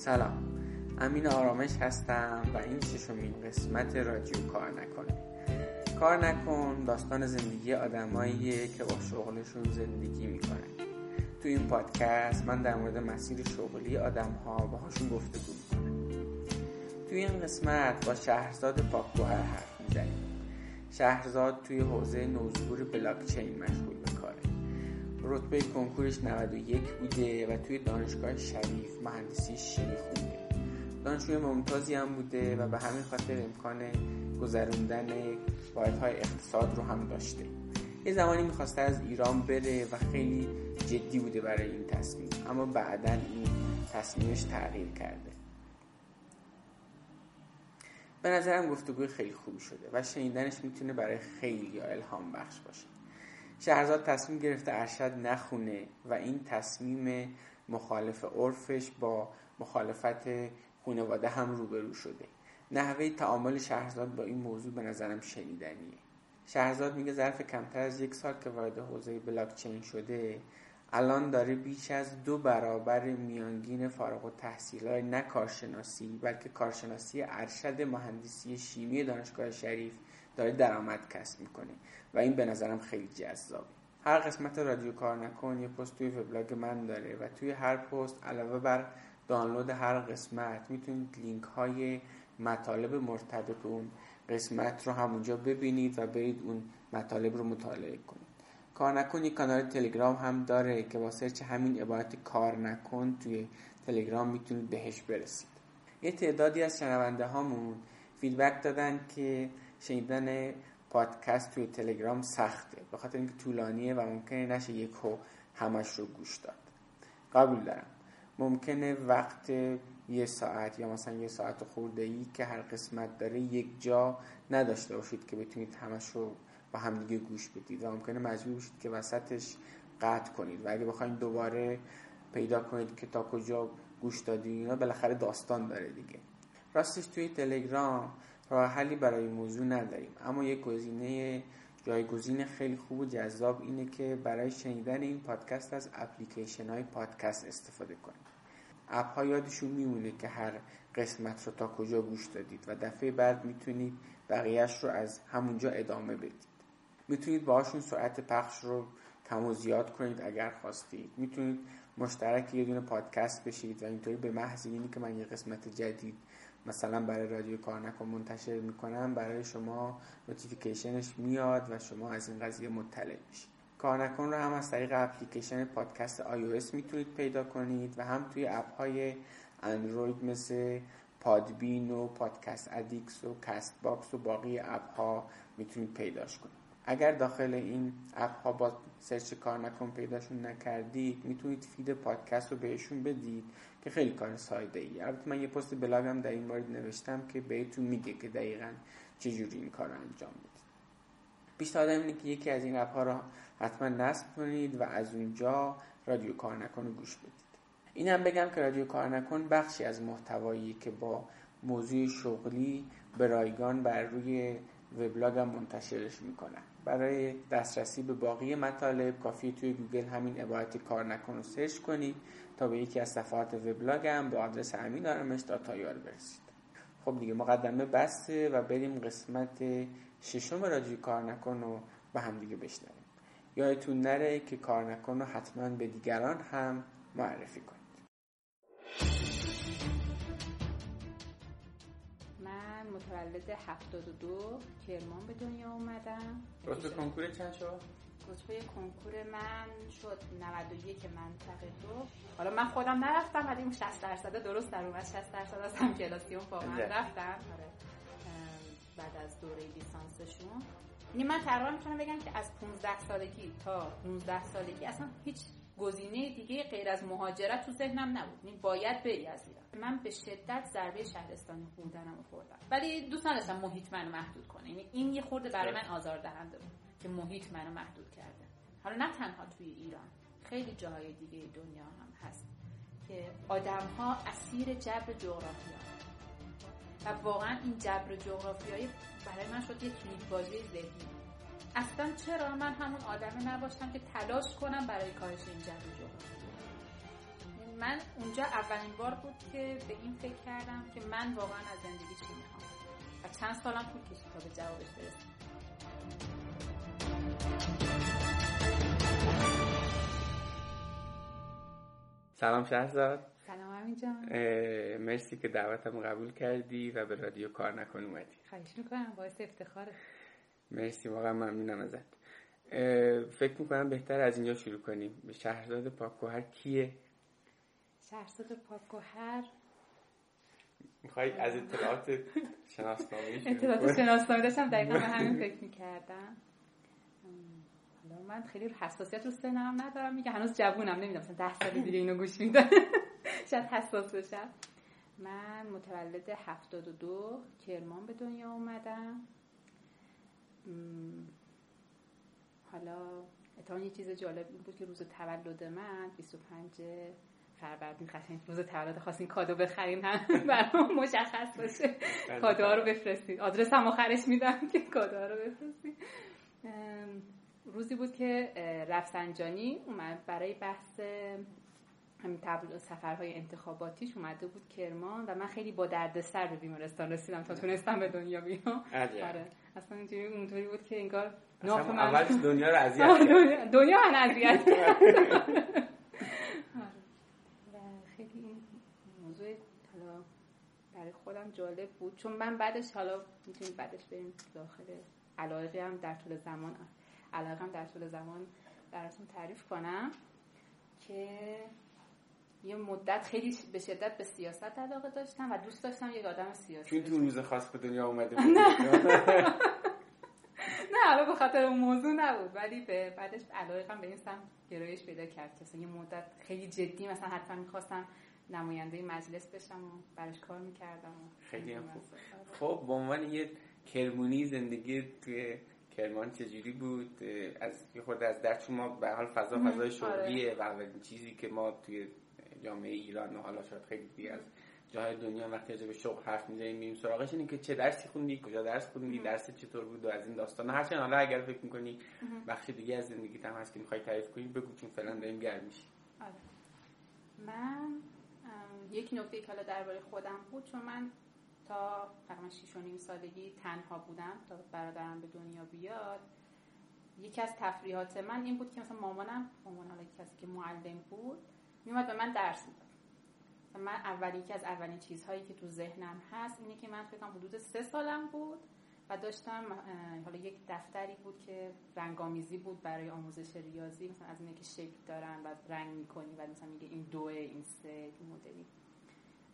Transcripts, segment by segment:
سلام. امین آرامش هستم و این ششمین قسمت رادیو کار نکنه. کار نکن داستان زندگی آدماییه که با شغلشون زندگی می‌کنن تو این پادکست من در مورد مسیر شغلی آدم ها باهاشون گفتگو می‌کنم. تو این قسمت با شهرزاد پاکگوهر حرف می‌زنیم. شهرزاد توی حوزه نوظهور بلاکچین مشغول به کاره. رتبه کنکورش 91 بوده و توی دانشگاه شریف مهندسی شیمی خونده دانشجوی ممتازی هم بوده و به همین خاطر امکان گذروندن واحدهای اقتصاد رو هم داشته. یه زمانی می‌خواسته از ایران بره و خیلی جدی بوده برای این تصمیم اما بعدا این تصمیمش تغییر کرده. به نظرم گفتگوی خیلی خوبی شده و شنیدنش می‌تونه برای خیلی الهام بخش باشه. شهرزاد تصمیم گرفته ارشد نخونه و این تصمیم مخالف عرفش با مخالفت خانواده هم روبرو شده. نحوه تعامل شهرزاد با این موضوع به نظرم شنیدنیه. شهرزاد میگه ظرف کمتر از یک سال که وارد حوزه بلاکچین شده الان داره بیش از دو برابر میانگین فارغ و تحصیل های نه کارشناسی بلکه کارشناسی ارشد مهندسی شیمی دانشگاه شریف داره درآمد کسب می‌کنه. و این به نظرم خیلی جذابه. هر قسمت رادیو کار نکن یه پست توی وبلاگ من داره و توی هر پست علاوه بر دانلود هر قسمت می‌تونید لینک های مطالب مرتبط اون قسمت رو همونجا ببینید و برید اون مطالب رو مطالعه کنید. کار نکن یک کانال تلگرام هم داره که با سرچ همین عبارت کار نکن توی تلگرام می‌تونید بهش برسید. یه تعدادی از شنونده هامون فیدبک دادن که شنیدن پادکست توی تلگرام سخته. به خاطر اینکه طولانیه و ممکنه نشه یک هو همش رو گوش داد. قبول دارم. ممکنه وقت یه ساعت یا مثلا یه ساعت خورده ای که هر قسمت داره یک جا نداشته باشید که بتونید همش رو با همدیگه گوش بدید و ممکنه مجبور بشید که وسطش قطع کنید. و اگه بخواید دوباره پیدا کنید که تا کجا گوش دادید اینا بالاخره داستان داره دیگه. راستش توی تلگرام راه حلی برای موضوع نداریم. اما یک گزینه جایگزین خیلی خوب و جذاب اینه که برای شنیدن این پادکست از اپلیکیشن های پادکست استفاده کنید. اپ ها یادشون میمونه که هر قسمت رو تا کجا گوش دادید و دفعه بعد می‌تونید بقیهش رو از همونجا ادامه بدید. می‌تونید باهاشون سرعت پخش رو کم و زیاد کنید اگر خواستید. می‌تونید مشترک یه دونه پادکست بشید و اینطوری به محض اینی که من یه قسمت جدید مثلا برای رادیو کار نکن منتشر می‌کنم برای شما notification ش میاد و شما از این قضیه مطلع میشید کار نکن رو هم از طریق اپلیکیشن پادکست iOS می‌تونید پیدا کنید و هم توی اپ های اندروید مثل پادبین و Podcast Addict و کست باکس و باقی اپ ها می‌تونید پیداش کنید. اگر داخل این اپ ها با search کار نکن پیداشون نکردید می‌تونید feed پادکست رو بهشون بدید که خیلی کار ساده ای البته من یه پست بلاگم در این مورد نوشتم که بهتون میگه که دقیقا چجوری این کار رو انجام بدید. پیشنهادم اینه که یکی از این اپ ها رو حتما نصب کنید و از اونجا رادیو کار نکن گوش بدید. اینم بگم که رادیو کار نکن بخشی از محتوایی که با موضوع شغلی به رایگان بر روی وبلاگم منتشرش می‌کنم برای دسترسی به باقی مطالب کافی توی گوگل همین عبارت کار نکن رو search کنید تا به یکی از صفحات وبلاگم به آدرس امین آرامش dot ir برسید. خب دیگه مقدمه بسه و بریم قسمت ششم رادیو کار نکن رو به هم دیگه بشنویم. یادتون نره که کار نکن رو حتما به دیگران هم معرفی کنید. متولد 72 کرمان به دنیا اومدم. رتبه کنکور چند شد؟ رتبه کنکور من شد 91 منطقه دو. حالا من خودم نرفتم ولی اون 60 درصد درست در اومد. 60 درصد از هم کلاسیون واقعا رفتن. آره. بعد از دوره لیسانسشون. یعنی من تقریبا می‌تونم بگم که از 15 سالگی تا 19 سالگی اصلا هیچ گزینه دیگه غیر از مهاجرت تو ذهنم نبود. این باید بری از ایران. من به شدت ضربه شهرستانی خوندنم خوردم. ولی دوست نداشتم محیط منو محدود کنه. یعنی این یه خورده برای من آزار دهنده بود که محیط منو محدود کرده. حالا نه تنها توی ایران خیلی جاهای دیگه دنیا هم هست که آدم ها اسیر جبر جغرافیا و واقعا این جبر جغرافیایی برای من شد یک بازی ذهنی. اصلا چرا من همون آدم نباشم که تلاش کنم برای کاهش این جغرافیا من اونجا اولین بار بود که به این فکر کردم که من واقعا از زندگی چی می‌خوام. و چند سالم طول کشید تا به جوابش برسم. سلام شهرزاد. سلام همین جان. مرسی که دعوتم قبول کردی و به رادیو کار نکن اومدی. خواهش می‌کنم باعث افتخاره. مرسی واقعا ممنونم ازت. فکر می‌کنم بهتر از اینجا شروع کنیم. به شهرزاد پاکوهر کیه؟ شهرزاد پاکوهر میخوایی از اطلاعات شناسنامه اطلاعات شناسنامه داشتم دقیقا به همین فکر می‌کردم. حالا من خیلی حساسیت رو سنم ندارم. میگه هنوز جوونم نمی‌دونم مثلا ده سال دیگه اینو گوش میدم. شاید حساس بشم. من متولد 72 کرمان به دنیا اومدم. حالا اتفاقا یه چیز جالب این بود که روز تولد من 25 فروردین قشنگ روز تولد خواستین کادو بخرین هم برام مشخص باشه. کادوها رو بفرستید آدرس هم آخرش میدم که کادوها رو بفرستید روزی بود که رفسنجانی اومد برای بحث همین تبل سفرهای انتخاباتیش اومده بود کرمان و من خیلی با دردسر به بیمارستان رسیدم تا تونستم به دنیا بیام. آره. اصلا اینجوری اونطوری بود که انگار ناف من اول دنیا رو اذیت دنیا من اذیت خیلی این موضوع حالا برای خودم جالب بود. چون من بعدش حالا می‌تونیم بعدش بریم داخل علایقی هم در طول زمان علاقه هم در طول زمان براتون تعریف کنم که یه مدت خیلی به شدت به سیاست علاقه داشتم و دوست داشتم یک آدم سیاسی چون تو روز خاص به دنیا اومده بود. نه. حالا به خاطر اون موضوع نبود ولی به بعدش علاقه به این سمت گرایش پیدا کرد که یه مدت خیلی جدی مثلا حتما می‌خواستم نماینده مجلس بشم و براش کار می‌کردم خیلی خوب. خب به عنوان یه کرمونی زندگی توی کرمان چجوری بود؟ از یه خورده از در چون ما به حال فضا فضای شغلیه و اولین چیزی که ما توی جامعه ایران و حالا شاید خیلی دیگه از جاهای دنیا وقتی به شغل حرف می‌زنیم میریم سراغش اینه که چه درسی خوندی کجا درس خوندی درس چطور بود و از این داستان. هرچند حالا اگر فکر می‌کنی بخش دیگه از زندگی هم هست که می‌خوای تعریف کنی بگو چون فعلا داریم گرم میشی آره. من یک نکته که حالا درباره خودم بود چون من تا تقریبا 6 و نیم سالگی تنها بودم تا برادرم به دنیا بیاد یکی از تفریحات من این بود که مثلا مامانم مامان حالا کسی که معلم بود میومد به من درس می‌داد. من اولی که از اولین چیزهایی که تو ذهنم هست اینه که من فکر حدود سه سالم بود و داشتم حالا یک دفتری بود که رنگامیزی بود برای آموزش ریاضی. مثلا از اینه که شکل دارن و رنگ می‌کنی و مثلا میگه این دوه این سه این مدلی.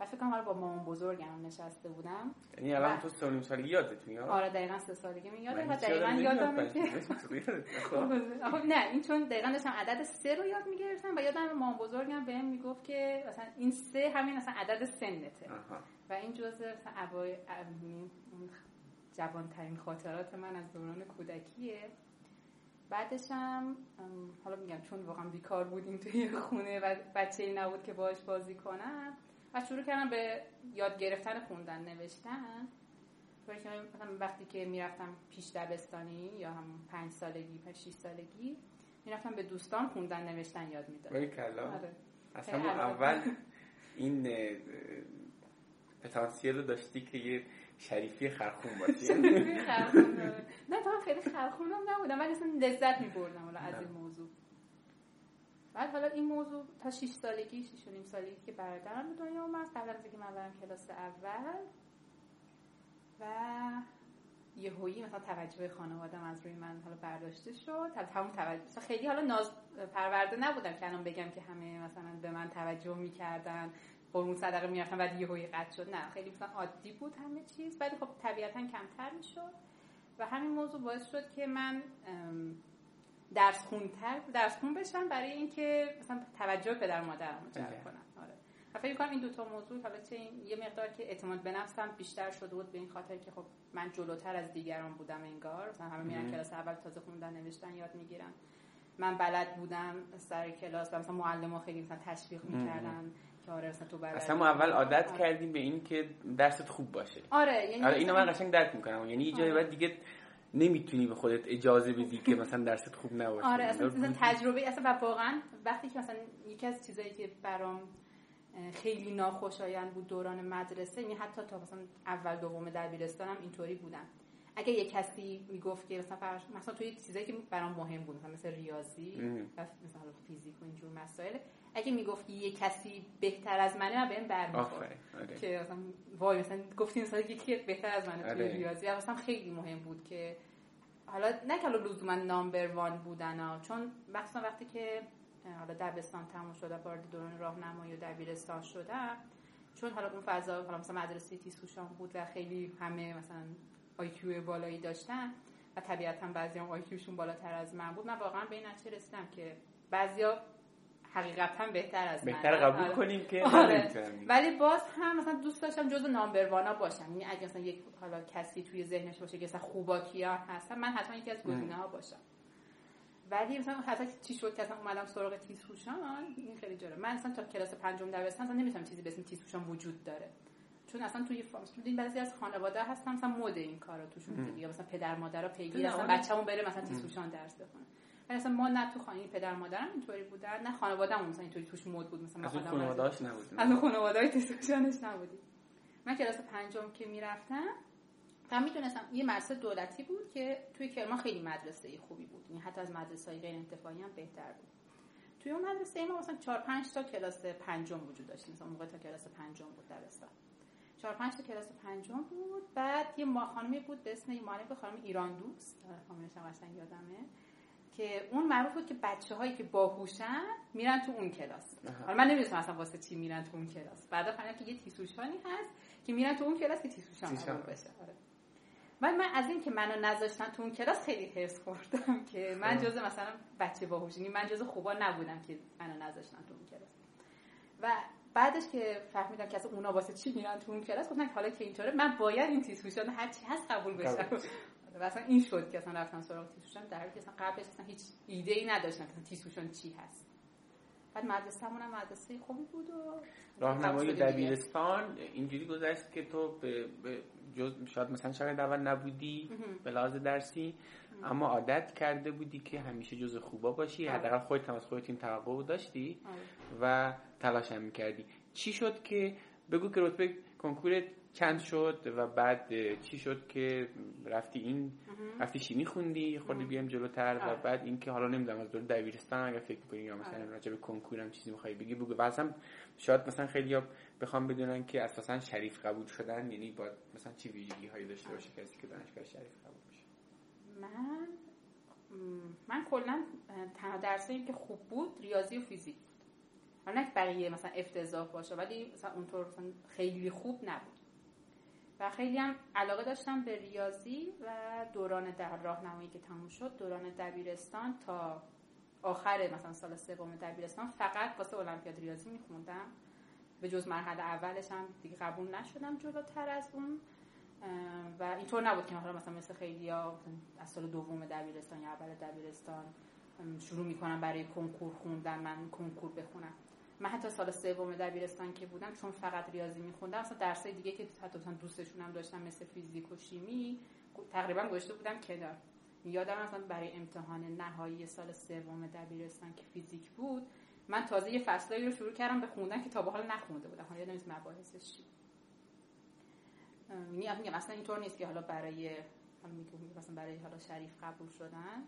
و فکر کنم حالا با مامان بزرگم نشسته بودم. یعنی الان تو سه سالگی یادت میاد؟ آره دقیقا سه سالگی میاد. و دقیقا یادم که خب. نه این چون دقیقا داشتم عدد سه رو یاد می‌گرفتم و یادم مامان بزرگم بهم می‌گفت که مثلا این سه همین مثلا عدد سنته. و این جزء مثلا ابای جوان ترین خاطرات من از دوران کودکیه. بعدش هم حالا میگم چون واقعا بیکار بودیم توی خونه و بچه ای نبود که باش بازی کنم. و شروع کردم به یاد گرفتن خوندن نوشتن. طوری که مثلا وقتی که می‌رفتم پیش دبستانی یا هم پنج سالگی پنج شیش سالگی می‌رفتم به دوستان خوندن نوشتن یاد می‌دادم. آره. اصلا اول این پتانسیل رو داشتی که یه شریفی خرخون باشی. نه تا خیلی خرخونم نبودم ولی اصلا لذت میبردم از این موضوع. بعد حالا این موضوع تا 6 سالگی 6 و نیم سالگی که برادرم به دنیا اومد قبل از اینکه من برم کلاس اول. و یهویی مثلا توجه خانوادم از روی من حالا برداشته شد. همون توجه خیلی حالا ناز پرورده نبودم که الان بگم که همه مثلا به من توجه می‌کردن قرمون صدقه می‌رفتن بعد یهویی قطع شد. نه خیلی مثلا عادی بود همه چیز ولی خب طبیعتا کمتر می‌شد. و همین موضوع باعث شد که من درس خونتر درس خون بشن برای اینکه مثلا توجه پدر مادرم جلب بله. کنم آره. فکر کنم این دوتا موضوع حالا چه یه مقدار که اعتماد به نفسم بیشتر شده بود به این خاطر که خب من جلوتر از دیگران بودم انگار. مثلا همه میرن کلاس اول تازه خوندن نوشتن یاد می‌گیرن. من بلد بودم سر کلاس و مثلا معلم خیلی مثلا تشویق می‌کردن که آره مثلا تو اصلا ما اول عادت آره. کردیم به این که درست خوب باشه. آره یعنی آره اینو من قشنگ درک می‌کنم. یعنی یه جای آره. بعد دیگه نمی‌تونی به خودت اجازه بدی که مثلا درست خوب نباشه. آره اصلا, تجربه اصلا واقعا وقتی که مثلا یکی از چیزایی که برام خیلی ناخوشایند بود دوران مدرسه یعنی حتی تا مثلا اول دوم دبیرستانم اینطوری بودم. اگه یه کسی می‌گفت که مثلا فرش... مثلا توی چیزایی که برام مهم بود مثلا مثل ریاضی و مثلا فیزیک و اینجور مسائل اگه می‌گفت یه کسی بهتر از منه من بهم برمیخورد آره. که مثلا وای مثلا گفتین مثلا یکی بهتر از منه توی آره. ریاضی مثلا خیلی مهم بود که حالا نه که لزوما نامبر وان بودن ها چون مثلا وقتی که حالا دبستان تموم شده وارد دوران راهنمایی و دبیرستان شدم چون حالا اون فضا حالا مثلا مدرسه تیسوشان بود و خیلی همه مثلا آیکیو بالایی داشتن و طبیعتا بعضی هم آیکیوشون بالاتر از من بود. من واقعا به این نتیجه رسیدم که بعضیا حقیقتا بهتر از بهتر قبول آره. کنیم که آره. ولی باز هم مثلا دوست داشتم جزو نامبروانا باشم. یعنی اگه مثلا یک حالا کسی توی ذهنش باشه که مثلا خوبا کیا هستن من حتما یکی از گزینه ها باشم. ولی مثلا حتی چی شد که اصلا اومدم سراغ تیسوشان این خیلی جالب. من اصلا تا کلاس پنجم دبستان اصلا نمی‌تونم چیزی به اسم تیسوشان وجود داره. چون اصلا توی این بعضی از خانواده هستن مثلا مد این کارا توشون یا مثلا پدر مادرها پیگیر اصلا بچه‌مون بره مثلا تیسوشان درس بخونه. ولی مثلا ما نه تو خانه پدر مادرم اینطوری بودن نه خانواده‌مون مثلا اینطوری توش مد بود مثلا از خانواده‌اش نبود از خانواده‌های تیسوشانش نبودی من کلاس پنجم که می‌رفتم من می‌دونستم یه مدرسه دولتی بود که توی کرمان خیلی مدرسه خوبی بود. یعنی حتی از مدرسه های غیر انتفاعی هم بهتر بود. توی اون مدرسه ما مثلا 4 5 تا کلاس پنجم وجود داشت. مثلا موقع تا کلاس پنجم بود دبستان 4 5 تا کلاس پنجم بود. بعد یه ما خانمی بود به اسم معلم خانم ایران دوست. خانمش قشنگ یادمه. که اون معروف بود که بچه هایی که باهوشن میرن تو اون کلاس. حالا من نمی‌دونم اصلا واسه چی میرن تو اون کلاس. بعدا فهمیدم که یه تیسوشانی هست که میرن تو اون کلاس که تیسوشان بشه. آره. من من از این که منو نذاشتن تو اون کلاس خیلی حرس خوردم که من. جز مثلا بچه باهوشی من جز خوبا نبودم که منو نذاشتن تو اون کلاس. و بعدش که فهمیدم که از اونا واسه چی میرن تو اون کلاس گفتن حالا که اینطوره من باید این تیسوشان هر چی هست قبول بشم. و اصلا این شد که اصلا رفتم سراغ تیسوشان در حالی که اصلا قبلش اصلا هیچ ایده ای نداشتم که تیسوشان چی هست. بعد مدرسه‌مون هم مدرسه خوبی بود و راهنمای دبیرستان اینجوری گذشت که تو به, به جز شاید مثلا شاید اول نبودی به لحاظ درسی. اما عادت کرده بودی که همیشه جز خوبا باشی آره. حداقل خودت هم از خودت این توقع داشتی آره. و تلاش هم می‌کردی چی شد که بگو که رتبه کنکورت چند شد و بعد چی شد که رفتی این رفتی شیمی خوندی خودی بیام جلوتر و آره. بعد اینکه حالا نمی‌دونم از دور دبیرستان اگر فکر کنی یا مثلا راجع به کنکورم چیزی می‌خوای بگی بگو مثلا شاید مثلا خیلی بخوام بدونن که اساسا شریف قبول شدن یعنی با مثلا چی ویژگی هایی داشته باشه کسی که دانشگاه شریف قبول من من کلا تنها درسی که خوب بود ریاضی و فیزیک. بود حالا نه بقیه مثلا افتضاح باشه ولی مثلا اونطور مثلا خیلی خوب نبود. و خیلی هم علاقه داشتم به ریاضی و دوران در راهنمایی که تموم شد دوران دبیرستان تا آخر مثلا سال سوم دبیرستان فقط واسه المپیاد ریاضی میخوندم. به جز مرحله اولش هم دیگه قبول نشدم جلوتر از اون. و اینطور نبود که حالا مثلا مثل خیلی ها از سال دوم دبیرستان یا اول دبیرستان شروع می‌کنم برای کنکور خوندن من کنکور بخونم. من حتی سال سوم دبیرستان که بودم چون فقط ریاضی میخوندم اصلا درسای دیگه که حتی دوستشون هم داشتم مثل فیزیک و شیمی تقریبا گذاشته بودم کنار. یادم اصلا برای امتحان نهایی سال سوم دبیرستان که فیزیک بود من تازه یه فصلایی رو شروع کردم به خوندن که تا به حال نخونده بودم. حالا یادم مباحثش چی یعنی میگم اصلا اینطور نیست که حالا برای حالا میگم مثلا برای حالا شریف قبول شدن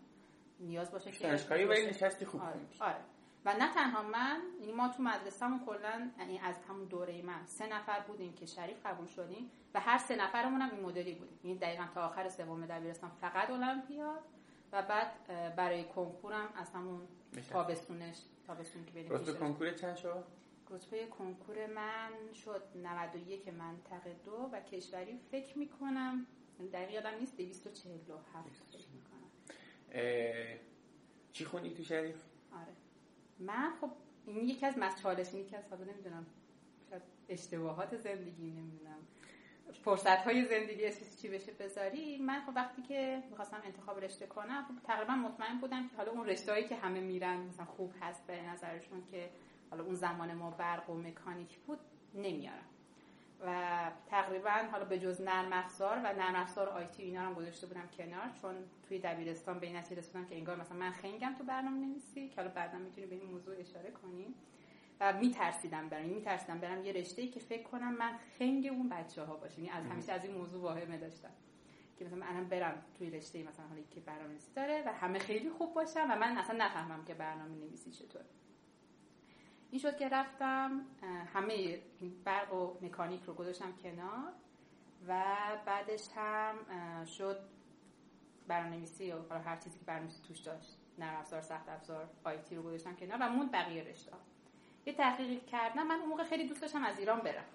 نیاز باشه که دانشگاهی ولی نشستی خوب آره. آره. و نه تنها من یعنی ما تو مدرسه‌مون کلا یعنی از همون دوره من سه نفر بودیم که شریف قبول شدیم و هر سه نفرمون هم این مدلی بودیم یعنی دقیقا تا آخر سوم دبیرستان فقط المپیاد و بعد برای کنکورم از همون تابستونش تابستون که بریم کنکور چند شد رتبه کنکور من شد 91 منطقه دو و کشوری فکر می‌کنم دقیق یادم نیست 247 فکر می‌کنم. چی خوندی تو شریف؟ آره. من خب این یکی از مسائلش یکی از حالا نمی‌دونم اشتباهات زندگی نمی‌دونم. فرصت های زندگی چی بشه بذاری. من خب وقتی که می‌خواستم انتخاب رشته کنم خب تقریبا مطمئن بودم که حالا اون رشته هایی که همه میرن مثلا خوب هست به نظرشون که حالا اون زمان ما برق و مکانیک بود نمیارم. و تقریبا حالا به جز نرم افزار و نرم افزار آیتی اینا رو گذاشته بودم کنار چون توی دبیرستان به این نتیجه رسیدم که انگار مثلا من خنگم تو برنامه نویسی که حالا بعدا می‌تونی به این موضوع اشاره کنیم و میترسیدم برم میترسیدم برم یه رشته که فکر کنم من خنگ اون بچه ها باشم یعنی از همیشه از این موضوع واهمه داشتم. که مثلا من برم توی رشته مثلا حالا که برنامه‌نویسی داره و همه خیلی خوب باشم و من اصلا نفهمم که برنامه نویسی چطور این شد که رفتم همه برق و مکانیک رو گذاشتم کنار و بعدش هم شد برنامه‌نویسی و هر چیزی که برنامه‌نویسی توش داشت نرم افزار سخت افزار آیتی رو گذاشتم کنار و مون بقیه رشته. یه تحقیقی کردم من اون موقع خیلی دوست داشتم از ایران برم.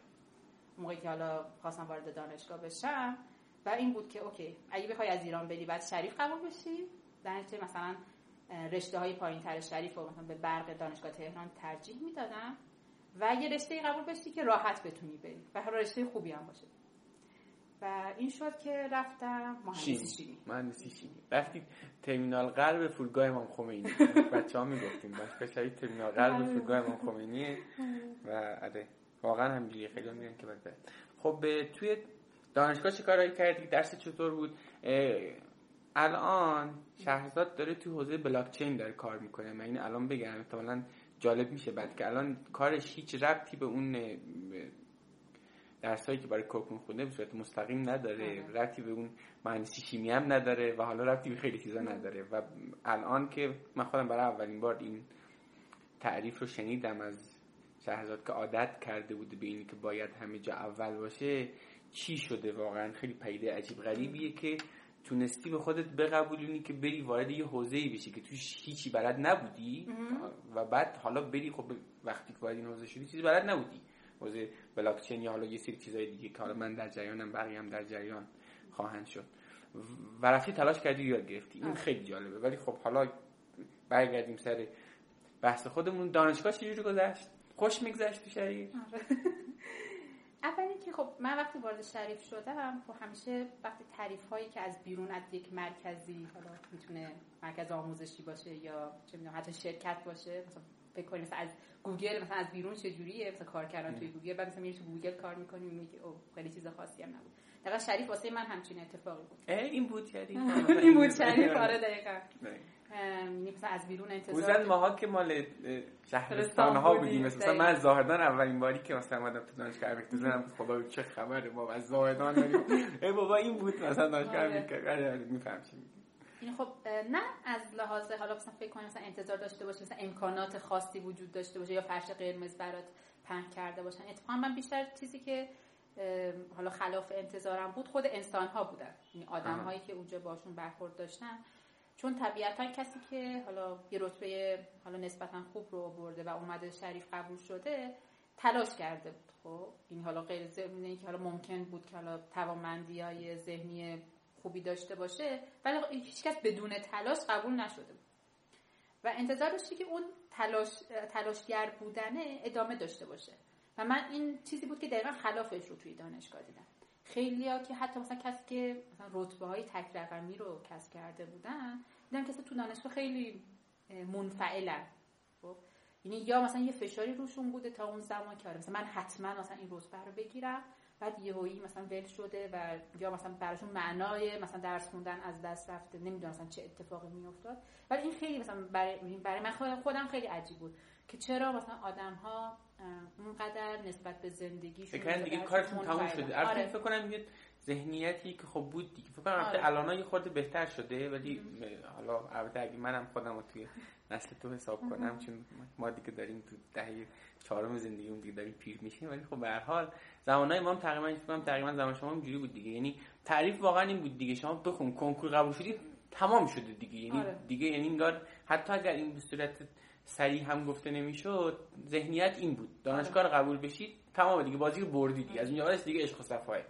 موقعی که حالا خواستم وارد دانشگاه بشم و این بود که اوکی اگه بخوای از ایران بری بعد شریف قبول بشی. در مثلا رشته های پایین تر شریف و مثلا به برق دانشگاه تهران ترجیح می‌دادم و یه رشته قبول بشی که راحت بتونی بری و رشته خوبی هم باشه. و این شد که رفتم مهندسی شیمی مهندسی شیمی رفتی ترمینال غرب فرودگاه امام خمینی. بچه ها می‌گفتیم باشگاه شهید ترمینال غرب آره. فرودگاه امام خمینی و آره. واقعا همینجوری خیلی میگن که بعد. خب توی دانشگاه چه کارایی کردی؟ درس چطور بود؟ الان شهرزاد داره توی حوزه بلاک چین داره کار می‌کنه. من این الان بگم. احتمالاً جالب میشه بعد که الان کارش هیچ ربطی به اون درسایی که برای کوکون خونده به صورت مستقیم نداره. ربطی به اون مهندسی شیمی هم نداره و حالا ربطی به خیلی چیزا نداره. و الان که من خودم برای اولین بار این تعریف رو شنیدم از شهرزاد که عادت کرده بوده به اینی که باید همه جا اول باشه چی شده واقعا؟ خیلی پیده عجیب غریبیه که تونستی به خودت بقبولونی که بری وارد یه حوزه‌ای بشی که توش هیچی بلد نبودی. و بعد حالا بری خب وقتی که وارد این حوزه شدی چیزی بلد نبودی. حوزه بلاکچین یا حالا یه سری چیزای دیگه که حالا من در جریانم بقیه هم در جریان خواهند شد. و رفتی تلاش کردی یاد گرفتی. این خیلی جالبه. ولی خب حالا برگردیم سر بحث خودمون. دانشگاه چجوری گذشت؟ خوش میگذشت تو آره. اولی که خب من وقتی وارد شریف شدم خب همیشه وقتی تعریف هایی که از بیرون از یک مرکزی حالا می‌تونه مرکز آموزشی باشه یا چه می‌دونم حتی شرکت باشه مثلا فکر مثلا از گوگل مثلا از بیرون چه جوریه مثلا کار کردن توی گوگل بعد مثلا میری تو گوگل کار می‌کنی میگی او خیلی چیز خاصی هم نبود دقیقا شریف واسه من همچین اتفاقی بود. این بود شریف. این بود شریف آره دقیقا. مثلا از بیرون انتظار بودن ماها که مال شهرستان ها بودیم مثلا من از زاهدان اولین باری که مثلا اومدم تو دانشگاه اربک زدم خدا چه خبره ما از زاهدان ای بابا این بود مثلا دانشگاه اربک آره، میفهم چی این خب نه از لحاظ حالا مثلا فکر کنیم مثلا انتظار داشته باشه مثلا امکانات خاصی وجود داشته باشه یا فرش قرمز برات پهن کرده باشن. اتفاقا من بیشتر چیزی که حالا خلاف انتظارم بود خود انسان ها بودن. یعنی آدم هایی که اونجا باشون برخورد داشتن. چون طبیعتا کسی که حالا یه رتبه حالا نسبتا خوب رو برده و اومده شریف قبول شده تلاش کرده بود. خب این حالا غیر ضمن که حالا ممکن بود که حالا توانمندی های ذهنی خوبی داشته باشه ولی هیچکس بدون تلاش قبول نشده بود. و انتظار داشتی که اون تلاش تلاشگر بودنه ادامه داشته باشه. و من این چیزی بود که دقیقا خلافش رو توی دانشگاه دیدم. خیلی ها که حتی مثلا کسی که مثلا رتبه های تک رقمی رو کسب کرده بودن دیدم کسی تو دانشگاه خیلی منفعلن. خب یعنی یا مثلا یه فشاری روشون بوده تا اون زمان که آره مثلا من حتما مثلا این رتبه رو بگیرم بعد یهویی مثلا ول شده و یا مثلا براشون معنای مثلا درس خوندن از دست رفته. نمی‌دونم مثلا چه اتفاقی میافتاد. ولی این خیلی مثلا برای برای من خودم خیلی عجیب بود. که چرا مثلا آدم ها اونقدر نسبت به زندگی فکر دیگه کارشون تموم شده. آره. فکر کنم یه ذهنیتی که خب بود دیگه. فکر کنم آره. الان یه خورده بهتر شده ولی حالا البته اگه منم خودم رو توی نسل تو حساب کنم چون ما دیگه داریم تو دهه چهارم زندگیمون دیگه داریم پیر میشیم ولی خب به هر حال زمانای ما هم تقریبا فکر تقریبا زمان شما اینجوری بود دیگه. یعنی تعریف واقعا این بود دیگه. شما بخون کنکور قبول شدید تمام شده دیگه. یعنی آره. دیگه یعنی انگار حتی اگر این به صورت سریع هم گفته نمی‌شد ذهنیت این بود. دانشگاه آره. قبول بشید تمام دیگه بازی رو بردی دیگه. از اینجا دیگه عشق و صفای.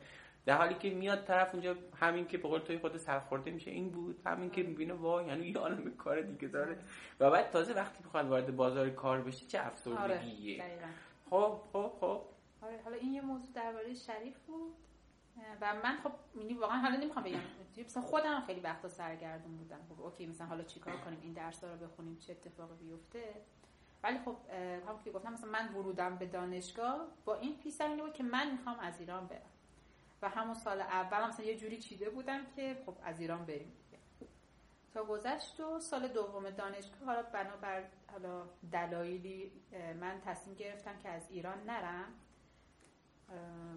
در حالی که میاد طرف اونجا همین که به قول توی خود سرخورده میشه این بود همین که می‌بینه وای یعنی یه عالم کار دیگه داره. و بعد تازه وقتی بخواد وارد بازار کار بشی چه افسردگیه. آره. خب خب خب. آره حالا این یه موضوع درباره شریف بود. و من خب یعنی واقعا حالا نمی‌خوام بگم مثلا خودم خیلی وقتا سرگردون بودم. خب اوکی مثلا حالا چیکار کنیم این درس رو بخونیم چه اتفاقی بیفته؟ ولی خب همون که گفتم مثلا من ورودم به دانشگاه با این پیش بود که من می‌خوام از ایران برم. و همون سال اول مثلا یه جوری چیده بودم که خب از ایران بریم. تا گذشت و سال دوم دانشگاه حالا بنابر حالا دلایلی من تصمیم گرفتم که از ایران نرم.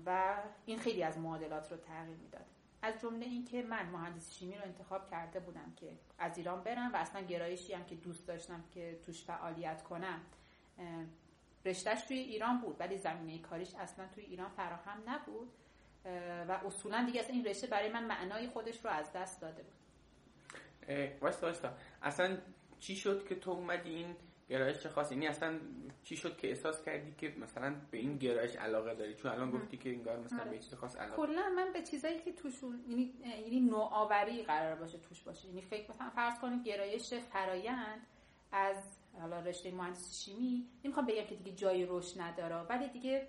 و این خیلی از معادلات رو تغییر می‌داد. از جمله اینکه من مهندسی شیمی رو انتخاب کرده بودم که از ایران برم و اصلا گرایشی هم که دوست داشتم که توش فعالیت کنم رشتهش توی ایران بود ولی زمینه کاریش اصلا توی ایران فراهم نبود و اصولا دیگه اصلا این رشته برای من معنای خودش رو از دست داده بود. واستا اصلا چی شد که تو اومدی این گرایش خاص یعنی اصلا چی شد که احساس کردی که مثلا به این گرایش علاقه داری؟ چون الان گفتی که انگار مثلا به چیز خاص علاقه کلا من به چیزایی که توشون یعنی یعنی نوآوری قرار باشه توش باشه. یعنی فکر مثلا فرض کنید گرایش فرایند از حالا رشته مهندسی شیمی نمی‌خوام بگم که دیگه جای رشد نداره ولی دیگه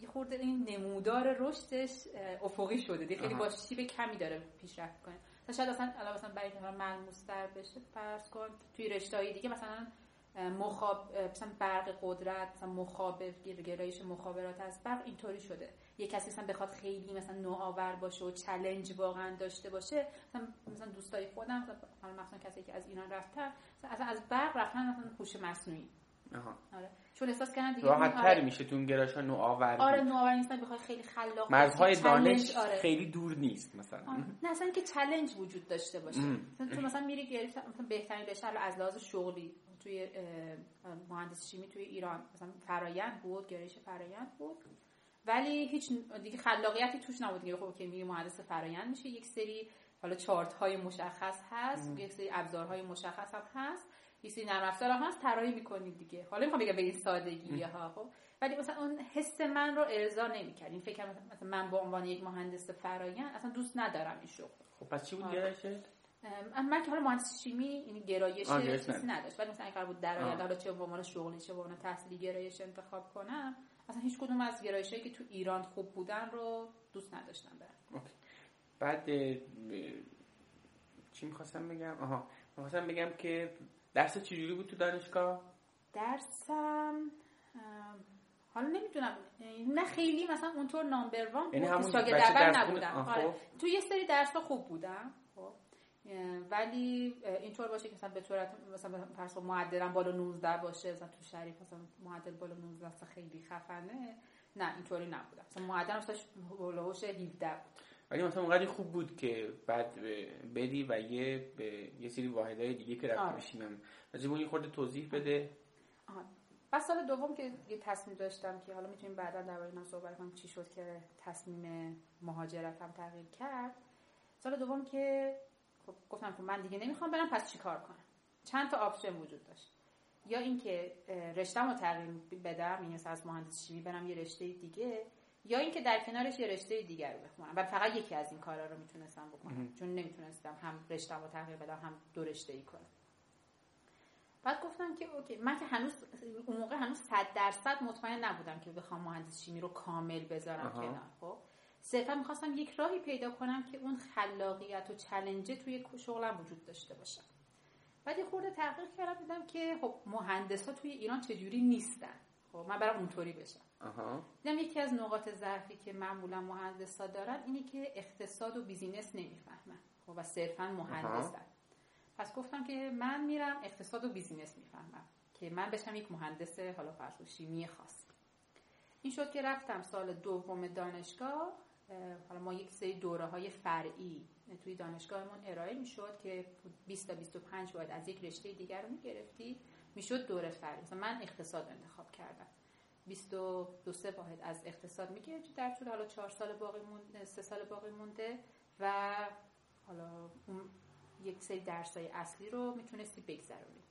یه خورده این نمودار رشدش افقی شده. دیگه خیلی با شیب کمی داره پیشرفت کنه. شاید اصلا علاوه مثلا برای که ملموس تر بشه فرض کن توی رشته دیگه مثلا مخاب مثلا برق قدرت مثلا مخابر گرایش مخابرات از برق اینطوری شده. یه کسی مثلا بخواد خیلی مثلا نوآور باشه و چلنج واقعا داشته باشه مثلا مثلا دوستای خودم مثلا کسی که از ایران رفتن مثلا از برق رفتن مثلا هوش مصنوعی. آها. آره. چون احساس کردن دیگه راحت تر میشه تو اون گرایش نوآور آره نوآور نیستن بخواد خیلی خلاق مرزهای دانش آره. خیلی دور نیست مثلا. آره. نه اصلا که چلنج وجود داشته باشه. تو مثلا میری گرایش مثلا بهترین رشته از لحاظ شغلی. توی مهندسی شیمی توی ایران. مثلا فرایند بود گرایش فرایند بود. ولی هیچ دیگه خلاقیتی توش نبود دیگه. خب که میگه مهندس فرایند میشه. یک سری حالا چارت های مشخص هست. یک سری ابزارهای مشخص هم هست. یک سری نرم افزار هم هست. طراحی می‌کنید دیگه. حالا می‌خوام بگم به این سادگی ها خب. ولی مثلا اون حس من رو ارضا نمی‌کرد. این فکر مثلا من به عنوان یک مهندس فرایند اصلا دوست ندارم این شغل. خب پس چی بود. من که حالا مهندسی شیمی این گرایش چیزی نداشت. ولی مثلا اگر بود در آینده حالا چه به عنوان شغلی چه به عنوان تحصیلی گرایش انتخاب کنم اصلا هیچ کدوم از گرایشایی که تو ایران خوب بودن رو دوست نداشتم برم. بعد چی می‌خواستم بگم؟ آها. می‌خواستم بگم که درس چجوری بود تو دانشگاه؟ درسم حالا نمی‌دونم. نه خیلی مثلا اونطور نامبر وان یعنی بود شاگرد اول نبودم. آره. خب. تو یه سری درس خوب بودم ولی اینطور باشه که مثلا به صورت مثلا فرض معدلم بالا 19 باشه مثلا تو شریف مثلا معدل بالا 19 خیلی خفنه. نه اینطوری نبودم مثلا معدل مثلا هولوش 17 بود. ولی مثلا اونقدر خوب بود که بعد بدی و یه به یه سری واحدهای دیگه که رفت بشیم از اون خورده توضیح بده. آه. بعد سال دوم که یه تصمیم داشتم که حالا می‌تونیم بعدا در اینا صحبت کنیم چی شد که تصمیم مهاجرتم تغییر کرد. سال دوم که خب گفتم که من دیگه نمی‌خوام برم پس چیکار کنم؟ چند تا آپشن وجود داشت. یا اینکه رشتم رو تغییر بدم این از مهندسی شیمی برم یه رشته دیگه یا اینکه در کنارش یه رشته دیگر رو بخونم. و فقط یکی از این کارا رو می‌تونستم بکنم چون نمی‌تونستم هم رشتم رو تغییر بدم هم دو رشته ای کنم. بعد گفتم که اوکی من که هنوز اون موقع هنوز 100 درصد مطمئن نبودم که بخوام مهندس شیمی رو کامل بذارم کنار خب؟ صرفا می‌خواستم یک راهی پیدا کنم که اون خلاقیت و چلنجه توی شغلم وجود داشته باشه. بعد یه خورده تحقیق کردم دیدم که خب مهندس ها توی ایران چجوری هستن. خب من برام اونطوری بشم دیدم یکی از نقاط ضعفی که معمولا مهندس ها دارن اینه که اقتصاد و business نمی‌فهمن. خب و صرفا مهندسن. پس گفتم که من میرم اقتصاد و business می‌فهمم که من بشم یک مهندس حالا فرض شیمی خاص این شد که رفتم سال دوم دانشگاه. حالا ما یک سری دوره های فرعی توی دانشگاهمون ارائه می‌شد که 20 تا 25 باید از یک رشته دیگر رو می‌گرفتی می‌شد دوره فرعی. مثلا من اقتصاد انتخاب کردم. 22 سه واحد از اقتصاد می‌گرفتی در طول حالا 4 سال باقی مونده 3 سال باقی مونده و حالا اون یک سری درسای اصلی رو می‌تونستی بگذرونی.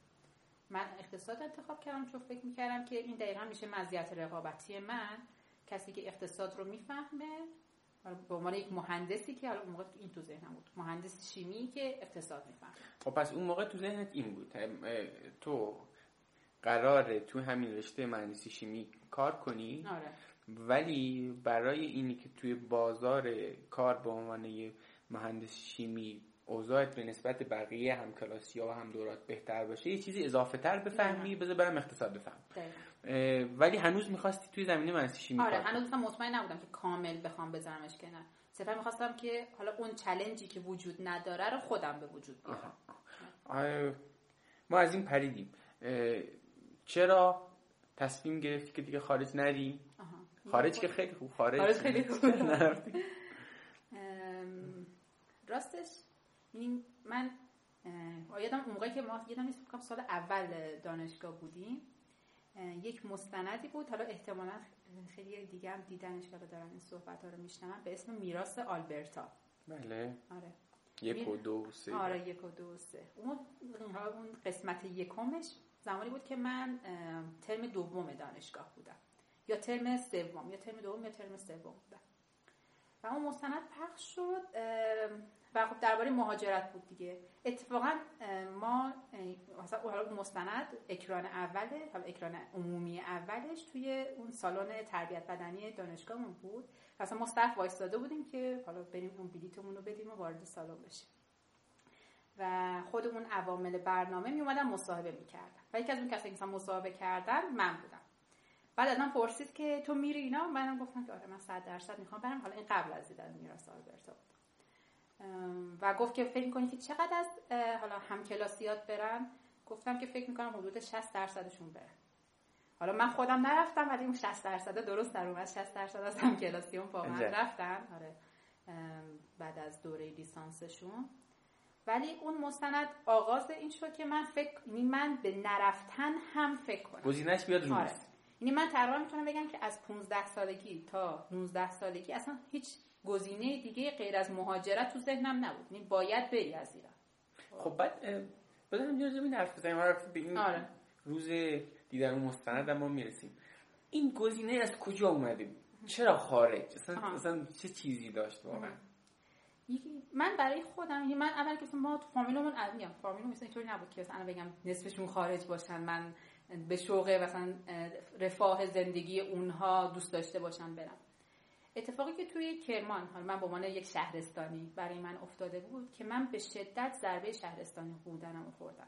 من اقتصاد انتخاب کردم چون فکر می‌کردم که این دقیقا میشه مزیت رقابتی من. کسی که اقتصاد رو می‌فهمه به عنوان یک مهندسی که حالا اون موقع این تو ذهنم بود. مهندس شیمی که اقتصاد می‌فهمه خب پس اون موقع تو ذهنت این بود. تو قراره تو همین رشته مهندسی شیمی کار کنی؟ آره. ولی برای اینی که توی بازار کار به عنوان مهندس شیمی اوضاعت به نسبت بقیه همکلاسی ها و هم دورات بهتر باشه یه چیزی اضافه تر بفهمی بذار برم اقتصاد بفهم. ولی هنوز می‌خواستی توی زمینه منسی شیمی آره هنوز مطمئن نبودم که کامل بخوام بذارمش که نه صرفا می‌خواستم که حالا اون چلنجی که وجود نداره رو خودم به وجود بیارم. ما از این پریدیم. چرا تصمیم گرفتی که دیگه خارج نری؟ خارج که خیلی خوب خارج, خارج خیلی خوب. راستش این من یادم اون موقعی که ما یادم نیست سال اول دانشگاه بودیم. یک مستندی بود. حالا احتمالا خیلی دیگه هم دیدنش که دارن این صحبت ها رو میشنون. به اسم میراث آلبرتا. بله. آره. یک و دو سه. آره یک و دو سه. اون اون قسمت یکمش زمانی بود که من ترم دوم دانشگاه بودم. یا ترم سوم یا ترم دوم یا ترم سوم بودم. و اون مستند پخش شد و خب درباره مهاجرت بود دیگه. اتفاقا ما مثلا اون مستند اکران اوله اکران عمومی اولش توی اون سالن تربیت بدنی دانشگاهمون بود. مثلا ما صف وایستاده بودیم که حالا بریم اون بلیتمون رو بدیم و وارد سالن بشیم. و خود اون عوامل برنامه می اومدن مصاحبه می‌کردن و یکی از اون کسایی که مصاحبه کردن من بودم. بعد از من پرسید که تو میری اینا؟ منم گفتم که آره من 100 درصد می‌خوام برم. حالا این قبل از دیدن میراث آلبرتا بود و گفت که فکر می‌کنی که چقدر از حالا همکلاسیات برن؟ گفتم که فکر می‌کنم حدود 60 درصدشون برن. حالا من خودم نرفتم ولی اون 60 درصد درست در اومد. 60 درصد از همکلاسیون واقعا رفتن. آره. بعد از دوره لیسانسشون. ولی اون مستند آغاز این شد که من فکر یعنی من به نرفتن هم فکر کنم. گزینش بیاد رو آره. یعنی من تقریبا می‌تونم بگم که از 15 سالگی تا 19 سالگی اصلا هیچ گزینه دیگه غیر از مهاجرت تو ذهنم نبود. یعنی باید بری از ایران. خب بعد بذارم یه این حرف بزنیم. به این آره. روز دیدن اون مستند ما می‌رسیم. این گزینه از کجا اومده؟ چرا خارج؟ اصلا, اصلا چه چیزی داشت واقعا؟ من برای خودم یعنی من اول که ما تو فامیلمون میگم فامیلمون مثلا اینطوری نبود که مثلا بگم نصفشون خارج باشن من به شوق مثلا رفاه زندگی اونها دوست داشته باشم برم. اتفاقی که توی کرمان حالا من به عنوان یک شهرستانی برای من افتاده بود که من به شدت ضربه شهرستانی بودنم خوردم.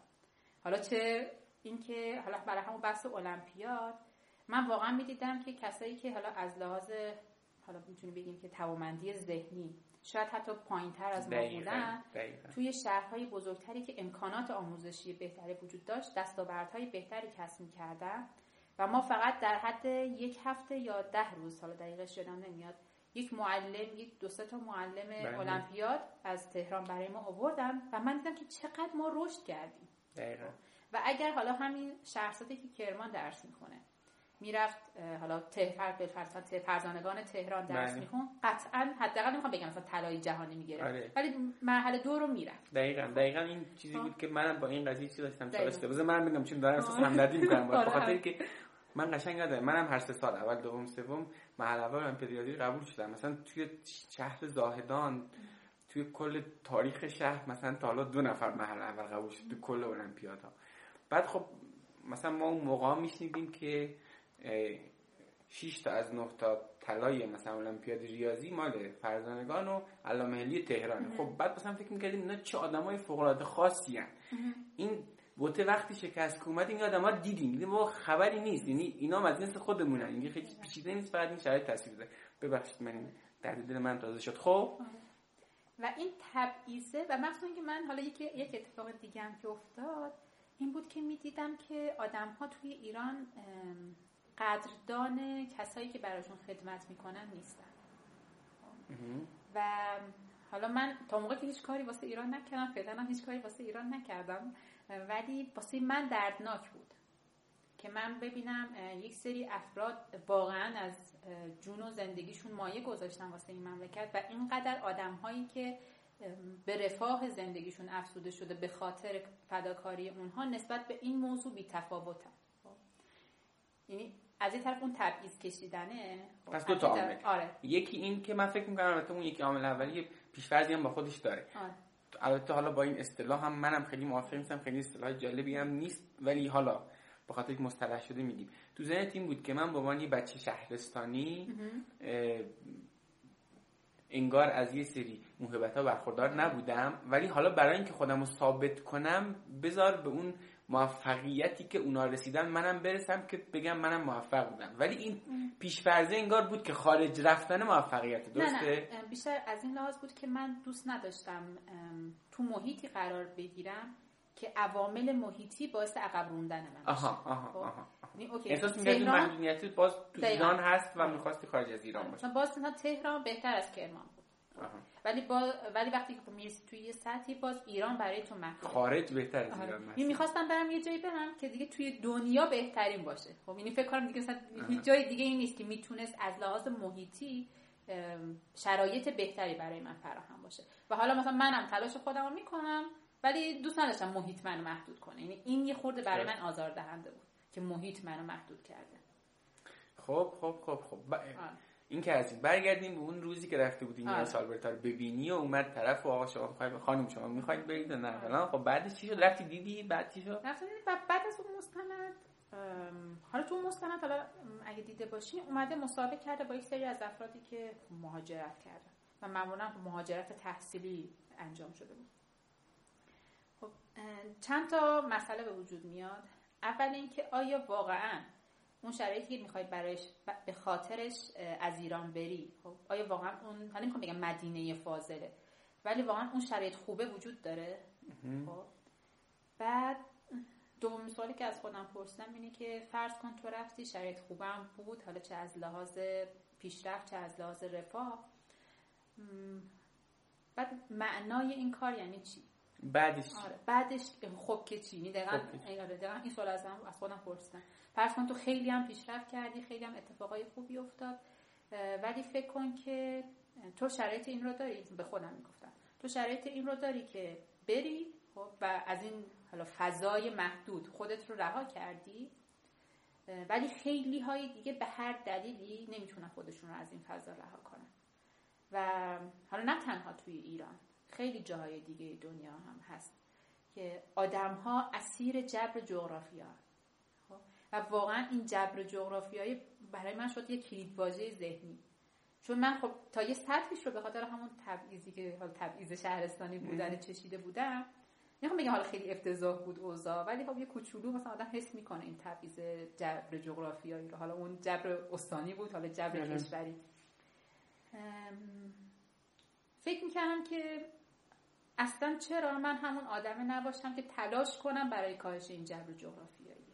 حالا چه اینکه حالا برای همون بحث المپیاد من واقعا می‌دیدم که کسایی که حالا از لحاظ حالا می‌تونیم بگیم که توامندی ذهنی شاید حتی پایین تر از ما بودن توی شهرهای بزرگتری که امکانات آموزشی بهتری وجود داشت دستاوردهای بهتری کسب می‌کردن. و ما فقط در حد یک هفته یا ده روز حالا دقیقش یادم نمیاد یک معلم یک دو تا معلم بله. المپیاد از تهران برای ما آوردن و من دیدم که چقدر ما رشد کردیم دقیقا. و اگر حالا همین شخصیتی که کرمان درس می‌کنه می‌رفت حالا تهفر به فرزانگان تهران درس بله. میخون قطعا حداقل نمی‌خوام بگم مثلا طلای جهانی می‌گیره آره. ولی مرحله دو رو می‌رفت دقیقا دقیقا این چیزی خب. بود که منم با این قضیه چیزی داشتم چالش بذار من بگم چون دارم احساس همدردی می‌کنم به خاطر که من قشنگ یادم منم هر سه سال اول دوم سوم محل اول المپیاد قبول شدم. مثلا توی شهر زاهدان توی کل تاریخ شهر مثلا تا حالا دو نفر محل اول قبول شد تو کل المپیادها. بعد خب مثلا ما اون موقع میشنیدیم که 6 تا از 9 تا طلای مثلا المپیاد ریاضی مال فرزانگان و علامه ملی تهران خب بعد مثلا فکر می‌کردیم اینا چه آدمای فوق العاده خاصی هن. این بوته وقتی شکست اومد این آدما دیدیم. دیدیم ما خبری نیست. یعنی اینا از جنس خودمونن. یعنی خیلی پیچیده نیست فقط این شرایط تصویر بده ببخشید من در دل من تازه شد. خب؟ و این تبعیضه و مخصوصا که من حالا یک یک اتفاق دیگه هم که افتاد این بود که می‌دیدم که آدم ها توی ایران قدردان کسایی که براشون خدمت می‌کنن نیستن. و حالا من تا موقع که هیچ کاری واسه ایران نکردم فعلا هم هیچ کاری واسه ایران نکردم. ولی واسه من دردناک بود که من ببینم یک سری افراد واقعا از جون و زندگیشون مایه گذاشتن واسه این مملکت و اینقدر آدم هایی که به رفاه زندگیشون افسوده شده به خاطر فداکاری اونها نسبت به این موضوع بی تفاوتن یعنی از این طرف اون تبعیض کشیدنه. خب، پس دو تا عامل. آره. یکی این که من فکر می‌کنم البته اون یکی عامل اولی پیش‌فرضی هم با خودش داره. آره. البته حالا با این اصطلاح هم منم خیلی موافق نیستم خیلی اصطلاح جالبی هم نیست ولی حالا به خاطر که مصطلح شده میگیم. تو ذهن این بود که من به عنوان یه بچه شهرستانی انگار از یه سری موهبت ها برخوردار نبودم ولی حالا برای اینکه خودم رو ثابت کنم بذار به اون موفقیتی که اونا رسیدن منم برسم که بگم منم موفق بودم. ولی این پیشفرزه انگار بود که خارج رفتن موفقیت درسته؟ نه, نه بیشتر از این لحاظ بود که من دوست نداشتم تو محیطی قرار بگیرم که عوامل محیطی باعث عقب روندن من آها آها خب؟ آها, احساس می‌کردی باز تو ایران هست و می‌خواستی خارج از ایران باشه باز تهران بهتر از کرمان بود. ولی با... ولی وقتی که می‌رسی توی یه سطحی باز ایران برای تو محدود خارج بهتر از ایران آره. می‌خواستم برم یه جایی برم که دیگه توی دنیا بهترین باشه. خب یعنی فکر کنم دیگه هیچ جای دیگه این نیست که می‌تونست از لحاظ محیطی شرایط بهتری برای من فراهم باشه. و حالا مثلا منم تلاش خودم رو می‌کنم ولی دوست نداشتم محیط منو محدود کنه. یعنی این یه خورده برای من آزار دهنده بود که محیط منو محدود کرده. خب خب خب خب. ب... این که از بعد به اون روزی که رفته بودیم آره. سالبرتا رو ببینی و اومد طرف و آقا شما می‌خواید خانم شما می‌خواید برید نه؟ فلان. خب بعدش چی شد؟ رفتی دیدی؟ بعد چی شد؟ بعد از اون مستند حالا تو مستند حالا اگه دیده باشی اومده مسابقه کرده با یک سری از افرادی که مهاجرت کردن و معمولا مهاجرت تحصیلی انجام شده بود. خب چند تا مسئله به وجود میاد. اول اینکه آیا واقعا اون شرایطی که می‌خواید برایش به خاطرش از ایران بری خب؟ آیا واقعا اون حالا نمی‌خوام بگم مدینه فاضله ولی واقعا اون شرایط خوبه وجود داره خب؟ بعد دوم سوالی که از خودم پرسیدم اینه که فرض کن تو رفتی شرایط خوبم بود حالا چه از لحاظ پیشرفت چه از لحاظ رفاه؟ بعد معنای این کار یعنی چی؟ بعدش آره بعدش خب که چی؟ یعنی دقیقا, آره، این سوال از, از خودم پرسیدم. فرض کن تو خیلی هم پیشرفت کردی خیلی هم اتفاقای خوبی افتاد ولی فکر کن که تو شرایط این رو داری به خودم می‌گفتم. تو شرایط این رو داری که بری خب و از این حالا فضای محدود خودت رو رها کردی ولی خیلی های دیگه به هر دلیلی نمی‌تونن خودشون رو از این فضا رها کنن. و حالا نه تنها توی ایران خیلی جاهای دیگه دنیا هم هست که آدم ها اسیر جبر جغرافیا خب؟ و واقعا این جبر جغرافیایی برای من شد یه کلید واژه ذهنی. چون من خب تا یه سطحیش رو به خاطر همون تبعیضی که حال تبعیض شهرستانی بودن چشیده بودم نمی‌خوام بگم حالا خیلی افتضاح بود اوضاع ولی خب یه کوچولو مثلا آدم حس می‌کنه این تبعیض جبر جغرافیایی رو. حالا اون جبر استانی بود حالا جبر بله. کشوری. فکر می‌کردم که اصلا چرا من همون آدم نباشم که تلاش کنم برای کاهش این جبر جغرافیایی؟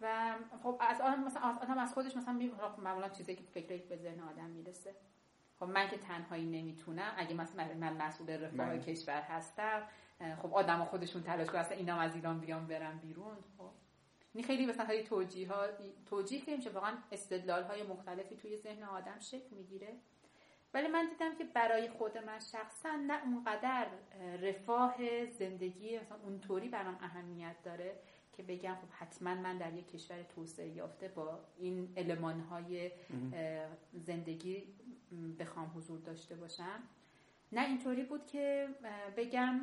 و خب از آدم مثلا آدم از خودش مثلا معمولا چیزی که فکر به ذهن آدم می‌رسه. خب من که تنهایی نمی‌تونم اگه مثلا من مسئول رفاه بله. کشور هستم خب آدم خودشون تلاش کنن اصلا اینم از ایران بیام برم بیرون. خب این خیلی مثلا های توجیه ها توجیه که میشه واقعا استدلال های مختلفی توی ذهن آدم شکل می‌گیره. ولی من دیدم که برای خود من شخصا نه اونقدر رفاه زندگی مثلا اونطوری برام اهمیت داره که بگم خب حتما من در یک کشور توسعه یافته با این علمان های زندگی بخوام حضور داشته باشم. نه اینطوری بود که بگم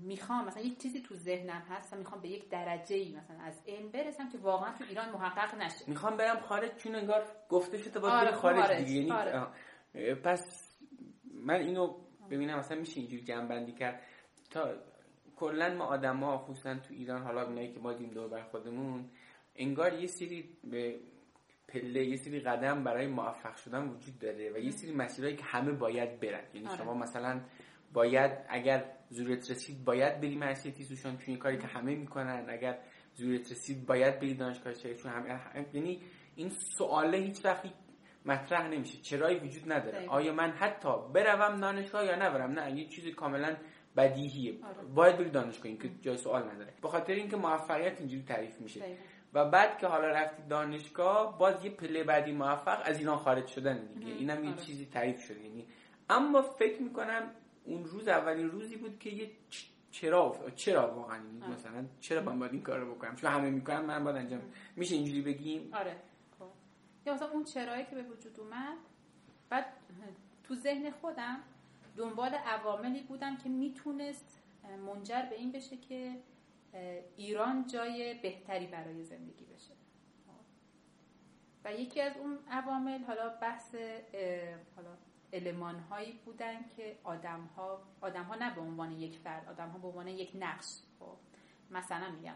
می‌خوام مثلا یک چیزی تو ذهنم هست و می‌خوام به یک درجه ای مثلا از علم برسم که واقعا تو ایران محقق نشه. می‌خوام برم خارج چون انگار گفته شده باید آره خارج, دیگه یعنی آره. پس من اینو ببینم مثلا میشه اینجوری جنبندی کرد؟ تا کلا ما آدما خصوصا تو ایران حالا اونایی که ما دیم دور بر خودمون انگار یه سری به پله یه سری قدم برای موفق شدن وجود داره و یه سری مسیرهایی که همه باید برن. یعنی آره. شما مثلا باید اگر زورت رسید باید بری مرسی تیزوشان چون کاری که همه می‌کنن. اگر زورت رسید باید بری دانشگاه چون همه یعنی این سواله هیچ وقت مطرح نمیشه. چرایی وجود نداره. آیا من حتی بروم دانشگاه یا نبرم؟ نه یه چیزی کاملا بدیهیه. آره. باید بری دانشگاه این که جای سوال نداره. به خاطر اینکه موفقیت اینجوری تعریف میشه. و بعد که حالا رفتی دانشگاه باز یه پله بعدی موفق از ایران خارج شدن دیگه. اینم یه آره. چیزی تعریف شده. یعنی اما فکر می‌کنم اون روز اولین روزی بود که یه چرا چرا واقعا؟ آره. مثلا چرا من باید این کار رو بکنم؟ چون همه می‌کنم من باید انجام میشه اینجوری بگیم؟ آره. یا مثلا اون چرایی که به وجود اومد بعد تو ذهن خودم دنبال عواملی بودم که می‌تونست منجر به این بشه که ایران جای بهتری برای زندگی بشه. و یکی از اون عوامل حالا بحث حالا علمان هایی بودن که آدم ها آدم ها نه به عنوان یک فرد آدم ها به عنوان یک نقش خب مثلا میگم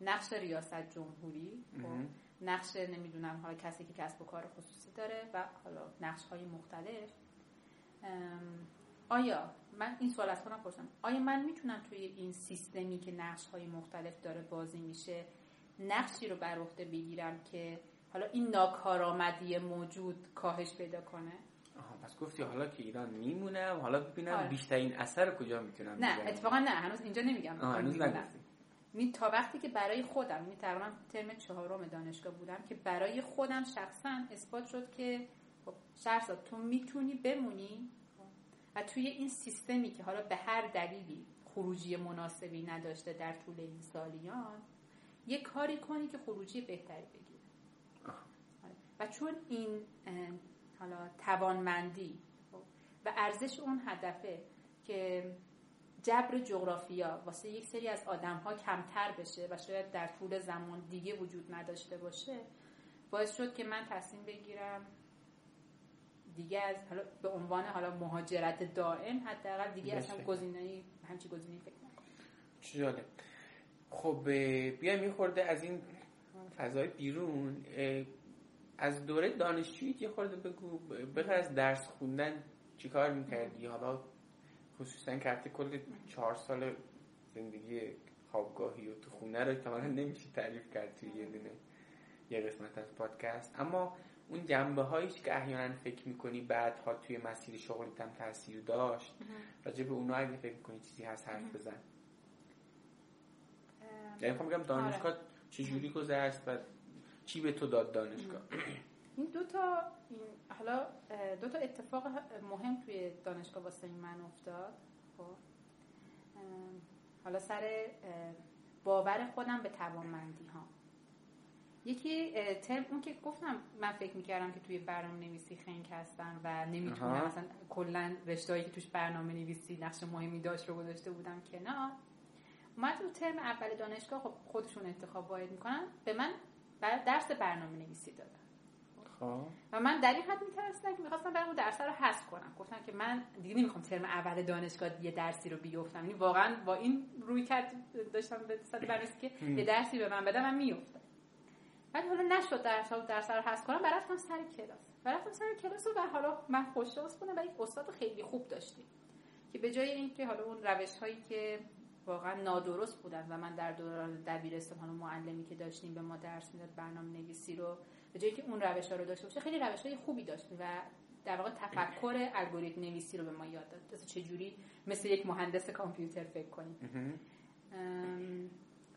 نقش ریاست جمهوری خب نقش نمی‌دونم حالا کسی که کسب و کار خصوصی داره و حالا نقش های مختلف آیا من این سوال از خودم پرسم. آیا من می‌تونم توی این سیستمی که نقش های مختلف داره بازی میشه نقشی رو بر عهده بگیرم که حالا این ناکارآمدی موجود کاهش پیدا کنه؟ آها پس گفتی حالا که ایران میمونم حالا ببینم آره. بیشترین اثر کجا می‌تونم نه اتفاقا نه هنوز اینجا نمیگم. هنوز می تا وقتی که برای خودم می تقریبا ترم چهارم دانشگاه بودم که برای خودم شخصا اثبات شد که خب شرط تو می‌تونی بمونی و توی این سیستمی که حالا به هر دلیلی خروجی مناسبی نداشته در طول این سالیان یه کاری کنی که خروجی بهتری بگیره آره. و چون این حالا توانمندی خب، و ارزش اون هدفه که جبر جغرافیا. واسه یک سری از آدم ها کمتر بشه و شاید در طول زمان دیگه وجود نداشته باشه باعث شد که من تصمیم بگیرم دیگه از حالا به عنوان حالا مهاجرت دائم حداقل دیگه اصلا گزینه‌ای همچی گزینه‌ای فکر نکنم. جالب. خب بیایم یه خورده از این فضای بیرون. از دوره دانشجویی یه خورده بگو بغیر از درس خوندن چیکار می‌کردی؟ حالا خصوصا که کل چهار سال زندگی خوابگاهی و تو خونه رو احتمالا نمیشه تعریف کرد توی یه دونه یه قسمت از پادکست. اما اون جنبه هاییش که احیانا فکر می‌کنی بعدها توی مسیر شغلیت هم تاثیر داشت راجع به اونا اگه فکر می‌کنی چیزی هست حرف بزن. یعنی می‌خوام بگم دانشگاه آره. چجوری گذشت و چی به تو داد دانشگاه؟ این دو تا این حالا دو تا اتفاق مهم توی دانشگاه واسه من افتاد خب. حالا سر باور خودم به توانمندی ها یکی ترم اون که گفتم من فکر می‌کردم که توی برنامه نویسی خنگ هستم و نمی‌تونم مثلا کلا رشتهایی که توش برنامه نویسی نقش مهمی داشت رو گذاشته بودم کنار. اومد تو ترم اول دانشگاه خب خودشون انتخاب باید می‌کنن. به من درس برنامه نویسی دادن. و من در این حد میترسیدم که می‌خواستم برم درس رو حذف کنم. گفتم که من دیگه نمی‌خوام ترم اول دانشگاه یه درسی رو بیفتم. یعنی واقعا با این روی کرد داشتم به صد بررسی که یه درسی به من بدم من میافتم ولی حالا نشد درس رو درس رو حذف کنم. برفتم سر کلاس. برفتم سر کلاس و حالا من خوششانس بودم و یک استاد خیلی خوب داشتیم که به جای اینکه حالا اون روش هایی که واقعا نادرست بودن و من در دوران دبیرستان حالا معلمی که داشتیم به ما درس می‌داد برنامه نویسی رو به جایی که اون روش ها رو داشته باشه خیلی روش های خوبی داشت و در واقع تفکر الگوریتم نویسی رو به ما یاد داد. مثل چجوری مثل یک مهندس کامپیوتر فکر کنیم.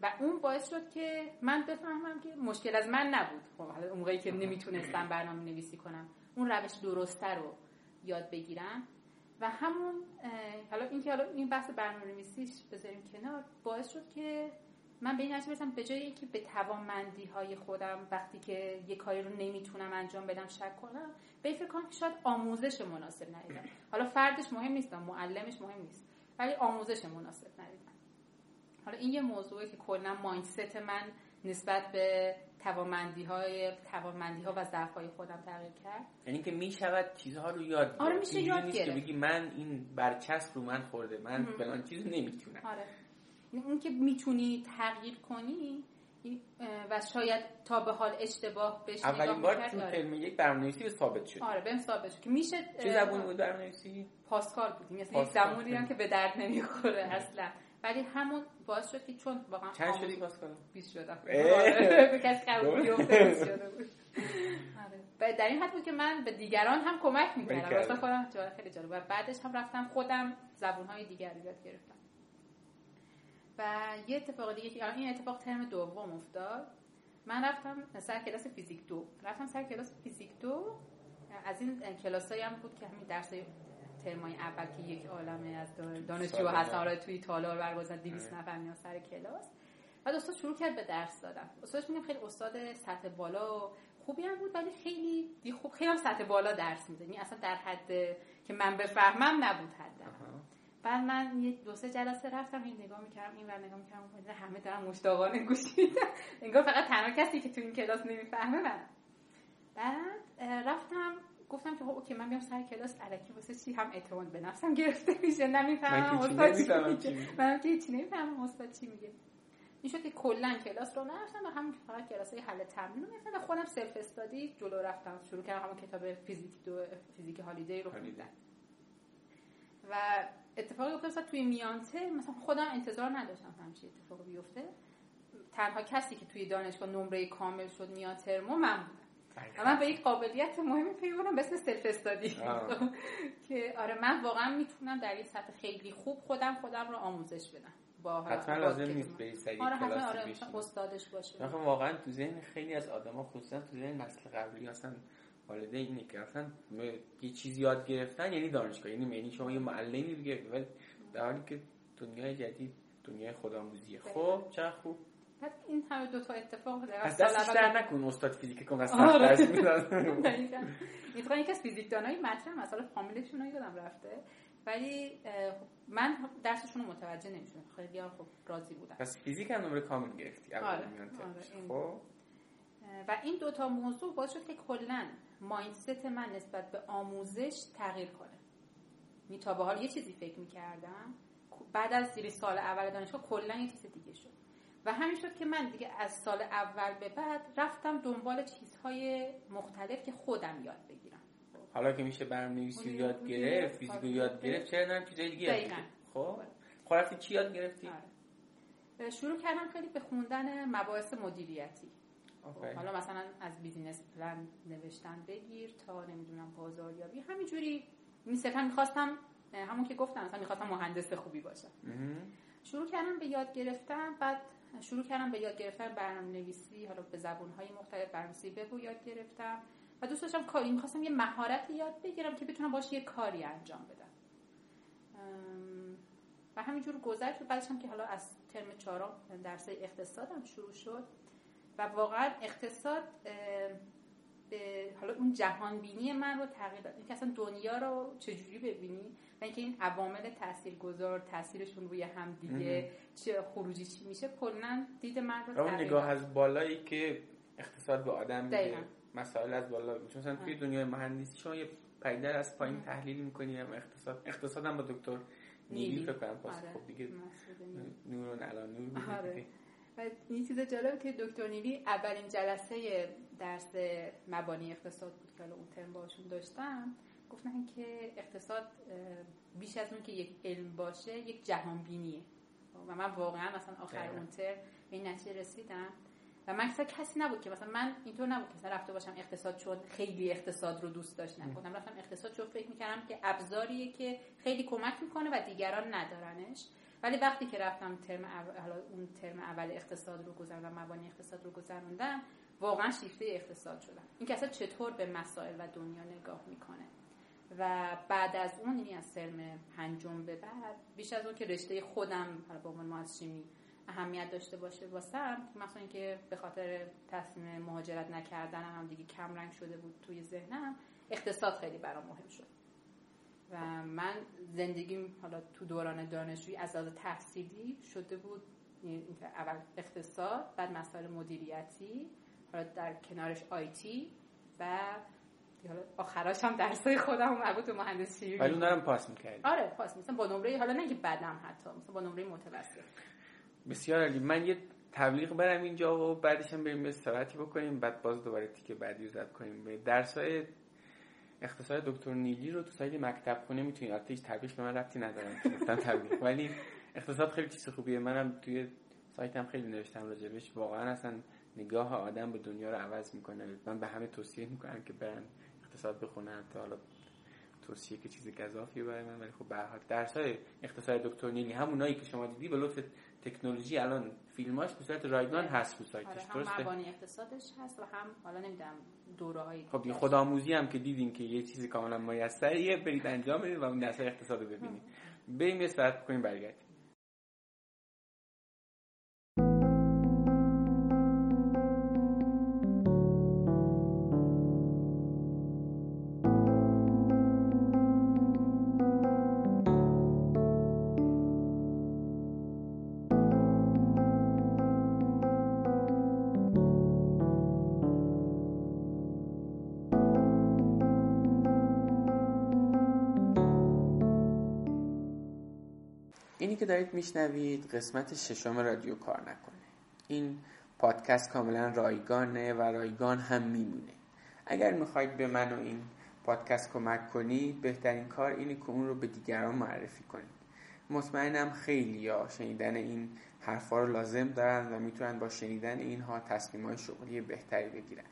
و اون باعث شد که من بفهمم که مشکل از من نبود. خب حالا اون موقعی که نمی‌تونستم برنامه نویسی کنم اون روش درسته رو یاد بگیرم. و همون حالا اینکه حالا این بحث برنامه نویسیش بذاریم کنار باعث شد که من به این نتیجه برسم به جای اینکه به توانمندی های خودم وقتی که یه کاری رو نمی‌تونم انجام بدم شک کنم به فکر کنم که شاید آموزش مناسب ندیدم. حالا فردش مهم نیست معلمش مهم نیست ولی آموزش مناسب ندیدم. حالا این یه موضوعی که کلا مایندست من نسبت به توانمندی های توانمندی ها و ضعف های خودم تغییر کرد. یعنی که می شود چیزها رو یاد آره میشه یاد گرفت که بگی من این برچسب رو من خورده من فلان چیز نمی‌تونم. آره. اون که می‌تونی تغییر کنی و شاید تا به حال اشتباه بشه اولین بار تو ترم یک برنامه‌نویسی ثابت شد. آره بهم ثابت شد که میشه چه زبون بود برنامه‌نویسی؟ پاسکال بود مثلا یک زبونی هم که به درد نمی‌خوره اصلا. ولی همون باعث شد که چون واقعا چند شدی پاسکال؟ 20 شدم. به قبول بیفته شده بود. آره. در این حد بود که من به دیگران هم کمک می‌کردم. واسه خودم خیلی جالب. و بعدش هم رفتم خودم زبون‌های دیگر یاد گرفتم. و یه اتفاق دیگه که این اتفاق ترم دوم افتاد. من رفتم سر کلاس فیزیک دو. رفتم سر کلاس فیزیک دو. از این کلاس هم بود که همین درس ترمای اول که یک عالمه از دانشجو هستن آره توی تالار برگزار 200 نفر میان سر کلاس. بعد استاد شروع کرد به درس دادن. استادش میگم خیلی استاد سطح بالا و خوبی هم بود ولی خیلی خوب خیلی هم سطح بالا درس میده یعنی اصلا در حد که من بفهمم نبود حد بعد من یه دو سه جلسه رفتم این نگاه می‌کردم این ور نگاه می‌کردم همه دارن مشتاقانه گوش میدن. انگار فقط تنها کسی که تو این کلاس نمی‌فهمه من. بعد رفتم گفتم که خب OK من بیام سر کلاس الکی واسه چی؟ هم اعتماد به نفسم گرفته میشه نمی‌فهمم استاد چی میگه. من که هیچ نمی‌فهمم استاد چی میگه. این شد که کلا کلاس رو نرفتم و همون فقط کلاس های حل تمرین رو می‌رفتم و خودم self-study جلو رفتم. شروع کردم همون کتاب فیزیک دو فیزیک هالیدی رو خوندم و اتفاقی افتاد توی میان‌ترم مثلا خودم انتظار نداشتم همچین اتفاقی بیفته. تنها کسی که توی دانشگاه نمره کامل شد میان ترمو من بودم. و من به یک قابلیت مهمی پیوندم به اسم سلف استادی که آره من واقعا می‌تونم در این سطح خیلی خوب خودم خودم رو آموزش بدم. با حتما لازم نیست بری سری آره حتما آره استادش باشه. واقعا تو ذهن خیلی از آدما خصوصا تو ذهن نسل قبلی اصلا والدین اینه که اصلا یه چیزی یاد گرفتن یعنی دانشگاه یعنی یعنی شما یه معلمی دیگه ولی در حالی که دنیای جدید دنیای خودآموزیه. خب چه خوب. پس این همه دو تا اتفاق در از دستش در نکن استاد فیزیک کن از درس می‌داد این یکی از فیزیکدانای مطرح مثلا فامیلشون رو یادم رفته. ولی من درسشون رو متوجه نمی‌شدم. خیلی خب راضی بودم. پس فیزیک هم نمره کامل گرفتی. آره. آره. خب. و این دوتا موضوع باعث شد که کلا مایندست من نسبت به آموزش تغییر کنه. می تا به حال یه چیزی فکر می‌کردم. بعد از زیر سال اول دانشگاه کلا یه چیز دیگه شد. و همین شد که من دیگه از سال اول به بعد رفتم دنبال چیزهای مختلف که خودم یاد بگیرم. حالا که میشه برنامه‌نویسی یاد گرفت فیزیک یاد گرفت چرا نه چیزای دیگه خب. خب. چی یاد گرفتی؟ آره. شروع کردم خیلی به خوندن مباحث مدیریتی. خب، حالا مثلا از بیزینس پلان نوشتن بگیر تا نمی‌دونم بازاریابی. همینجوری می صرفا می‌خواستم همون که گفتم مثلا می‌خواستم مهندس خوبی باشم. شروع کردم به یاد گرفتن بعد شروع کردم به یاد گرفتن برنامه نویسی حالا به زبون های مختلف برنامه‌نویسی وب یاد گرفتم. و دوست داشتم کاری می‌خواستم یه مهارتی یاد بگیرم که بتونم باش یه کاری انجام بدم. و همینجور گذشت بعدش هم که حالا از ترم چهارم درس اقتصادم شروع شد. و واقعا اقتصاد به حالا اون جهان بینی من رو تغییر داد. اینکه اصلا دنیا رو چجوری ببینی؟ و اینکه این عوامل تاثیرگذار تاثیرشون روی هم دیگه چه خروجی چی میشه کلا دید من رو اون نگاه از بالایی که اقتصاد به آدم میده. مسائل از بالا. مثلا توی دنیای مهندسی شما یه پیدر از پایین تحلیل می‌کنی هم اقتصاد. اقتصاد هم با دکتر نیلی فکر کنم. آره. خب دیگه نورون الان نور. و این چیز جالب که دکتر نیلی اولین جلسه درس مبانی اقتصاد بود که اون ترم باشون داشتم گفتن که اقتصاد بیش از اون که یک علم باشه یک جهان بینیه و من واقعا مثلا آخر اون ترم به این نتیجه رسیدم. و من کسی نبود که مثلا من اینطور نبود که رفته باشم اقتصاد چون خیلی اقتصاد رو دوست داشتم. گفتم رفتم اقتصاد چون فکر می‌کردم که ابزاریه که خیلی کمک می‌کنه و دیگران ندارنش. ولی وقتی که رفتم ترم اول اون ترم اول اقتصاد رو گذروندم مبانی اقتصاد رو گذروندم واقعا شیفته اقتصاد شدم. این که اصلا چطور به مسائل و دنیا نگاه می‌کنه؟ و بعد از اون یعنی از ترم پنجم به بعد بیش از اون که رشته خودم حالا به عنوان شیمی اهمیت داشته باشه واسم مثلا اینکه به خاطر تصمیم مهاجرت نکردن هم دیگه کم رنگ شده بود توی ذهنم اقتصاد خیلی برام مهم شد. و من زندگیم حالا تو دوران دانشجویی از لحاظ تحصیلی شده بود اول اقتصاد بعد مسائل مدیریتی حالا در کنارش آیتی و آخراش هم درسای خودم مربوط به مهندسی ولی اونم پاس می‌کردی. آره پاس مثلا با نمره حالا نه که بدم حتی مثلا با نمره متوسط. بسیار عالی. من یه تبلیغ برم اینجا و بعدش هم بریم استراحتی بکنیم بعد باز دوباره تیکه بعدی رو زد کنیم. به درسای اقتصاد دکتر نیلی رو تو سایت مکتب خونه می‌تونید البته هیچ به من ربطی ندارم گفتم تبلیغ ولی اقتصاد خیلی چیز خوبیه. منم توی سایتم خیلی نوشتم راجبش واقعا اصلا نگاه آدم به دنیا رو عوض می‌کنه. من به همه توصیه می‌کنم که برن اقتصاد بخونن. تا حالا توصیه که چیز گزافیه برای من ولی خب به هر درس های اقتصاد دکتر نیلی همونایی که شما دیدی به لطف تکنولوژی الان فیلماش به صورت رایگان هست رو سایتش آره هم مبانی اقتصادش هست و هم حالا نمی‌دونم دوره خب این خودآموزی هم که دیدین که یه چیزی کاملا میسریه برید انجام بدید و اون اقتصاد رو ببینید. بریم یه ساعت کنیم برگردیم. دارید میشنوید. قسمت ششم رادیو کار نکنه. این پادکست کاملا رایگانه و رایگان هم میمونه. اگر می‌خواید به من و این پادکست کمک کنید بهترین کار اینه که اون رو به دیگران معرفی کنید. مطمئنم خیلی یا شنیدن این حرفا رو لازم دارن و می‌تونن با شنیدن اینها تصمیم های شغلی بهتری بگیرن.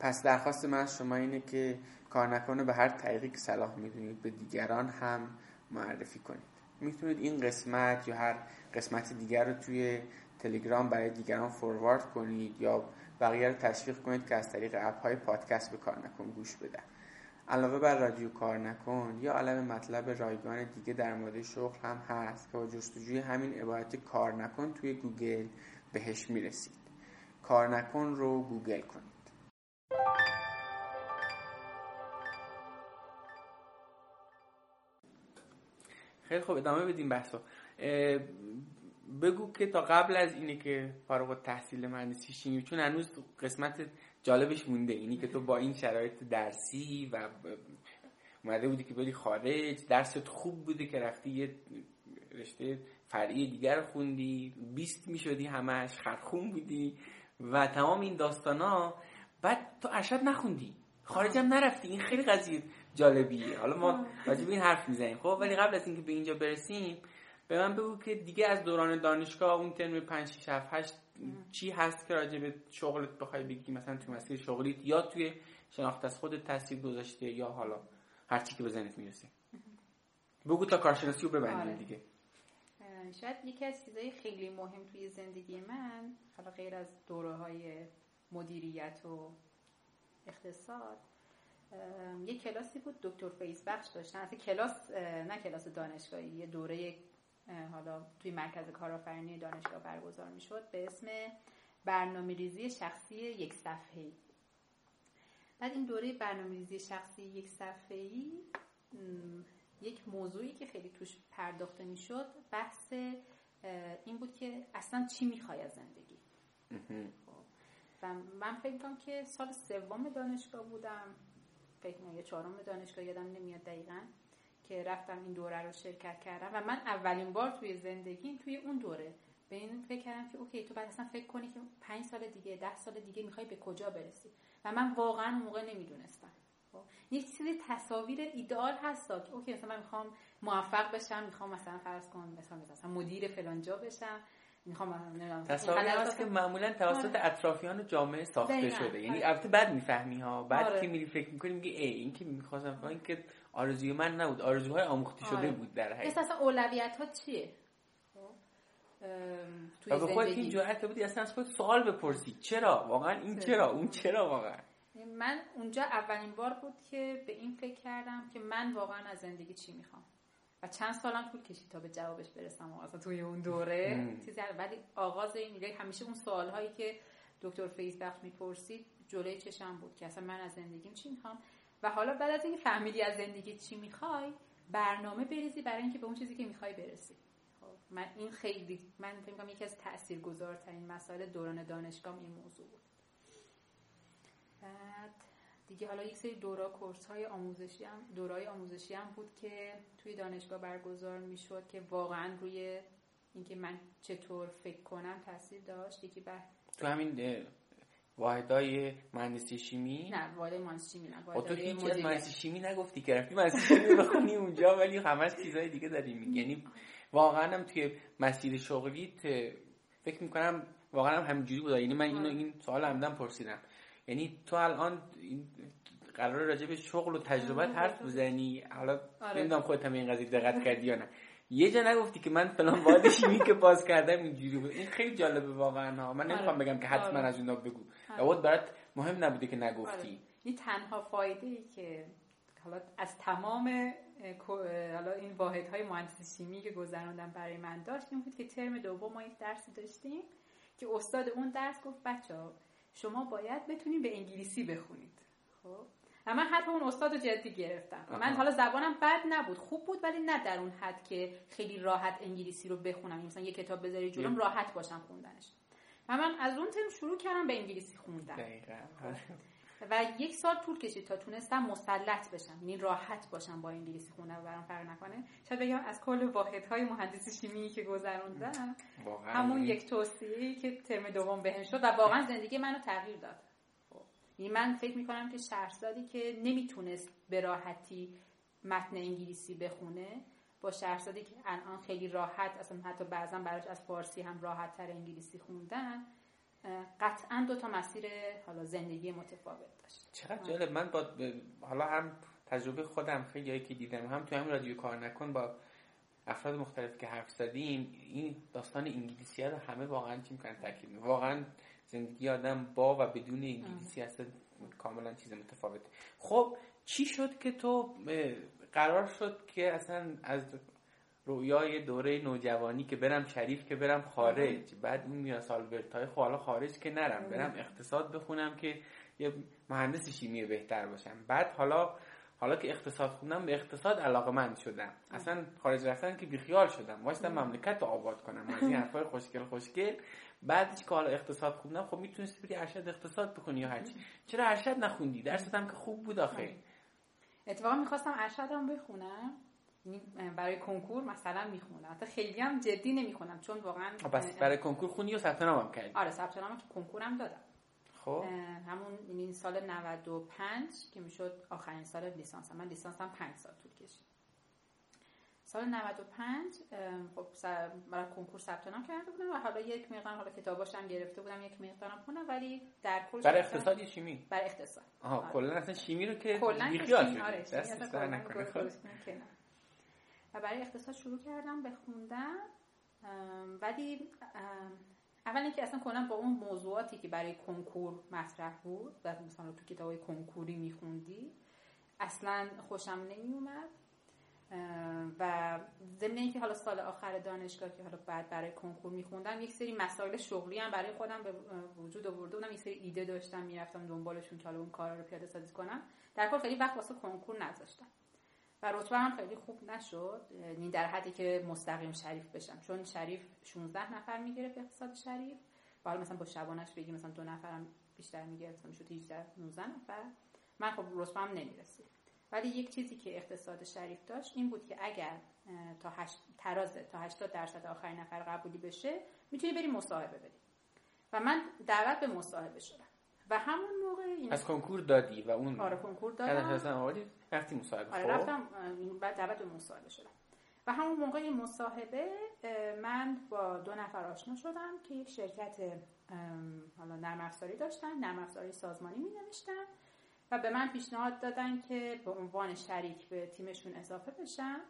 پس درخواست من از شما اینه که کار نکنه به هر طریقی که صلاح می‌دونید به دیگران هم معرفی کنید. می‌تونید این قسمت یا هر قسمت دیگر رو توی تلگرام برای دیگران forward کنید یا بقیه رو تشویق کنید که از طریق app های پادکست به کار نکن گوش بدن علاوه بر رادیو کار نکن یه عالمه مطلب رایگان دیگه در مورد شغل هم هست که با جستجوی همین عبارت کار نکن توی گوگل بهش می‌رسید. کار نکن رو گوگل کنید. خیلی خوب ادامه بدیم بحثو. بگو که تا قبل از اینه که فارغ تحصیل مهندسی شیمی چون هنوز قسمت جالبش مونده. اینی که تو با این شرایط درسی و اومده بودی که بری خارج درست خوب بوده که رفتی یه رشته فرعی دیگر خوندی بیست می‌شدی همش خرخون بودی و تمام این داستانا. بعد تو ارشد نخوندی خارجم نرفتی. این خیلی قضیه. جالبیه. حالا ما راجع این حرف می‌زنیم. خب ولی قبل از اینکه به اینجا برسیم به من بگو که دیگه از دوران دانشگاه اون ترم 5 6 7 8 چی هست که راجع به شغلت بخوای بگی؟ مثلا تو مسیر شغلیت یا توی شناخت از خودت تاثیر گذاشته یا حالا هر چی که به ذهنت می‌رسه. بگو تا کارشناسی رو ببندیم آره. دیگه. شاید یکی از چیزای خیلی مهم توی زندگی من حالا غیر از دوره های مدیریت و اقتصاد یه کلاسی بود دکتر فیض‌بخش داشتن. اصلا کلاس نه کلاس دانشگاهی یه دوره حالا توی مرکز کارآفرینی دانشگاه برگزار می‌شد به اسم برنامه ریزی شخصی یک صفحه‌ای. بعد این دوره برنامه ریزی شخصی یک صفحه‌ای یک موضوعی که خیلی توش پرداخته می‌شد بحث این بود که اصلا چی می‌خوای از زندگی. و من فکر کنم که سال سوم دانشگاه بودم. فکر کنم چهارم دانشگاه یادم نمیاد دقیقا که رفتم این دوره رو شرکت کردم و من اولین بار توی زندگی توی اون دوره به این فکر کردم که okay تو باید اصلا فکر کنی که پنج سال دیگه ده سال دیگه می‌خوای به کجا برسی و من واقعا موقع نمی‌دونستم خب؟ یک سری تصاویر ایدئال هست که okay مثلا من می‌خوام موفق بشم می‌خوام مثلا فرض کن مثلا مثلا مدیر فلانجا بشم می‌خوام تصاویر هست که معمولا توسط آره. اطرافیان جامعه ساخته شده. یعنی آره. البته بعد می‌فهمی ها. بعد آره. که میری فکر می‌کنی میگی ای این که می‌خواستم این که آرزوی من نبود. آرزوهای آموخته شده آره. بود در حقیقت. اصلا اولویت ها چیه و به خودت این جرأت بودی اصلا از خود سوال بپرسی. چرا؟ واقعا این چرا؟ اون چرا واقعا؟ من اونجا اولین بار بود که به این فکر کردم که من واقعا از زندگی چی می‌خوام. و چند سالم طول کشید تا به جوابش برسم اصلا توی اون دوره چیزی ولی آغاز این ایده همیشه اون سوال هایی که دکتر فیس بخش می‌پرسید جلوی چشم بود که اصلا من از زندگیم چی می‌خوام؟ و حالا بعد از اینکه فهمیدی از زندگی چی می‌خوای برنامه بریزی برای اینکه به اون چیزی که می‌خوای برسی. خب من این خیلی من فکر کنم یکی از تاثیرگذارترین مسائل دوران دانشگاه این موضوع بود. بعد دیگه حالا یک سری دورا کورس های آموزشی هم دورای آموزشی هم بود که توی دانشگاه برگزار می‌شد که واقعا روی اینکه من چطور فکر کنم تاثیر داشت. یکی بر تو همین واحدای مهندسی شیمی؟ نه واحدای مهندسی شیمی نه خب تو هیچ از مهندسی شیمی نگفتی که رفتی مهندسی شیمی بخونی اونجا ولی همش چیزای دیگه داری میگی. یعنی واقعا هم توی مسیر شغلیت فکر می‌کنم واقعا هم همینجوری بود. یعنی من اینو این سوال عمدن پرسیدم. یعنی تو الان این قرار راجع به شغل و تجربه حرف بزنی حالا آره. نمی‌دونم خودت هم این قضیه دقت کردی یا نه یه جا نگفتی که من فلان واحد شیمی که باز کردم اینجوری بود این خیلی جالبه واقعا ها من نمی‌خوام آره. بگم که حتما آره. از اونها بگو آره. برات مهم نبوده که نگفتی آره. این تنها فایده ای که حالا از تمام حالا این واحد های مهندسی شیمی که گذروندم برای من داشت این بود که ترم دوم ما یک درسی داشتیم که استاد اون درس گفت بچه شما باید بتونید به انگلیسی بخونید خب و من حتی اون استاد رو جدی گرفتم. من حالا زبانم بد نبود. خوب بود ولی نه در اون حد که خیلی راحت انگلیسی رو بخونم. مثلا یه کتاب بذاری جلوم راحت باشم خوندنش. و من از اون ترم شروع کردم به انگلیسی خوندن. و یک سال طول کشید تا تونستم مسلط بشم. یعنی راحت باشم با انگلیسی خونه و برام فرق نکنه. شاید بگم از کل واحدهای مهندسی شیمی که گذروندم همون یک توصیه که ترم دوم بهم شد و واقعا زندگی منو تغییر داد. من فکر می‌کنم که شهرزادی که نمی‌تونست به راحتی متن انگلیسی بخونه با شهرزادی که الان خیلی راحت اصلا حتی بعضا براش از فارسی هم راحت تر انگلیسی خوندن قطعا دو تا مسیر حالا زندگی متفاوت داشت. چقدر جالب. من با حالا هم تجربه خودم خیلی که دیدم هم تو همین رادیو کار نکن با افراد مختلف که حرف زدیم این داستان انگلیسی رو همه واقعا چی می‌کنن؟ تاکید واقعا زندگی آدم با و بدون انگلیسی هست کاملا چیز متفاوته. خب چی شد که تو قرار شد که اصلا از رویای دوره نوجوانی که برم شریف که برم خارج بعد اون میاد سالورت های خب حالا خارج که نرم برم اقتصاد بخونم که یه مهندس شیمی بهتر باشم. بعد حالا حالا که اقتصاد خوندم به اقتصاد علاقه مند شدم. اصلا خارج رفتن که بیخیال شدم. واسه مملکت رو آباد کنم. از این حرفای خوشگل خوشگل. بعدش که حالا اقتصاد خوندم خب می‌تونستی بری ارشد اقتصاد بکنی یا هرچی. چرا ارشد نخوندی؟ درستم که خوب بود آخه. اتفاقا می‌خواستم ارشدم بخونم. برای کنکور مثلا می‌خونم حتی خیلی هم جدی نمی‌خونم چون واقعا پس برای کنکور خونی و ثبت نام کردی. آره ثبت نام تو کنکورم دادم. خب. همون این سال 95 که می‌شد آخرین سال لیسانس. من لیسانسم 5 سال طول کشید. سال 95 خب برای کنکور ثبت نام کرده بودم و حالا یک مقدار حالا کتاباشم گرفته بودم یک مقدارم خوندم ولی در کل برای اقتصاد شیمی؟ برای اقتصاد. آها آره. کلا اصلا شیمی رو که بیخیال شدی آره خب. و برای اقتصاد شروع کردم به خوندن ولی اول اینکه اصلا کنم با اون موضوعاتی که برای کنکور مطرح بود و مثلا تو کتاب کنکوری میخوندی اصلا خوشم نمی اومد و ضمن اینکه حالا سال آخر دانشگاه که حالا بعد برای کنکور میخوندم یک سری مسائل شغلی هم برای خودم به وجود آورده بودم. یک سری ایده داشتم می‌رفتم دنبالشون که حالا اون کارا رو پیاده سازی کنم. در کل خیلی وقت واسه کنکور نذاشتم. و رتبه هم خیلی خوب نشد یعنی در حدی که مستقیم شریف بشم. چون شریف 16 نفر می‌گرفت اقتصاد شریف. و حالا مثلا با شبانش بگیم مثلا دو نفرم بیشتر می‌گرفت می‌شد 18 19 نفر. من خب رتبه هم نمی‌رسید. ولی یک چیزی که اقتصاد شریف داشت این بود که اگر تا هشت ترازه تا 80 درصد آخرین نفر قبولی بشه می‌تونی بری مصاحبه بدی. و من دعوت به مصاحبه شدم. و همون موقع این از کنکور دادی و اون آره کنکور دادم. رفتی مصاحبه آره خب. رفتم بعد دعوت به مصاحبه شدم و همون موقع مصاحبه من با دو نفر آشنا شدم که یک شرکت حالا نرم افزاری داشتن نرم افزاری سازمانی می نوشتن و به من پیشنهاد دادن که به عنوان شریک به تیمشون اضافه بشم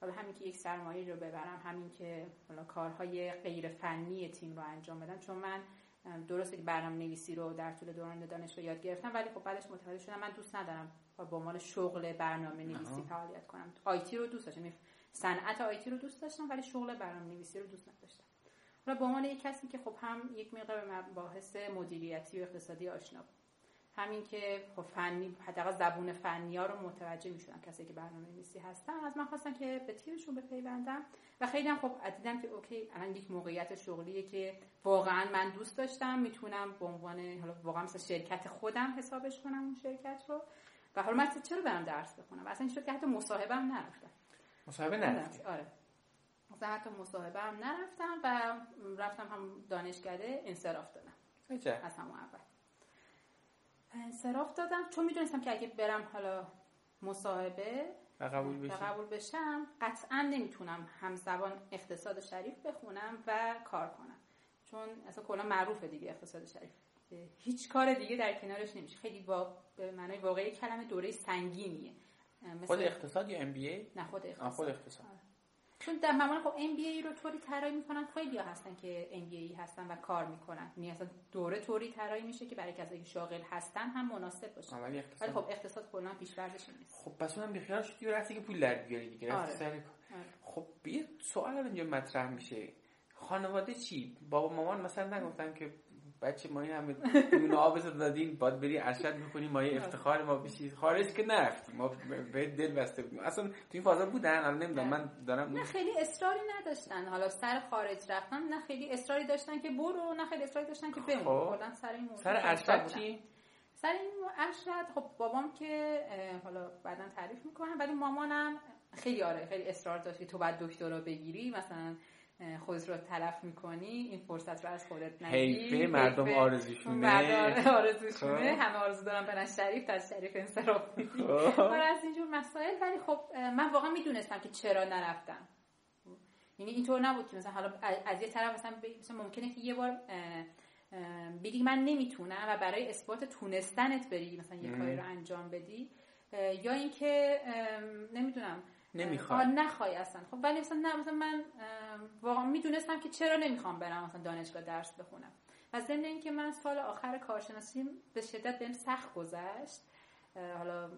حالا همین که یک سرمایه رو ببرم همین که حالا کارهای غیر فنی تیم رو انجام بدم چون من درسته که برنامه نویسی رو در طول دوران دانشگاه یاد گرفتم ولی خب بعدش متوجه شدم من دوست ندارم با عنوان شغل برنامه نویسی فعالیت کنم. آیتی رو دوست داشتم. یعنی صنعت آیتی رو دوست داشتم ولی شغل برنامه نویسی رو دوست نداشتم. حالا به عنوان یک کسی که خب هم یک مقدار به مباحث مدیریتی و اقتصادی آشنا بود. همین که خب فنی حداقل زبون فنی ها رو متوجه می‌شدن کسی که برنامه نویسی هستن. از من خواستن که به تیمشون بپیوندم و خیلی هم خب دیدم که اوکی الان یک موقعیت شغلیه که واقعا من دوست داشتم. می‌تونم به عنوان حالا واقعا مثل شرکت خودم حسابش کنم اون شرکت رو. و حالا من چرا برم درس بخونم؟ اصلا این شد که حتی مصاحبه هم نرفتم مصاحبه نرفتی؟ آره. مثلا حتی مصاحبه هم نرفتم و رفتم هم دانشکده انصراف دادم. از همون اول. انصراف دادم. چون می‌دونستم که اگه برم حالا مصاحبه و قبول, قبول بشم قطعا نمی‌تونم همزبان اقتصاد شریف بخونم و کار کنم. چون اصلا کلا معروفه دیگه اقتصاد شریف. هیچ کار دیگه در کنارش نمیشه. خیلی با به معنای واقعی کلمه دوره سنگینیه. خود اقتصاد یا ام بی نه خود اقتصاد. خود اقتصاد. چون در معمولا خب ام بی ای رو طوری طراحی می‌کنن خیلی هستن که ام بی ای هستن و کار می‌کنن. یعنی اصلا دوره طوری طراحی میشه که برای کسایی که شاغل هستن هم مناسب باشه. ولی خب اقتصاد کلا پیشورزش نیست. خب پس اونم بیخیال شدی رفتی که پول در بیاری دیگه. آره. آره. خب یه سوال اینجا مطرح میشه. خانواده چی؟ بابا مامان مثلا نگفتن که بچه ما این همه نون آب دادیم باید بری ارشد می‌کنی ما یه افتخار ما بشی. خارج که نرفتیم ما به دل بسته بودیم. اصلا تو این فازا بودن الان نمی‌دونم من دارم نه خیلی اصراری نداشتن. حالا سر خارج رفتن نه خیلی اصراری داشتن که برو نه خیلی اصراری داشتن که بمون خب. سر این سر ارشد چی؟ سر این ارشد خب بابام که حالا بعدا تعریف می‌کنم ولی مامانم خیلی آره خیلی اصرار داشت که تو بعد دکترا بگیری. مثلا خودت رو تلف می‌کنی این فرصت رو از خودت نگیر حیفه مردم آرزوشونه. مردم آرزوشونه. خب. همه آرزو دارم برن شریف تا شریف انصراف میدی خب. آره، از اینجور مسائل. ولی خب من واقعا می‌دونستم که چرا نرفتم. یعنی اینطور نبود که مثلا حالا از یه طرف مثلا, مثلا ممکنه که یه بار بگی من نمی‌تونم و برای اثبات تونستنت بری مثلا یه کاری رو انجام بدی. یا اینکه نمی‌دونم. نمی‌خوای نخوای اصلا. خب ولی مثلا نه مثلا من واقعا می‌دونستم که چرا نمی‌خوام برم مثلا دانشگاه درس بخونم. و ضمن اینکه من سال آخر کارشناسی به شدت بهم سخت گذشت. حالا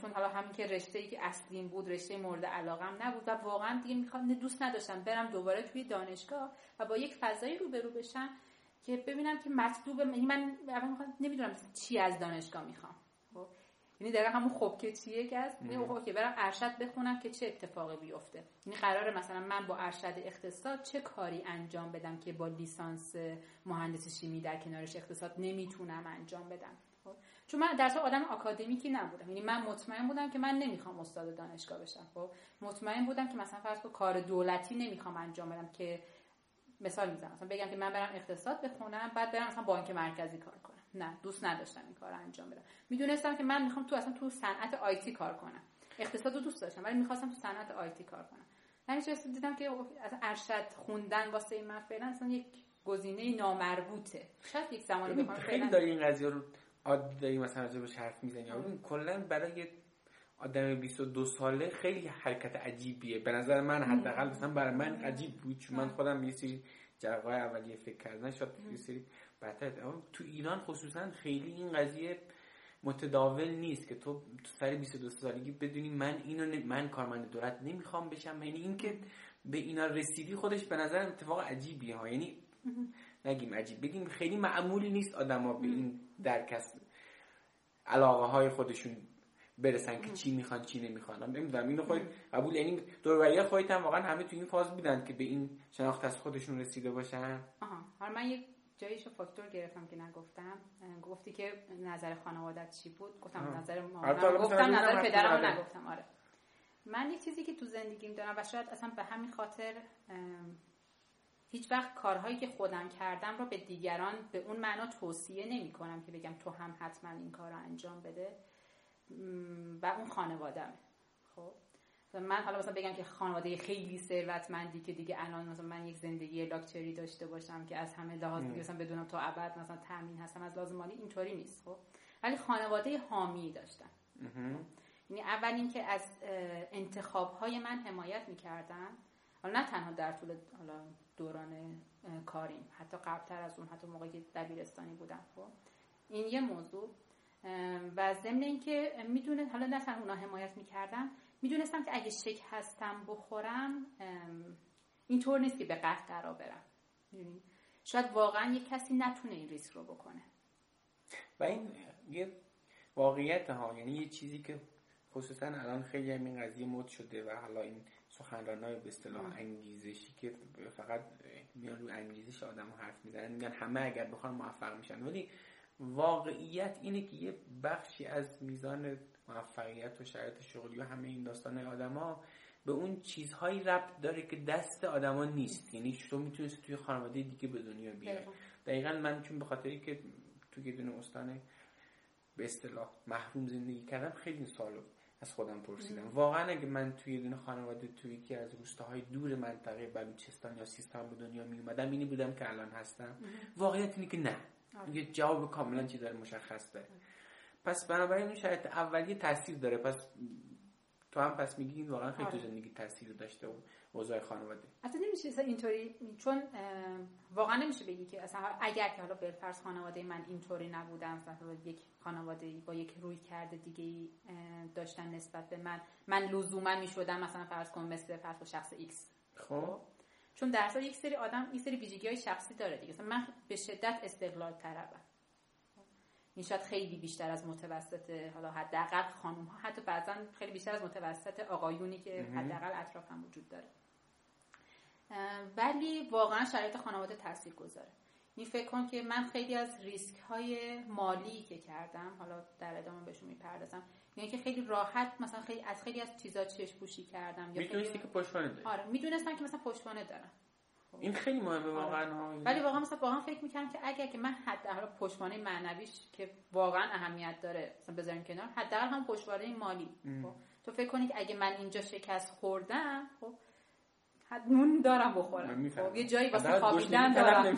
چون حالا همین که رشته ای که اصلیم بود رشته مورد علاقم نبود و واقعا دیگه می‌خوام دوست نداشتم برم دوباره توی دانشگاه و با یک فضایی روبرو بشم که ببینم که مطلوب یعنی من نمی‌دونم چی از دانشگاه می‌خوام. یعنی دقیقا همون خب که چیه که از که برم ارشد بخونم که چه اتفاقی بیفته. یعنی قراره مثلا من با ارشد اقتصاد چه کاری انجام بدم که با لیسانس مهندسی شیمی در کنارش اقتصاد نمی‌تونم انجام بدم. خب؟ چون من در آدم آکادمیکی نبودم. یعنی من مطمئن بودم که من نمی‌خوام استاد دانشگاه بشم. خب؟ مطمئن بودم که مثلا فرض کار دولتی نمی‌خوام انجام بدم که مثال می‌زنم. مثلا بگم که من برم اقتصاد بخونم بعد برم مثلا بانک مرکزی کار نه دوست نداشتم این کار رو انجام بدم. می‌دونستم که من می‌خوام تو اصلا تو صنعت آیتی کار کنم. اقتصاد رو دوست داشتم ولی می‌خواستم تو صنعت آیتی کار کنم. همیشه دیدم که از ارشد خوندن واسه من فعلا اصلا یک گزینه نامربوطه. شاید یک زمانی بخوام خیلی داری این قضیه رو عادی داری مثلا به حرف می‌زنی. کلا برای آدم 22 ساله خیلی حرکت عجیبیه. به نظر من حداقل مثلا برای من عجیب بود چون من خودم یه سری جرقای اولیه فکر کردن شاید یه سری بهتر تو ایران خصوصا خیلی این قضیه متداول نیست که تو تو سر 22 سالگی بدونی من اینو من کارمند دولت نمی‌خوام بشم. یعنی اینکه به اینا رسیدی خودش به نظر اتفاق عجیبیه ها. یعنی نگیم عجیب. بگیم خیلی معمولی نیست آدما به این درکس علاقه های خودشون برسن که چی می‌خوان چی نمی‌خوان. نمی‌دونم. اینو خود قبول یعنی دور خودت هم واقعا همه تو این فاز بودن که به این شناخت از خودشون رسیده باشن. آها. حالا من یک جاییشو فاکتور گرفتم که نگفتم. گفتی که نظر خانوادت چی بود؟ گفتم نظر مامانم. گفتم نظر پدرم نگفتم آره. من یک چیزی که تو زندگیم دارم و شاید اصلا به همین خاطر هیچ وقت کارهایی که خودم کردم رو به دیگران به اون معنا توصیه نمی کنم که بگم تو هم حتما این کار رو انجام بده. و اون خانوادمه خب؟ من حالا مثلا بگم که خانواده خیلی ثروتمندی که دیگه الان مثلا من یک زندگی لاکچری داشته باشم که از همه لحاظ مثلا بدونم تا ابد مثلا تامین هستم از لازم مالی اینطوری نیست خب. ولی خانواده حامی داشتن یعنی اول اینکه از انتخاب های من حمایت می‌کردن. حالا نه تنها در طول حالا دوران کاریم حتی قبلتر از اون حتی موقعی که دبیرستانی بودم خب. این یه موضوع. و ضمن اینکه می‌دونه حالا نه تنها اونا حمایت می‌کردن می‌دونستم که اگه هستم بخورم اینطور نیست که به قهر برم. شاید واقعا یک کسی نتونه این ریسک رو بکنه. و این یه واقعیت ها یعنی یه چیزی که خصوصا الان خیلی هم این قضیه مد شده و حالا این سخنران های به اصطلاح انگیزشی که فقط میان روی انگیزش آدم حرف می‌زنن میگن همه اگر بخوان موفق میشن. ولی واقعیت اینه که یه بخشی از میزان موفقیت و شرایط شغلی و همه این داستان آدما به اون چیزهایی ربط داره که دست آدما نیست. یعنی تو می‌تونستی توی خانواده دیگه به دنیا بیای. دقیقا من چون به خاطری که توی یه دونه استان به اصطلاح محروم زندگی کردم خیلی سالو از خودم پرسیدم. واقعا اگه من توی یه دونه خانواده توی یکی از روستاهای دور منطقه بلوچستان یا سیستان به دنیا می اومدم اینی بودم که الان هستم. واقعیت اینه که نه. آره. یه جواب کاملا چی داره مشخص داره پس بنابراین این شرایط اولیه تاثیر داره. پس تو هم پس میگی این واقعا خیلی تو آره. زندگی تاثیر داشته و اوضاع خانواده. اصلا نمیشه اینطوری چون واقعا نمیشه بگی که اصلا اگر که حالا بالفرض خانواده من اینطوری نبودم مثلا یک خانواده با یک رویکرد دیگه داشتن نسبت به من من لزوما می‌شدم مثلا فرض کن مثل فرض شخص ایکس خب؟ چون در یک سری آدم این سری ویژگی های شخصی داره دیگه. من به شدت استقلال طلبم این شاید خیلی بیشتر از متوسط حالا حداقل خانم ها حتی بعضا خیلی بیشتر از متوسط آقایونی که حداقل اطراف هم وجود داره. ولی واقعا شرایط خانواده تاثیر گذاره این فکر کن که من خیلی از ریسک های مالی که کردم حالا در ادامه بهشون می‌پردازم یعنی که خیلی راحت مثلا خیلی از خیلی از چیزا چش پوشی کردم یا می‌دونستی که پشتوانه داری. آره می‌دونستم که مثلا پشتوانه دارم. این خیلی مهمه آره. واقعا ولی واقعا مثلا واقعا فکر می‌کنم که اگر که من حداقل پشتوانه معنویش که واقعا اهمیت داره مثلا بذاریم کنار حداقل هم پشتوانه مالی. خب؟ تو فکر کنی که اگه من اینجا شکست خوردم خب نون دارم بخورم. خب یه جایی واسه خوابیدن دارم.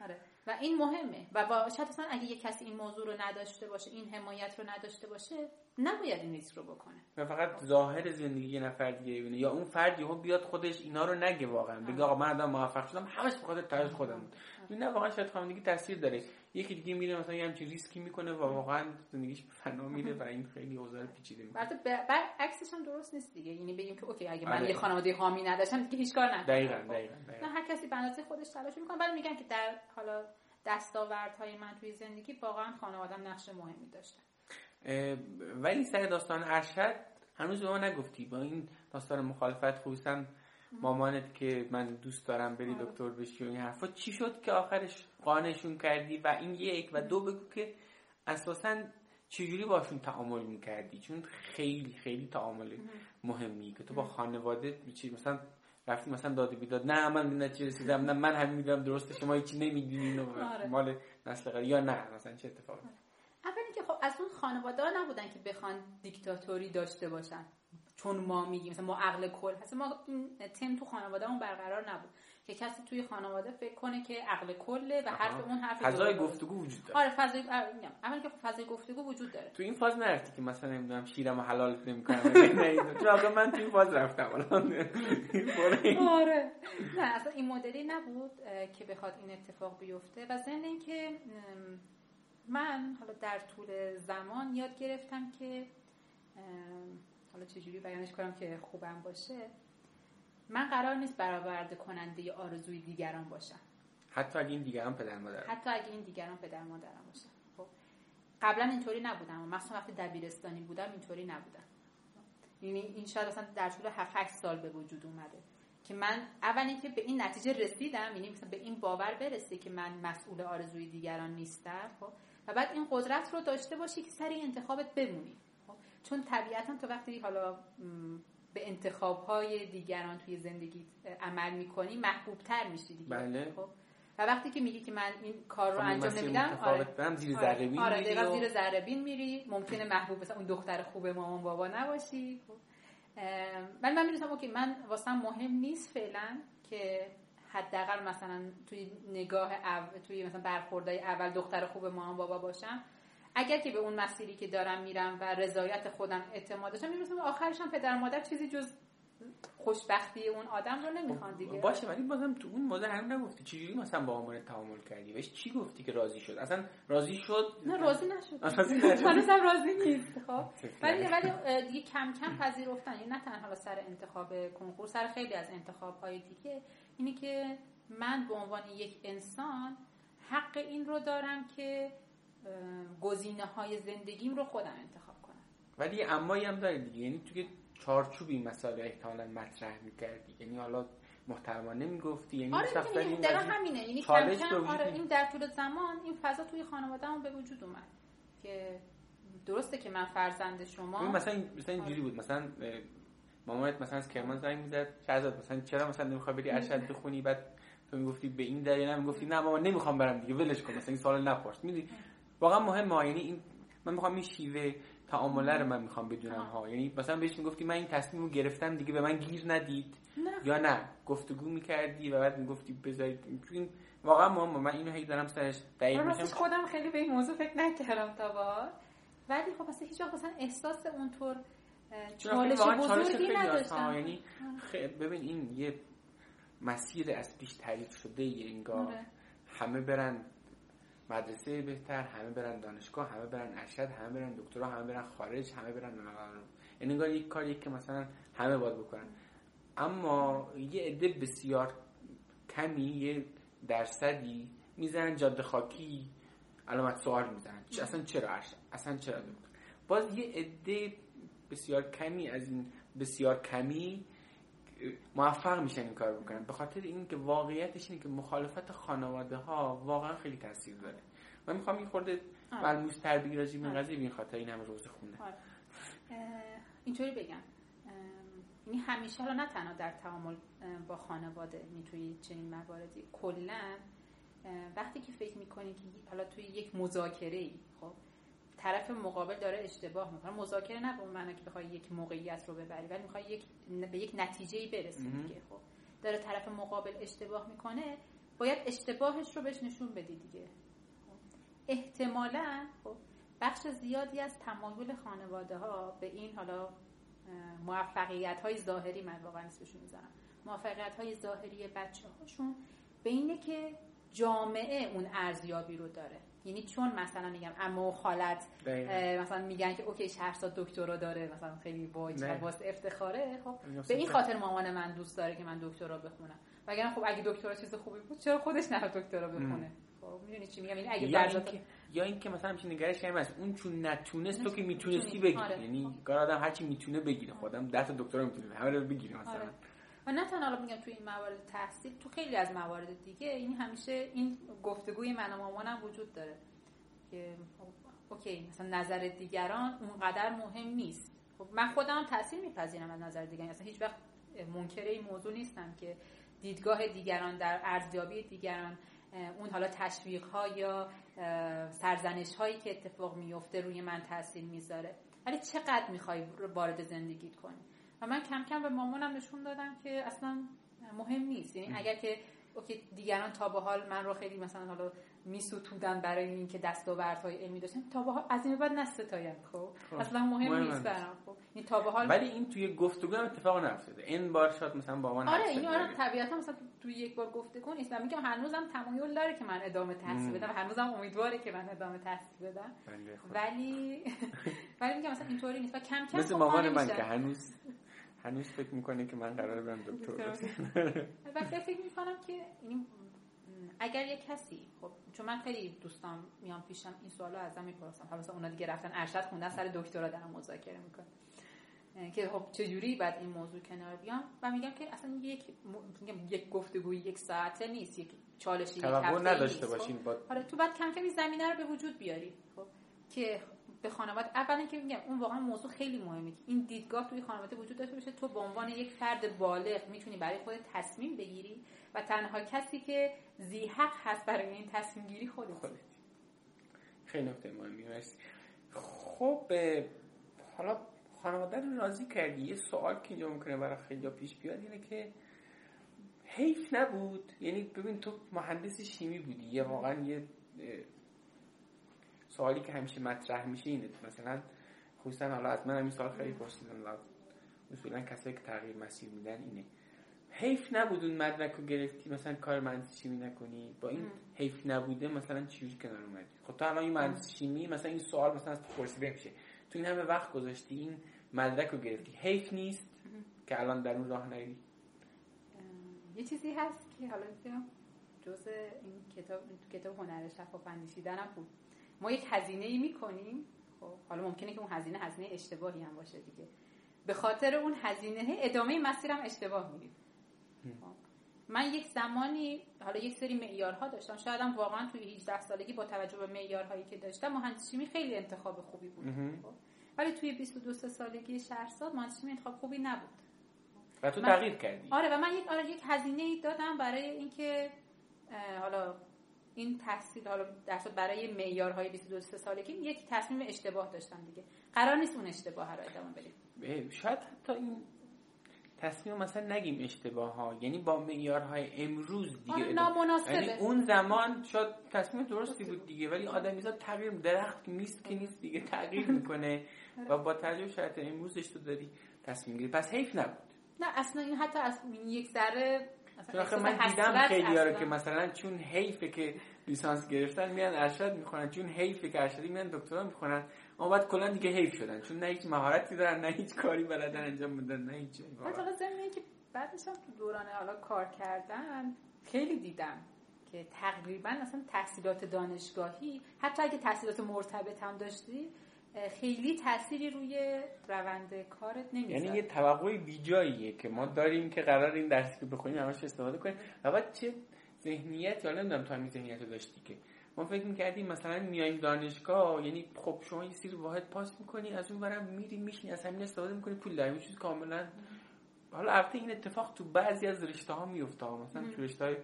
آره. و این مهمه. و شاید اصلا اگه یه کسی این موضوع رو نداشته باشه این حمایت رو نداشته باشه نباید این ریسک رو بکنه. و فقط ظاهر زندگی یه نفر دیگه ببینه. یا اون فرد یهو بیاد خودش اینا رو نگه واقعا. بگه آقا من آدم موفق شدم همش بخاطر تلاش خودم بود. نه واقعا شاید خانوادگی تاثیر داره. یکی دیگه میره مثلا یه همچین ریسکی می‌کنه و واقعا زندگیش به فنا میره و این خیلی اوضاع پیچیده میشه بعد عکسش هم درست نیست دیگه. یعنی بگیم که okay اگه من آره. یه خانواده حامی نداشتم دیگه هیچ کار ندارم دقیقاً دقیقاً نه هر کسی به اندازه خودش تلاش می‌کنه. ولی میگن که در حالا دستاوردهای من توی زندگی واقعا خانواده‌ام نقش مهمی داشتن. ولی سر داستان ارشد هنوز به ما نگفتی. با این داستان مخالفت خصوصا مامانت که من دوست دارم بری آره. دکتر بشی و این حرفا. چی شد که آخرش قانشون کردی و این یک و دو بگو که اساسا چجوری باشون تعامل می‌کردی؟ چون خیلی خیلی تعامل مهمی که تو با خانواده چی مثلا رفتی مثلا داده بیداد. نه من به نتیجه رسیدم. نه من همین می‌دونم درسته شما هیچی نمی‌دونین آره. مال نسل قبل یا نه مثلا چه اتفاقی؟ اولی که خب از اون خانواده ها نبودن که بخوان دیکتاتوری داشته باشن. چون ما میگیم مثلا ما عقل کل هست ما این تم تو خانواده اون برقرار نبود. که کسی توی خانواده فکر کنه که عقل کله و حرف اون حرف فضای گفتگو وجود داره. آره فضای میگم. اول که فضای گفتگو وجود داره. تو این فاز نرفتی که مثلا نمی‌دونم شیرم حلال نمی‌کنم. چون آقا من تو این فاز رفتم. آره. نه اصلا این مدلی نبود که بخواد این اتفاق بیفته. و ضمن اینکه من حالا در طول زمان یاد گرفتم که حالا چجوری بیانش کنم که خوبم باشه. من قرار نیست برآورده کننده آرزوی دیگران باشم. حتی اگه این دیگران پدر مادرم. حتی اگه این دیگران پدر مادرم باشن خب قبلا اینطوری نبودم. و مثلا وقتی دبیرستانی بودم اینطوری نبودم. یعنی این شاید اصلا در طول 7 سال به وجود اومده که من اول که به این نتیجه رسیدم یعنی مثلا به این باور برسه که من مسئول آرزوی دیگران نیستم خب و بعد این قدرت رو داشته باشی که سر انتخابت بمونی. خب؟ چون طبیعتا تو وقتی حالا به انتخاب های دیگران توی زندگی عمل می‌کنی محبوب تر میشی دیگه. بله. خب؟ و وقتی که میگی که من این کار رو خب، انجام نمیدم آره. زیر ذره بین آره, آره زیر ذره بین میری ممکنه محبوب مثلا اون دختر خوب مامان بابا نباشی. خب؟ ولی من می‌دونم اوکی من واسه مهم نیست فعلا که حداقل مثلا توی نگاه اول توی مثلا برخوردهای اول دختر خوب مامان بابا باشم. اگر که به اون مسیری که دارم میرم و رضایت خودم اعتماد داشتم می‌رسم آخرش هم پدر مادر چیزی جز خوشبختی اون آدم رو نمی‌خوان دیگه. باشه ولی بازم تو اون موضوع هم نگفتی. چجوری مثلا با عمر تعامل کردی؟ بهش چی گفتی که راضی شد؟ اصلا راضی شد؟ نه راضی نشد. راضی نشد. راضی نیست خب. ولی ولی دیگه کم کم پذیرفتن. یعنی نه تنها سر انتخاب کنکور سر خیلی از انتخاب های دیگه. اینی که من به عنوان یک انسان حق این رو دارم که گزینه های زندگیم رو خودم انتخاب کنم. ولی امایی هم داره دیگه. یعنی توی چارچوب این مسائل احتمالا مطرح می‌کردی. یعنی حالا محترمانه می‌گفتی یعنی آره این در همینه. یعنی کم کم آره این در طول زمان این فضا توی خانواده به وجود اومد که درسته که من فرزند شما مثلا مثلا اینجوری بود. مثلا مامانت مثلا از کرمان زنگ می‌زد. شهزاد مثلا چرا مثلا نمی‌خوای بری ارشد بخونی؟ بعد تو می‌گفتی به این دلیل هم می‌گفتی نه مامان نمی‌خوام برم دیگه ولش کن مثلا این سوال نپرس. می‌دونی؟ واقعا مهمه یعنی این من می‌خوام این شیوه تعامله رو من می‌خوام بدونم ها. یعنی مثلا بهش می‌گفتی من این تصمیم رو گرفتم دیگه به من گیر ندید. نه. یا نه؟ گفتگو می‌کردی و بعد می‌گفتی بذارید. این واقعا مهمه. من اینو هی دارم سرش دقیق میشم خودم خیلی به این موضوع فکر نکردم تا با ولی خب مثلا هیچ وقت مثلا احساس اونطور چالش بزرگی نداشتم یعنی ببین این یه مسیر از پیش تعریف شده یه انگار آره. همه برن مدرسه بهتر همه برن دانشگاه همه برن ارشد همه برن دکترا همه برن خارج همه برن یعنی انگار یک کاری که مثلا همه باید بکنن. اما یه عده بسیار کمی یه درصدی می‌زنن جاده خاکی علامت سوال می‌زنن. اصلا چرا ارشد؟ اصلا چرا دکتر؟ باز یه عده بسیار کمی از این بسیار کمی موفق میشن این کار بکنن. به خاطر اینکه واقعیتش اینه که مخالفت خانواده ها واقعا خیلی تاثیر داره. من می‌خوام این خورده ملموس تر بگی راجع به این قضیه این خاطر این همه روز خونه. اینطوری بگم. یعنی همیشه حالا نه تنها در تعامل با خانواده توی چنین مواردی. کلا وقتی که فکر می‌کنی که حالا توی یک مذاکره ای خب طرف مقابل داره اشتباه می‌کنه. مذاکره نه به معنی که بخوای یک موقعیت رو ببری ولی می‌خوای یک به یک نتیجه ای برسی دیگه خب. داره طرف مقابل اشتباه می‌کنه باید اشتباهش رو بهش نشون بدی دیگه. خب. احتمالا خب بخش زیادی از تمایل خانواده ها به این حالا موفقیت های ظاهری من واقعا اسمشون می‌ذارم. موفقیت های ظاهری بچه هاشون به اینه که جامعه اون ارزیابی رو داره. یعنی چون مثلا میگم اما و خالت مثلا میگن که اوکی شهرزاد دکترا داره مثلا خیلی باج و افتخاره خب به این خاطر مامان من دوست داره که من دکترا بخونم. وگرنه خب اگه دکترا چیز خوبی بود چرا خودش نه دکترا بخونه؟ خب می‌دونی چی میگم؟ این یعنی اگه یا اینکه یا اینکه مثلا میشه نگرش کردیم از اون چون نتونست تو که می‌تونستی بگیری آره. یعنی کار آدم هرچی می‌تونه بگیره خودم 10 تا دکترا می‌تونه همه رو بگیری مثلا. آره. و نه تنها میگم تو این موارد تحصیل تو خیلی از موارد دیگه این همیشه این گفتگوی من و مامانم وجود داره که اوکی مثلا نظر دیگران اونقدر مهم نیست. خب من خودم تاثیر میپذیرم از نظر دیگران. اصلا هیچ وقت منکر این موضوع نیستم که دیدگاه دیگران در ارزیابی دیگران اون حالا تشویق ها یا سرزنش هایی که اتفاق میفته روی من تاثیر می‌ذاره. ولی چقدر می‌خوای وارد زندگیت کنی؟ و من کم کم به مامانم نشون دادم که اصلا مهم نیست. یعنی اگر که اوکی دیگران تا به حال من رو خیلی مثلا حالا میسوتودن برای اینکه دستاوردهای علمی داشتن تا به حال از این بعد نستایم خب. خب اصلا مهم نیست برام خب؟ این تا به حال ولی این توی گفتگو هم اتفاق نیفتاده این بار شاد مثلا با من آره این آره طبیعتا مثلا توی یک بار گفتگو نیست. میگم هنوزم تمایل داره که من ادامه تحصیل بدم. هنوزم امیدواره که من ادامه تحصیل بدم. ولی ولی میگم مثلا اینطوری نیست. و کم کم مثل مامان من که هنوز هنوز فکر می‌کنه که من قرار برم دکتر بشم البته فکر می‌کنم که این اگر یه کسی خب چون من خیلی دوستان میام پیشم این سوالو ازم می‌پرسم حالا اونا دیگه رفتن ارشد خوندن سر دکترا دارن مذاکره می‌کنن. که خب چجوری بعد این موضوع کنار بیام؟ و میگم که اصلا یک میگم یک گفتگوی یک ساعته نیست یک چالشی یک نداشته خب؟ باشین با... آره تو بعد کم کمی زمینه رو به وجود بیاری. خب؟ که به خانواده. اولا که میگم اون واقعا موضوع خیلی مهمه که این دیدگاه توی خانواده وجود داشته باشه. تو به عنوان یک فرد بالغ می‌تونی برای خودت تصمیم بگیری و تنها کسی که زی حق هست برای این تصمیم گیری خودت. خودت خیلی نکته مهمی. مرسی. خب حالا خانواده رو راضی کردی؟ یه سوال که اینجا ممکنه برای خیلی پیش بیاد اینه که حیف نبود. یعنی ببین تو مهندس شیمی بودی. یه واقعا یه سوالی که همیشه مطرح میشه اینه. مثلا خصوصا حالا از من این سوال خیلی پرسیدن اصولا کسایی که تغییر مسیر میدن اینه. حیف نبود اون مدرک رو گرفتی؟ مثلا کار مهندسی شیمی نکنی؟ با این حیف نبوده مثلا چجوری کنار اومدی؟ خب تو الان این مهندسی شیمی مثلا این سوال مثلا از تو پرسیده میشه. تو این همه وقت گذاشتی این مدرک رو گرفتی. حیف نیست که الان در اون راه نری؟ یه چیزی هست که حالا جز این کتاب کتاب هنر شفاف اندیشیدنم بود. ما یک هزینه ای می‌کنیم. خب حالا ممکنه که اون هزینه هزینه اشتباهی هم باشه دیگه. به خاطر اون هزینه ادامه مسیرم اشتباه میریم خب. من یک زمانی حالا یک سری معیارها داشتم. شاید هم واقعا توی 18 سالگی با توجه به معیارهایی که داشتم مهندسی شیمی خیلی انتخاب خوبی بود. خب. ولی توی 22 سالگی شهرزاد مهندسی شیمی انتخاب خوبی نبود. و تو تغییر کردی. آره و من یک آره یک هزینه ای دادم برای اینکه حالا این تحصیل حالا در برای معیارهای 22 سالگی یک تصمیم اشتباه داشتم دیگه. قرار نیست اون اشتباه رو ادامه بدیم. شاید حتی این تصمیم مثلا نگیم اشتباه ها یعنی با معیارهای امروز دیگه یعنی اون زمان شاید تصمیم درستی بود دیگه ولی آدمیزاد تغییر درخت نیست که نیست دیگه تغییر می‌کنه. و با تجربه شاید امروزش تو داری تصمیم گیری پس حیف نبود. نه اصلا این حتی از یک ذره چون من دیدم خیلی رو که مثلا چون حیفه که لیسانس گرفتن میان ارشد می‌خونن چون حیفه که ارشدی میان دکترا می‌خونن اما بعد کلا دیگه حیف شدن چون نه هیچ مهارتی دارن نه هیچ کاری بلدن انجام بدن نه هیچ زمینه که بعدش هم تو دوران حالا کار کردن خیلی دیدم که تقریبا اصلا تحصیلات دانشگاهی حتی اگه تحصیلات مرتبط هم داشتی خیلی تأثیری روی روند کارت نمی‌ذاره. یعنی یه توقع بیجاییه که ما داریم که قرار این درسی که بخونیم همش استفاده کنیم. و بعد چه ذهنیت یا نمی‌دونم تو همین ذهنیت رو داشتی که. ما فکر می‌کردیم مثلا میایم دانشگاه یعنی خب شما یه سری واحد پاس می‌کنی از اون برم میری میشینی از همین استفاده می‌کنی پول داری. چیز کاملا. حالا البته این اتفاق تو بعضی از رشته ها میفته مثلا تو رشته های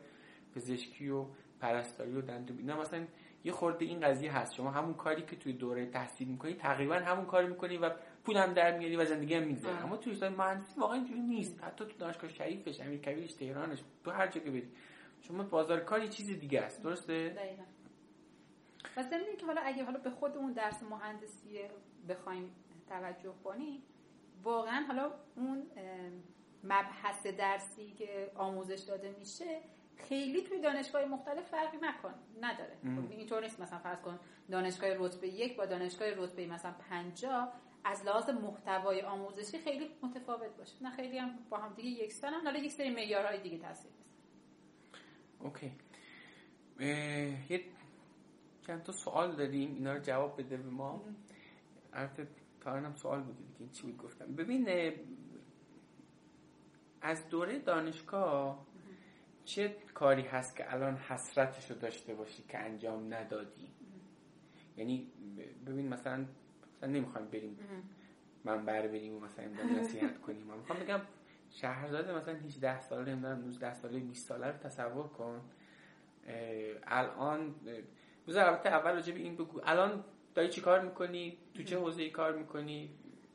پزشکی و پرستاری و دندون. اینا مثلا یه خورده این قضیه هست. شما همون کاری که توی دوره تحصیل می‌کنی تقریبا همون کاری می‌کنی و پول هم در میاری و زندگی هم میگذره. اما توی رشته مهندسی واقعا اینجوری نیست. حتی تو دانشگاه شریفش امیر کبیرش تهرانش تو هر جا که برید شما بازار کاری چیز دیگه است. درسته؟ دقیقاً. و ضمن که حالا اگه حالا به خود اون درس مهندسی بخوایم توجه کنیم واقعا حالا اون مبحث درسی که آموزش داده میشه خیلی توی دانشگاه مختلف فرقی نکن. نداره. خب اینطور نیست. مثلا فرض کن دانشگاه رتبه یک با دانشگاه رتبه مثلا پنجا از لحاظ محتوای آموزشی خیلی متفاوت باشه. نه خیلی هم با هم دیگه یکسان هم حالا یک سری معیارهای دیگه تاثیر اوکی. یه چند تا سوال داریم اینا رو جواب بده به ما. البته هم سوال بودی دیگه. چی بود گفتم ببین از دوره دانشگاه چه کاری هست که الان حسرتش رو داشته باشی که انجام ندادی؟ یعنی ببین مثلا مثلا نمی‌خوایم بریم من بر بریم و مثلا نصیحت کنیم. من می‌خوام بگم شهرزاد مثلا 18 ساله نمی‌دونم 19 ساله 20 ساله رو تصور کن. الان بذار البته اول راجع به این بگو. الان داری چی کار می‌کنی؟ تو چه حوزه کار می‌کنی؟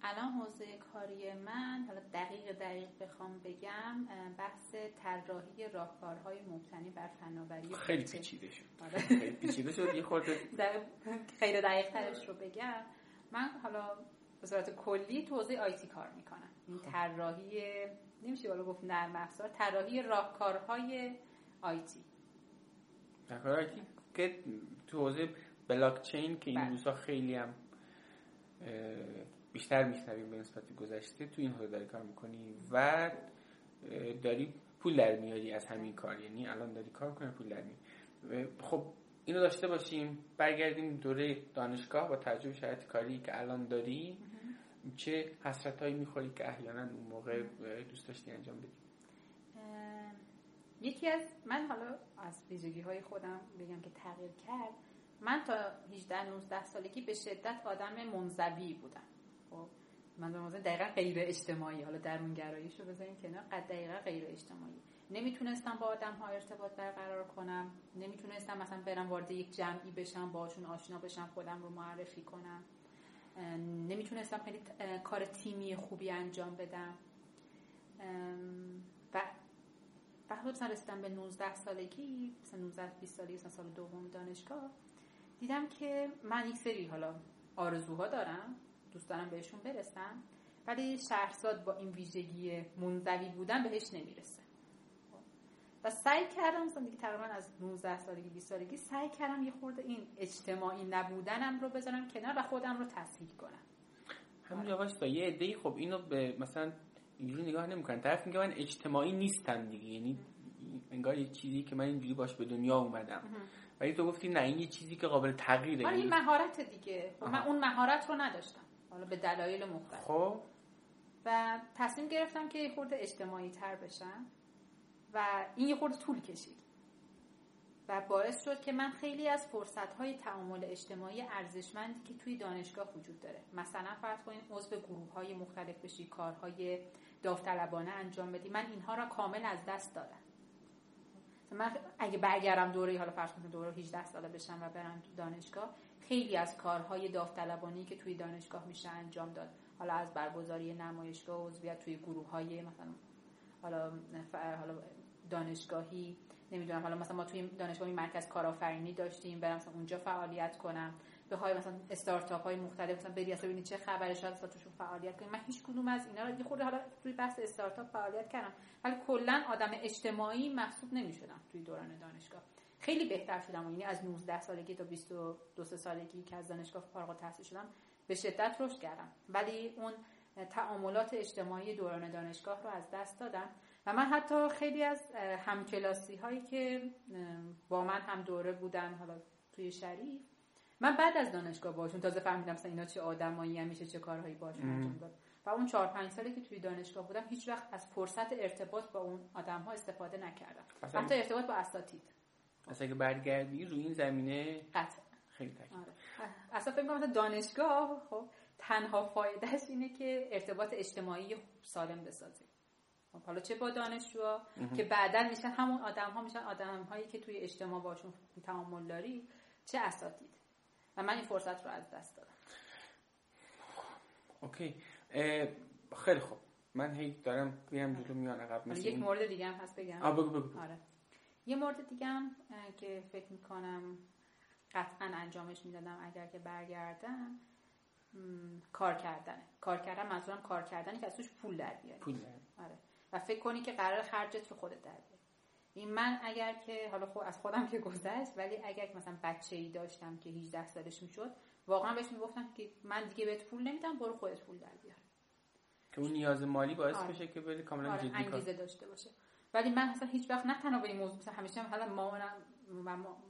الان حوزه کاری من حالا دقیق دقیق بخوام بگم بحث طراحی راهکارهای مبتنی بر فناوری خیلی پیچیده شد آره. خیلی پیچیده شد یه خورده خیلی دقیق ترش رو بگم من حالا به صورت کلی تو حوزه آیتی کار می‌کنم این خب. طراحی نمیشه بالا گفت نرم افزار طراحی راهکارهای آیتی راهکارهای آیتی که تو حوزه بلاک چین که این بله. روزها خیلی هم بیشتر میشنویم به نسبت گذشته تو این حوزه داری کار می‌کنی و داری پول در میاری از همین کار. یعنی الان داری کار کنی پول در میاری. خب اینو داشته باشیم. برگردیم دوره دانشگاه با تجربه شرایط کاری که الان داری چه حسرت هایی می‌خوری که احیانا اون موقع دوست داشتی انجام بدی؟ یکی از من حالا از ویژگی های خودم بگم که تغییر کرد. من تا 18 19 سالگی به شدت آدم منزوی بودم. خب من به دقیقا غیر اجتماعی حالا درون گراییشو بذاریم کنار. قد دقیقا غیر اجتماعی. نمی‌تونستم با آدم ها ارتباط برقرار کنم. نمی‌تونستم مثلا برم وارد یک جمعی بشم باشون آشنا بشم خودم رو معرفی کنم. نمی‌تونستم خیلی کار تیمی خوبی انجام بدم. و وقتی مثلا رسیدم به 19 سالگی مثلا 19 20 سالگی مثلا سال دوم دانشگاه دیدم که من یک سری حالا آرزوها دارم. دوست دارم بهشون برسم ولی شهرزاد با این ویژگی منزوی بودن بهش نمی‌رسه. و سعی کردم مثلا دیگه تقریبا از 19 سالگی 20 سالگی سعی کردم یه خورده این اجتماعی نبودنم رو بذارم کنار و خودم رو تصحیح کنم. یواش تا یه عده‌ای خب اینو به مثلا اینجوری نگاه نمی‌کنن. طرف میگه من اجتماعی نیستم دیگه یعنی انگار یه چیزی که من اینجوری باش به دنیا اومدم. ولی تو گفتی نه این یه چیزی که قابل تغییره. آره این مهارت دیگه. خب من اون مهارت رو نداشتم. حالا به دلایل مختلف. خب. و تصمیم گرفتم که یه خورده اجتماعی تر بشم و این یه خورده طول کشید. و باعث شد که من خیلی از فرصت های تعامل اجتماعی ارزشمندی که توی دانشگاه وجود داره. مثلا فرض کنید عضو گروه های مختلف بشی کارهای داوطلبانه انجام بدی. من اینها را کامل از دست دادم. من اگه برگردم دوره حالا فرض کنید دوره 18 ساله بشم و برم تو دانشگاه خیلی از کارهای داوطلبانی که توی دانشگاه میشه انجام داد. حالا از برگزاری نمایشگاه و عضویت توی گروه های مثلا حالا حالا دانشگاهی نمی‌دونم حالا مثلا ما توی دانشگاهی مرکز کارآفرینی داشتیم برم مثلا اونجا فعالیت کنم. به های مثلا استارتاپ های مختلف مثلا بری اصلا چه خبره شاید اصلا فعالیت کنیم من هیچ کدوم از اینا رو خود حالا توی بحث استارتاپ فعالیت کردم. ولی کلا آدم اجتماعی محسوب نمی‌شدم توی دوران دانشگاه. خیلی بهتر شدم یعنی از 19 سالگی تا 22 سالگی که از دانشگاه فارغ التحصیل شدم به شدت رشد کردم. ولی اون تعاملات اجتماعی دوران دانشگاه رو از دست دادم. و من حتی خیلی از همکلاسی هایی که با من هم دوره بودن حالا توی شریف من بعد از دانشگاه باشون تازه فهمیدم مثلا اینا چه آدمایی میشه چه کارهایی باشون انجام داد. و اون چهار پنج سالی که توی دانشگاه بودم هیچ وقت از فرصت ارتباط با اون آدم ها استفاده نکردم. حتی ارتباط با اساتید. اصلا که برگردی روی این زمینه قطع خیلی تاکید آره. اصلا فکر کنم دانشگاه خب تنها فایدهش اینه که ارتباط اجتماعی سالم بسازی خب، حالا چه با دانشجو که بعدا میشن همون آدم ها میشن آدم هایی که توی اجتماع باشون تعامل داری چه اساتید. و من این فرصت رو از دست دادم. اوکی. خیلی خوب. من هی دارم میرم جلو میان عقب مثل یک مورد دیگه هم هست بگم. بگو بگو. آره. یه مورد دیگه هم که فکر می‌کنم قطعا انجامش می‌دادم اگر که برگردم کار کردنه. کار کردن منظورم کار کردنی که از توش پول در بیاری. پول آره. و فکر کنی که قرار خرجت رو خودت در بیاری. این من اگر که حالا خود از خودم که گذشت ولی اگر که مثلا بچه ای داشتم که 18 سالش می‌شد واقعا بهش می‌گفتم که من دیگه بهت پول نمیدم برو خودت پول در بیار. که اون نیاز مالی باعث آره. بشه که بری کاملا آره. جدی انگیزه داشته باشه. ولی من اصلا هیچ وقت نه تنها به این موضوع مثلا همیشه حالا مامانم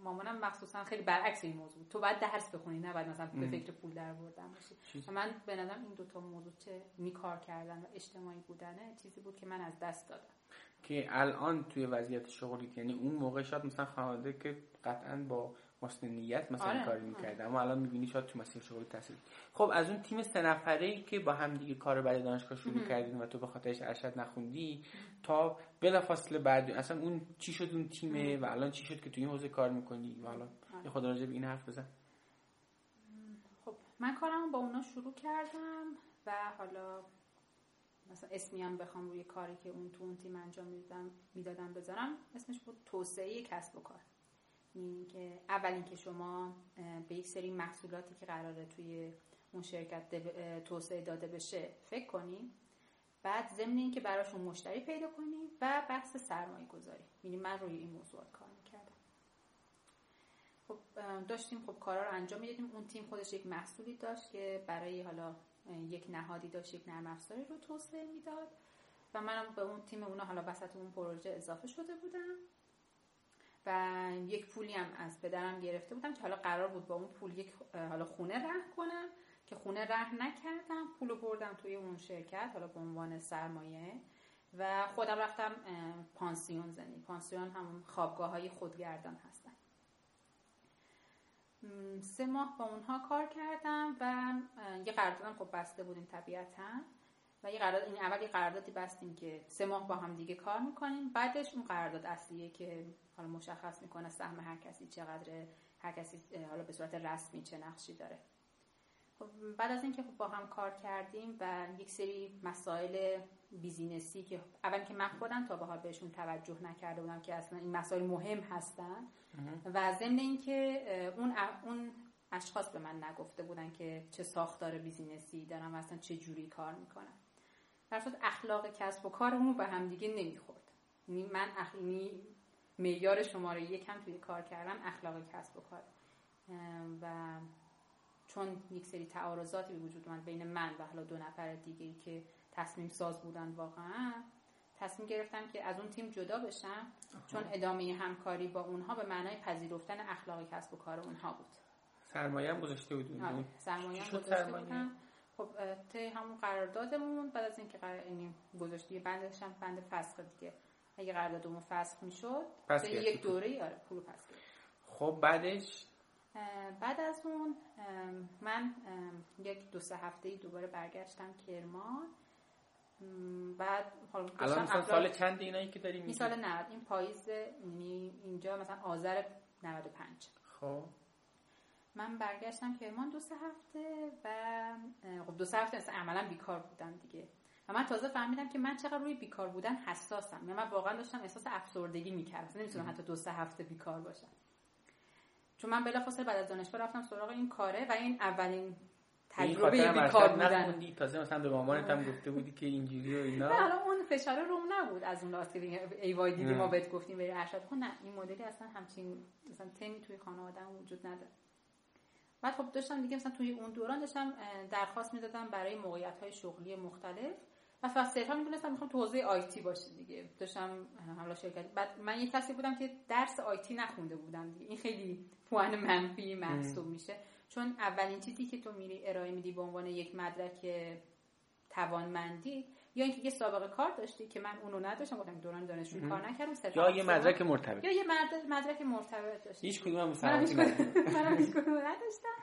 مامانم مخصوصا خیلی برعکس این موضوع تو باید درس بخونی نه باید مثلا به فکر پول در آوردن باشی. من به نظرم این دوتا موضوع چه نیکار کردن و اجتماعی بودنه چیزی بود که من از دست دادم. که الان توی وضعیت شغلی یعنی اون موقع شاید مثلا خانواده که قطعا با حسن نیت مثلا آره. کاری می‌کرد اما الان می‌بینی شاید تو مسیر شغلی تاثیر خب از اون تیم سه نفره ای که با هم دیگه کار بعد دانشگاه شروع کردین و تو به خاطرش ارشد نخوندی تا بلافاصله بعد اصلا اون چی شد اون تیمه و الان چی شد که تو این حوزه کار می‌کنی؟ و الان یه خود راجع به این حرف بزن. خب من کارم با اونا شروع کردم و حالا مثلا اسمی هم بخوام روی کاری که اون تو اون تیم انجام می‌دادم می‌دادم بذارم اسمش بود توسعه کسب و کار. این که اول اینکه شما به یک سری محصولاتی که قراره توی اون شرکت توسعه داده بشه فکر کنیم بعد ضمن اینکه براشون مشتری پیدا کنیم و بحث سرمایه گذاری یعنی من روی این موضوعات کار می‌کردم. خب داشتیم خب کارا رو انجام می‌دادیم. اون تیم خودش یک محصولی داشت که برای حالا یک نهادی داشت یک نرم افزاری رو توسعه می‌داد و منم به اون تیم اونا حالا وسط اون پروژه اضافه شده بودم و یک پولی هم از پدرم گرفته بودم که حالا قرار بود با اون پول یک حالا خونه ره کنم که خونه ره نکردم. پول رو بردم توی اون شرکت حالا به عنوان سرمایه و خودم رفتم پانسیون زنی. پانسیون هم خوابگاه های خودگردان هستن. سه ماه با اونها کار کردم و یه قراردادم خب بسته بودیم طبیعتا و یه قرارداد این اول یه قراردادی بستیم که سه ماه با هم دیگه کار می‌کنیم. بعدش اون قرارداد اصلیه که حالا مشخص می‌کنه سهم هر کسی چقدر هر کسی حالا به صورت رسمی چه نقشی داره. خب بعد از اینکه خب با هم کار کردیم و یک سری مسائل business ی که اول که من خودم تا به حال بهشون توجه نکرده بودم که اصلا این مسائل مهم هستن. و ضمن اینکه اون اون اشخاص به من نگفته بودن که چه ساختار business ی دارن و اصلا چه جوری کار می‌کنن. در اخلاق کسب و کارمون به هم دیگه نمی‌خورد. یعنی من اخلاقی معیار شماره یکم توی کار کردم اخلاق کسب و کار. و چون یک سری تعارضاتی به وجود اومد بین من و حالا دو نفر دیگه که تصمیم ساز بودن واقعا. تصمیم گرفتم که از اون تیم جدا بشم چون ادامه همکاری با اونها به معنای پذیرفتن اخلاق کسب و کار اونها بود. سرمایه هم گذاشته بودیم آره، سرمایه هم گذاشته بودم. خب ته همون قراردادمون بعد از اینکه قرار اینیم گذاشته بندش هم بند فسخ دیگه. اگه قراردادمون فسخ می‌شد پس یک دوره آره پول پس خب بعدش؟ بعد از اون من یک دو سه هفته دوباره برگشتم کرمان. بعد حالا الان سال چند اینایی که داریم این سال 90 این پاییز یعنی اینجا مثلا آذر 95 خب. من برگشتم کرمان دو سه هفته و خب دو سه هفته مثلا عملا بیکار بودم دیگه. و من تازه فهمیدم که من چقدر روی بیکار بودن حساسم. یعنی من واقعا داشتم احساس افسردگی می‌کردم. نمی‌تونم حتی دو سه هفته بیکار باشم. چون من بلافاصله بعد از دانشگاه رفتم سراغ این کاره و این اولین تجربه بیکار بودن. تازه مثلا به مامانت هم گفته بودی که اینجوری و اینا. نه حالا اون فشار روم نبود. از اون لحاظ ای وای دیدی ما بهت گفتیم بری ارشد خب نه این مدلی اصلا همچین مثلا تمی توی خانواده وجود نداره. بعد خب داشتم دیگه مثلا توی اون دوران داشتم درخواست می‌دادم برای موقعیت های شغلی مختلف. و فقط صرفا می‌دونستم می‌خوام تو حوزه آیتی باشه دیگه. داشتم حالا شرکت بعد من یه کسی بودم که درس آیتی نخونده بودم دیگه. این خیلی پوان منفی محسوب میشه. چون اولین چیزی که تو میری ارائه میدی به عنوان یک مدرک توانمندی یا اینکه یه سابقه کار داشتی که من اونو نداشتم گفتم دوران دانشجویی کار نکردم یا یه مدرک مرتبط. یا یه مدرک مرتبط داشتی. هیچ کدوم من هیچ کدوم نداشتم.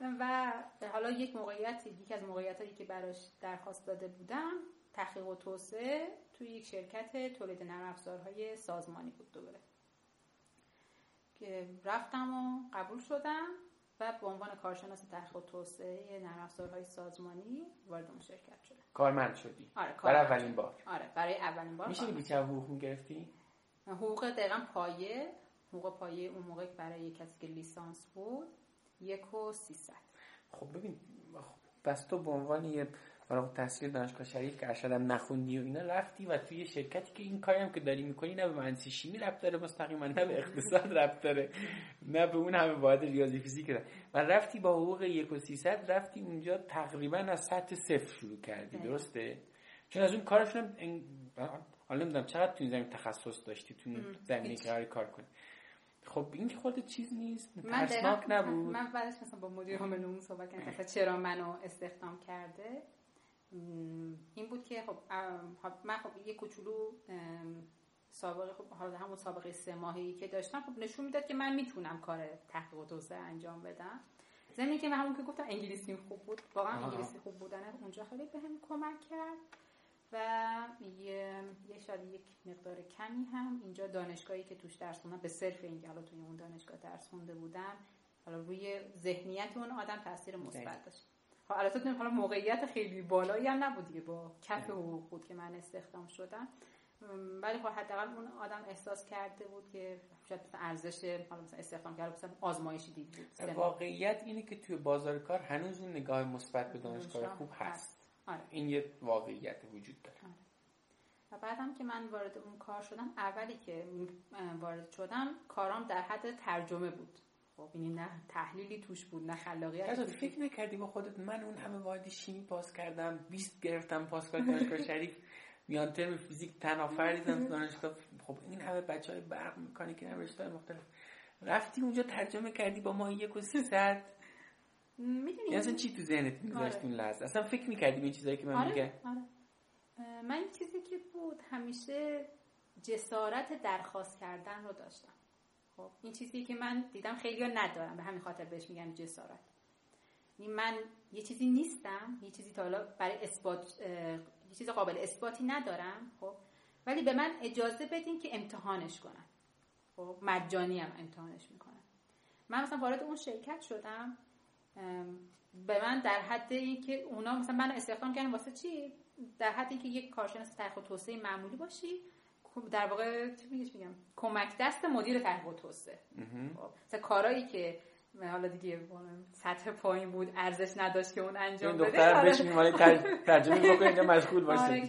و حالا یک موقعیتی یکی از موقعیتایی که براش درخواست داده بودم تحقیق و توسعه توی یک شرکت تولید نرم افزارهای سازمانی بود دوباره. که رفتم و قبول شدم. و به عنوان کارشناس تحقیق و توسعه نرم افزارهای سازمانی وارد اون شرکت شدم کارمند شدی. آره برای اولین بار. آره برای اولین بار میشه بگی چه حقوق گرفتی حقوق دقیقا پایه حقوق پایه اون موقع برای کسی که لیسانس بود یک و سیصد. خب ببین بس تو به عنوان یه فارغ تحصیل دانشگاه شریف که ارشدم نخوندی و اینا رفتی و توی شرکتی که این کاری هم که داری می‌کنی نه به مهندسی شیمی ربط داره مستقیما نه به اقتصاد ربط داره نه به اون همه باید ریاضی فیزیک داره و رفتی با حقوق یک و سیصد رفتی اونجا تقریبا از سطح صفر شروع کردی درسته؟ چون از اون کارشون حالا نمی‌دونم چقدر تو این زمین تخصص داشتی تو زمینی که کار کنی. خب این که خودت چیز نیست من نبود. من بعدش مثلا با مدیر عامل صحبت کردم چرا منو استخدام کرده؟ این بود که خب من خب یه کوچولو سابقه خب حالا همون سابقه سه ماهی که داشتم خب نشون می‌داد که من می‌تونم کار تحقیق و توسعه انجام بدم. زمین که من همون که گفتم انگلیسی خوب بود واقعا انگلیسی خوب بودن اونجا خیلی بهم کمک کرد و یه, یه شاید یک مقدار کمی هم اینجا دانشگاهی که توش درس خوندم به صرف اینکه حالا توی اون دانشگاه درس خونده بودم حالا روی ذهنیت اون آدم تاثیر مثبت داشت. خب البته حالا موقعیت خیلی بالایی هم نبود دیگه با کف حقوق بود که من استخدام شدم. ولی خب حداقل اون آدم احساس کرده بود که شاید مثلا ارزش حالا مثلا استخدام کرده مثلا آزمایشی دید بود. واقعیت اینه که توی بازار کار هنوز اون نگاه مثبت به دانشگاه خوب هست. آره. این یه واقعیت وجود داره. آره. و بعدم که من وارد اون کار شدم اولی که وارد شدم کارام در حد ترجمه بود. خب این نه تحلیلی توش بود نه خلاقیت فکر نکردی با خودت من اون همه وارد شیمی پاس کردم 20 گرفتم پاس کردم دانشگاه شریف میان ترم فیزیک تنافر دانشگاه خب این همه بچه های برق مکانیک رشته مختلف رفتی اونجا ترجمه کردی با ما یک و سیصد می‌دونی اصلا چی تو ذهنت میگذاشت آره. اون لحظه اصلا فکر می‌کردی این چیزایی که من آره. میگم آره. من چیزی که بود همیشه جسارت درخواست کردن رو داشتم خب این چیزی که من دیدم خیلی ندارم به همین خاطر بهش میگن جسارت. من یه چیزی نیستم یه چیزی تا حالا برای اثبات یه چیز قابل اثباتی ندارم خب. ولی به من اجازه بدین که امتحانش کنم. خب مجانی هم امتحانش می‌کنم. من مثلا وارد اون شرکت شدم به من در حد اینکه اونا مثلا من استخدام کردن واسه چی؟ در حد اینکه یک کارشناس تحقیق توسعه معمولی باشی در واقع چی میگم؟ کمک دست مدیر تحقیق و توسعه. خب، مثلا کارهایی که حالا دیگه سطح پایین بود ارزش نداشت که اون انجام بده دختر. بشین ولی ترجمه بکنه اینجا مشغول باشه آره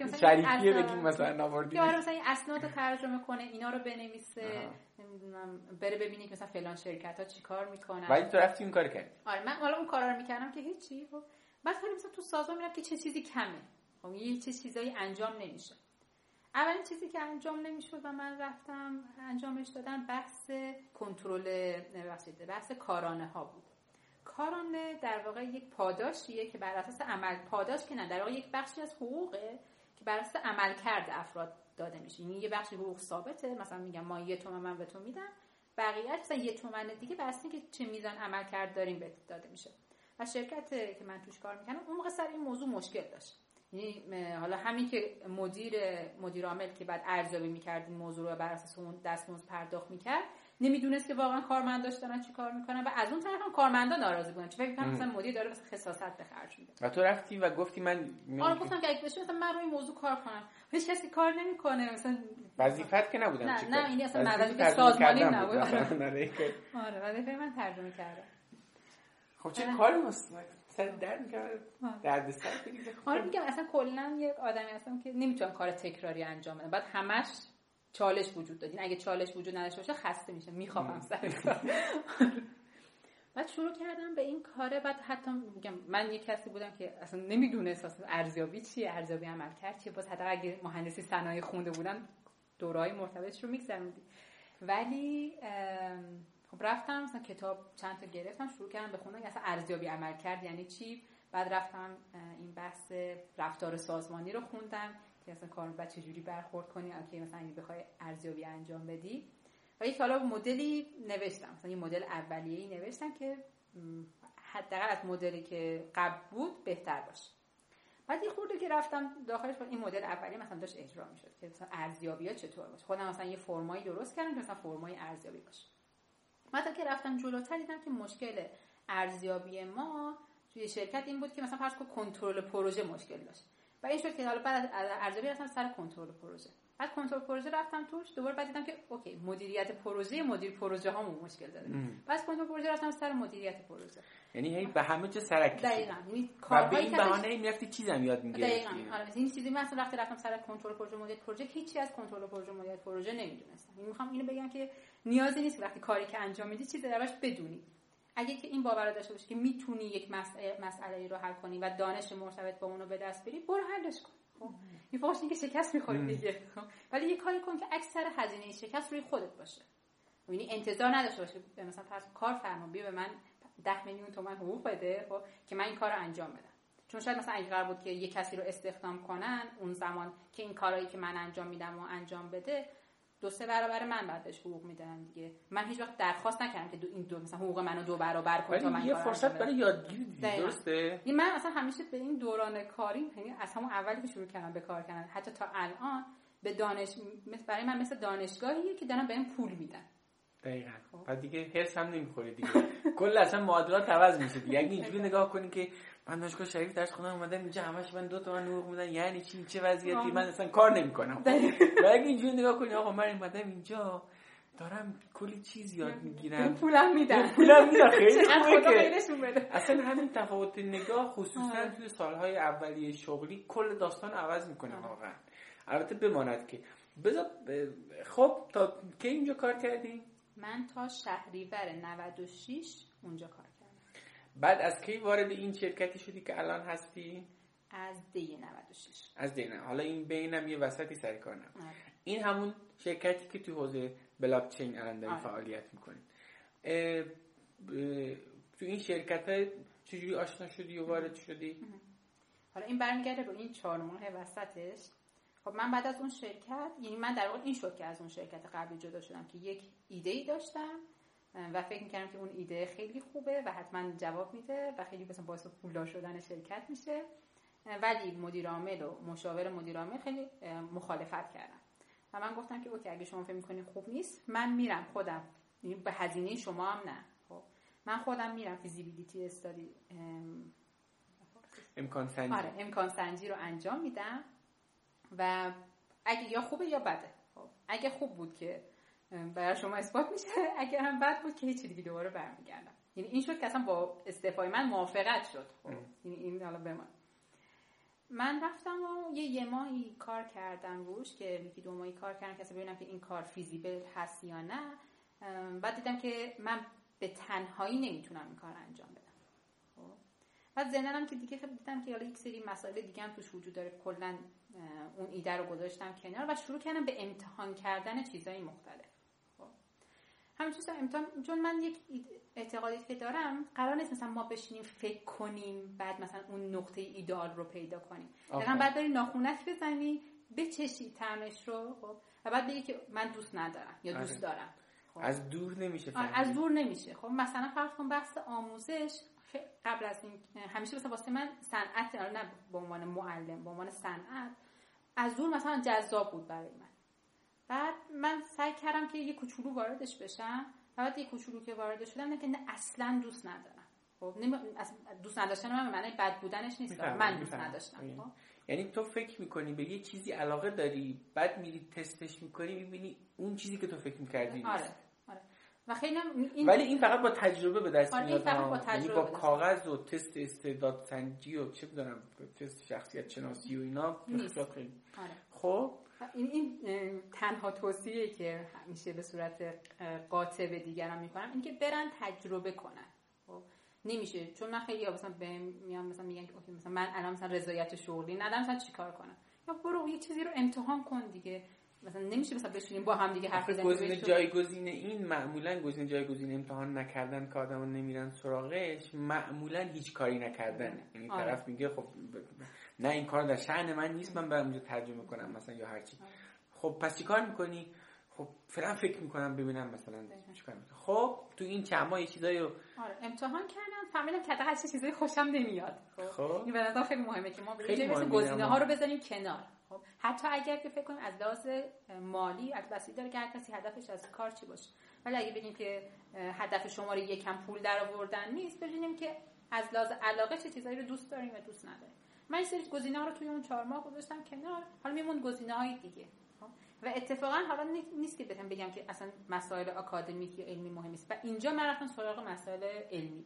بگیم مثلا ناوردی آره مثلا این اسناد رو ترجمه کنه اینا رو بنویسه نمی‌دونم بره ببینید مثلا فلان شرکت ها چیکار می‌کنن. ولی تو رفتی اون کار کردی. آره من حالا اون کارا رو می‌کردم که هیچی خب. بعد خیلی مثلا تو سازمان میرم که چه چیزی کمه. خب یه چه چیزایی انجام نمیشه اولین چیزی که انجام نمی‌شد و من رفتم انجامش دادم بحث کنترل بحث کارانه ها بود. کارانه در واقع یک پاداشیه که بر اساس عمل پاداش که نه در واقع یک بخشی از حقوقه که بر اساس عمل کرده افراد داده میشه. یعنی یه بخشی حقوق ثابته مثلا میگم ما یه تومن من به تو میدم بقیه مثلا یه تومن دیگه بر که چه میزان عمل کرد داریم بهت داده میشه. و شرکت که من توش کار می‌کنم اون موقع سر این موضوع مشکل داشت. یعنی حالا همین که مدیر مدیر عامل که بعد ارزیابی می‌کرد این موضوع رو بر اساس اون دستمزد پرداخت می‌کرد نمی‌دونست که واقعا کارمنداش دارن چی کار می‌کنن و از اون طرف هم کارمندا ناراضی بودن. چون فکر مثلا مدیر داره مثلا خصاصت به خرج میده. و تو رفتی و گفتی من آره گفتم که اگه بشه مثلا من روی موضوع کار کنم. هیچ کسی کار نمی‌کنه مثلا وظیفت که نبودم نه نه این اصلا وظیفه سازمانی نبود. آره وظیفه من ترجمه کردم. خب چه کاری مستقیم سر درد می‌کنه درد سر آره میگم اصلا کلا یک آدمی هستم که نمی‌تونم کار تکراری انجام بدم. بعد همش چالش وجود داد. اگه چالش وجود نداشته باشه خسته میشه می‌خوام سر کار. بعد شروع کردم به این کاره. بعد حتی میگم من یه کسی بودم که اصلا نمی‌دونست اصلا ارزیابی چیه ارزیابی عمل کرد چیه. باز حتی اگه مهندسی صنایع خونده بودم دورای مرتبطش رو میگذروندی ولی خب رفتم مثلا کتاب چند تا گرفتم شروع کردم بخونم اصلا ارزیابی عمل کرد. یعنی چی؟ بعد رفتم این بحث رفتار سازمانی رو خوندم که اصلا کار بعد چجوری برخورد کنی؟ که مثلا اگه بخوای ارزیابی انجام بدی. و یک حالا مدلی نوشتم. مثلا یه مدل اولیه‌ای نوشتم که حداقل از مدلی که قبل بود بهتر باشه. بعد یه خورده که رفتم داخلش این مدل اولی مثلا داشت اجرا می‌شد که مثلا ارزیابی ها چطور باشه. خودم مثلا یه فرمایی درست کردم که مثلا فرمای ارزیابی باشه. بعد که رفتم جلوتر دیدم که مشکل ارزیابی ما توی شرکت این بود که مثلا فرض کنترل پروژه مشکل داشت. و این شد که حالا بعد از ارزیابی رفتم سر کنترل پروژه. بعد کنترل پروژه رفتم توش. دوباره بعد دیدم که اوکی مدیریت پروژه مدیر پروژه هامون مشکل داره. بعد کنترل پروژه رفتم سر مدیریت پروژه. یعنی هی به همه جا سرک دقیقاً. یعنی کارهایی که بهانه می‌رفتی چیزم یاد می‌گرفتی. دقیقاً. آره این چیزی من اصلا وقتی رفتم سر کنترل پروژه مدیر پروژه هیچی از کنترل پروژه مدیر پروژه نمی‌دونستم. یعنی می‌خوام اینو بگم که نیازی نیست وقتی کاری که انجام میدی چیزی درش بدونی. اگه که این باور داشته باشی که می‌تونی یک مسئله مسئله رو حل کنی و دانش مرتبط با اونو به دست بری برو حلش کن. خب؟ این فاش که شکست می‌خوری دیگه خب؟ ولی یه کاری کن که اکثر هزینه شکست روی خودت باشه. یعنی انتظار نداشته باشه مثلا فرض کار فرما بیا به من 10 میلیون تومن حقوق بده خب؟ که من این کار رو انجام بدم. چون شاید مثلا اگه قرار بود که یه کسی رو استخدام کنن اون زمان که این کارهایی که من انجام میدم و انجام بده دو سه برابر من بعد بهش حقوق میدن دیگه. من هیچ وقت درخواست نکردم که دو این دو مثلا حقوق منو دو برابر کن تا من یه فرصت برای یادگیری درسته؟ این من اصلا همیشه به این دوران کاری یعنی از همون اولی که شروع کردم به کار کردن حتی تا الان به دانش برای من مثل دانشگاهیه که دارن بهم پول میدن. دقیقا. خب. بعد دیگه حرس هم نمی‌خوره دیگه. کل اصلا معادلات عوض میشه دیگه. اگه اینجوری نگاه کنی که من دانشگاه شریف درس خوندم اومدم اینجا همش من دو تا من حقوق میدن یعنی چی؟ چه وضعیتی؟ من اصلا کار نمی‌کنم. و اگه اینجوری نگاه کنی آقا من اومدم اینجا دارم کلی چیز یاد می‌گیرم. پولم میدن. پولم میدن. خیلی خوبه که اصلا همین تفاوت نگاه خصوصا توی سالهای اولیه شغلی کل داستان عوض می‌کنه واقعا. البته بماند که. بذار خب تا کی اینجا کار کردی؟ من تا شهریور 96 اونجا کار بعد از کی وارد این شرکتی شدی که الان هستی؟ از دی 96 از دی حالا این بینم یه وسطی سر کار آره. این همون شرکتی که تو حوزه بلاک چین الان داری آره. فعالیت می‌کنید تو این شرکت چجوری آشنا شدی و وارد شدی؟ حالا این برمیگرده به این چهار ماه وسطش. خب من بعد از اون شرکت یعنی من در واقع این شد که از اون شرکت قبلی جدا شدم که یک ایده ای داشتم. و فکر می‌کردم که اون ایده خیلی خوبه و حتما جواب میده و خیلی مثلا باعث پولدار شدن شرکت میشه. ولی مدیر عامل و مشاور مدیر عامل خیلی مخالفت کردن. و من گفتم که اوکی اگه شما فکر می‌کنید خوب نیست من میرم خودم. یعنی به هزینه شما هم نه. خب من خودم میرم. فیزیبیلیتی استادی امکان سنجی. آره امکان سنجی رو انجام میدم. و اگه یا خوبه یا بده. خب اگه خوب بود که برای شما اثبات میشه. اگر هم بد بود که هیچی دیگه دوباره برمیگردم. یعنی این شد که اصلا با استعفای من موافقت شد. خب یعنی این حالا بمان من رفتم و یه یه ماهی کار کردم روش که یکی دو ماهی کار کردم که ببینم که این کار فیزیبل هست یا نه. بعد دیدم که من به تنهایی نمی‌تونم این کار انجام بدم. خب. بعد زندنم که دیگه دیدم که حالا یک سری مسائل دیگه هم توش وجود داره. کلا اون ایده رو گذاشتم کنار و شروع کردم به امتحان کردن چیزهای مختلف. همین امتحان چون من یک اعتقادی که دارم قرار نیست مثلا ما بشینیم فکر کنیم بعد مثلا اون نقطه ایدال رو پیدا کنیم دقیقا بعد بری ناخونک بزنی بچشی تمش رو خب و بعد بگی که من دوست ندارم یا دوست آره. دارم خب. از دور نمیشه فهمید. از دور نمیشه خب مثلا فرض کن بحث آموزش قبل از این همیشه مثلا واسه من صنعت نه به عنوان معلم به عنوان صنعت از دور مثلا جذاب بود برای بعد من سعی کردم که یه کوچولو واردش بشم. و بعد یه کوچولو که وارد شدم نه که نه اصلا دوست ندارم. خب دوست نداشتن من معنی بد بودنش نیست. من دوست نداشتم خب. یعنی تو فکر می‌کنی به یه چیزی علاقه داری بعد میری تستش می‌کنی می‌بینی اون چیزی که تو فکر می‌کردی نیست. آره. آره. و خیلی این ولی این فقط با تجربه به دست آره میاد. با, یعنی با کاغذ و تست استعداد سنجی و چه بدونم تست شخصیت شناسی و اینا. خیلی. آره. خب این این تنها توصیه که همیشه به صورت قاطع به دیگران می‌کنم این که برن تجربه کنن. خب نمیشه. چون من خیلی مثلا به میام مثلا میگن که مثلا من الان مثلا رضایت شغلی ندارم مثلا چیکار کنم؟ یا برو یه چیزی رو امتحان کن دیگه. مثلا نمیشه مثلا بشینیم با هم دیگه حرف بزنیم. گزینه جایگزین این معمولا گزینه جایگزین امتحان نکردن که آدمو نمیرن سراغش معمولا هیچ کاری نکردن. یعنی آره. طرف میگه خب نه این کار در شأن من نیست من برم اونجا ترجمه کنم مثلا یا هرچی. خب پس چی کار می‌کنی؟ خب فعلا فکر می‌کنم ببینم مثلا چیکار می‌کنم خب تو این چند ماه یه چیزایی رو آره امتحان کردم فهمیدم که هر چیزای خوشم نمیاد. خب, خب. این به خیلی مهمه که ما گزینه ها رو بزنیم کنار. خب حتی اگر که فکر کنیم از لحاظ مالی از بسیاری داره که هر کسی هدفش از کار چی باشه. ولی اگه بگیم که هدف شما رو یکم پول در آوردن نیست ببینیم که از لحاظ علاقه چه چیزایی رو دوست داریم و دوست نداریم. من این سری گزینه ها رو توی اون چهار ماه گذاشتم کنار. حالا میمون گزینه های دیگه. خب؟ و اتفاقا حالا نیست که بهم بگم که اصلا مسائل آکادمیک یا علمی مهم نیست و اینجا من رفتم سراغ مسائل علمی.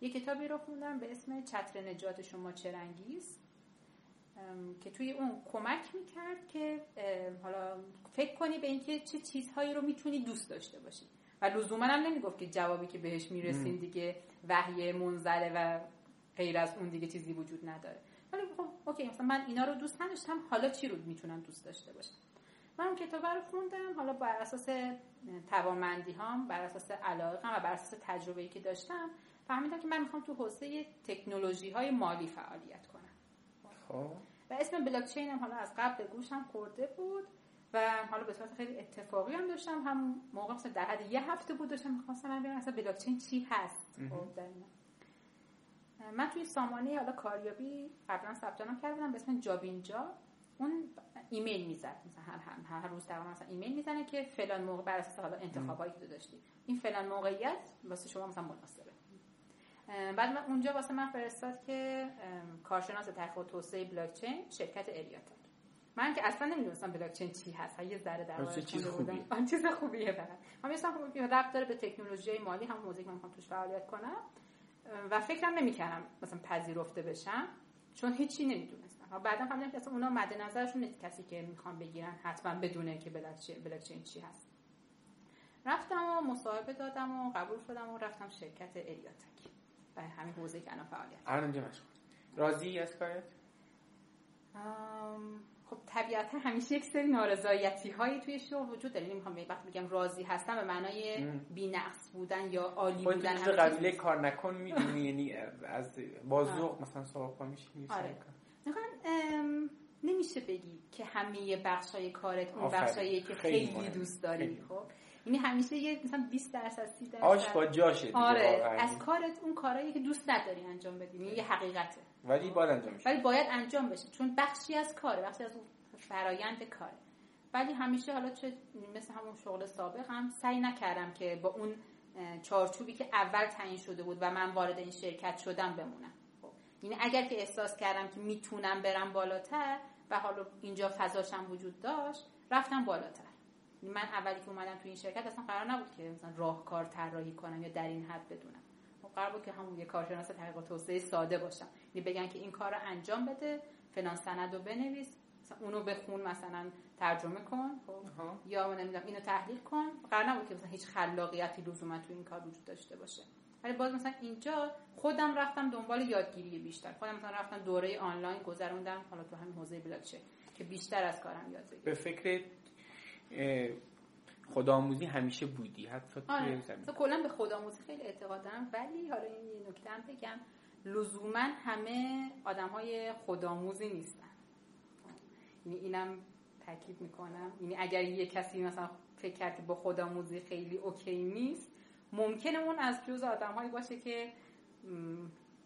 یه کتابی رو خوندم به اسم چتر نجات شما چه رنگیست که توی اون کمک می‌کرد که حالا فکر کنی به اینکه چه چیزهایی رو می‌تونی دوست داشته باشی. و لزوما هم نمی‌گفت که جوابی که بهش می‌رسین دیگه وحی منزله و غیر از اون دیگه چیزی وجود نداره. ولی خب okay مثلا من اینا رو دوست نداشتم حالا چی رو می‌تونم دوست داشته باشم؟ من اون کتاب رو خوندم حالا بر اساس توانمندی هام بر اساس علاقه و بر اساس تجربه ای که داشتم فهمیدم که من می‌خوام تو حوزه تکنولوژی های مالی فعالیت کنم. خب. و اسم بلاک چین هم حالا از قبل گوشم خورده بود و حالا به صورت خیلی اتفاقی هم داشتم. هم موقع مثلا در حد یه هفته بود داشتم می‌خواستم من ببینم اصلا بلاک چین چی هست؟ خب من توی سامانه حالا کاریابی قبلا ثبت نام کردم به اسم جابینجا. اون ایمیل می‌زد. مثلا هر, هر روز تقریبا مثلا ایمیل می‌زنه که فلان موقع بر اساس حالا انتخابایی که داشتی. این فلان موقعیت واسه شما مثلا مناسبه. بعد من اونجا واسه من فرستاد که کارشناس تحقیق و توسعه بلاک چین شرکت اریاتا من که اصلا نمی‌دونستم بلاک چین چی هست. یه ذره در چیز خوبیه. آن چیز خوبیه فقط من مثلا که ربط داره به تکنولوژی مالی. همونیه که من می‌خوام توش فعالیت کنم. و فکرم نمی‌کردم مثلا پذیرفته بشم چون هیچی نمی‌دونستم. بعدا فهمیدم که اصلا اونا مد نظرشون نیست کسی که می‌خوان بگیرن حتما بدونه که بلاک چین چی هست. رفتم و مصاحبه دادم و قبول شدم و رفتم شرکت اریاتک و همین حوزه که الان فعالیت الان راضی از کارت خب طبیعتا همیشه یک سری نارضایتی هایی توی شغل وجود داره. نمی‌خوام به وقت بگم راضی هستم به معنای بی‌نقص بودن یا عالی بودن هم قبیله کار نکن می‌دونی یعنی از بازوق مثلا سوال پا میشه آره. نمیشه بگی که همه بخشای کارت اون بخشایی که خیلی, خیلی دوست داری خب؟ یعنی همیشه یه مثلا 20 درصد 30 درصد. آش با جاشه آره. از کارت اون کارهایی که دوست نداری انجام بدی یعنی یه حقیقته. ولی باید انجام بشه. ولی باید انجام بشه چون بخشی از کاره بخشی از اون فرایند کاره. ولی همیشه حالا چه مثل همون شغل سابق هم سعی نکردم که با اون چارچوبی که اول تعیین شده بود و من وارد این شرکت شدم بمونم. خب. یعنی اگر که احساس کردم که می‌تونم برم بالاتر و حالا اینجا فضاشم وجود داشت رفتم بالاتر. من اولی که اومدم تو این شرکت اصلا قرار نبود که مثلا راهکار طراحی کنم یا در این حد بدونم. خب قرار بود که همون یه کارشناس تحقیق توسعه ساده باشم. یعنی بگن که این کار رو انجام بده فلان سند رو بنویس مثلا اونو بخون مثلا ترجمه کن خب. یا من نمی‌دونم اینو تحلیل کن. قرار نبود که مثلا هیچ خلاقیتی لزوما تو این کار وجود داشته باشه. ولی باز مثلا اینجا خودم رفتم دنبال یادگیری بیشتر. خودم مثلا رفتم دوره آنلاین گذروندم حالا تو همین حوزه بلاکچین که بیشتر از کارم یاد بگیرم. به فکر خودآموزی همیشه بودی حتی توی آره. زمین. کلا به خودآموزی خیلی اعتقاد دارم ولی حالا این یه نکته هم بگم. لزوما همه آدم های خودآموزی نیستن. یعنی اینم تاکید می‌کنم. یعنی اگر یه کسی مثلا فکر کرد که با خودآموزی خیلی اوکی نیست ممکنه اون از جز آدمهایی باشه که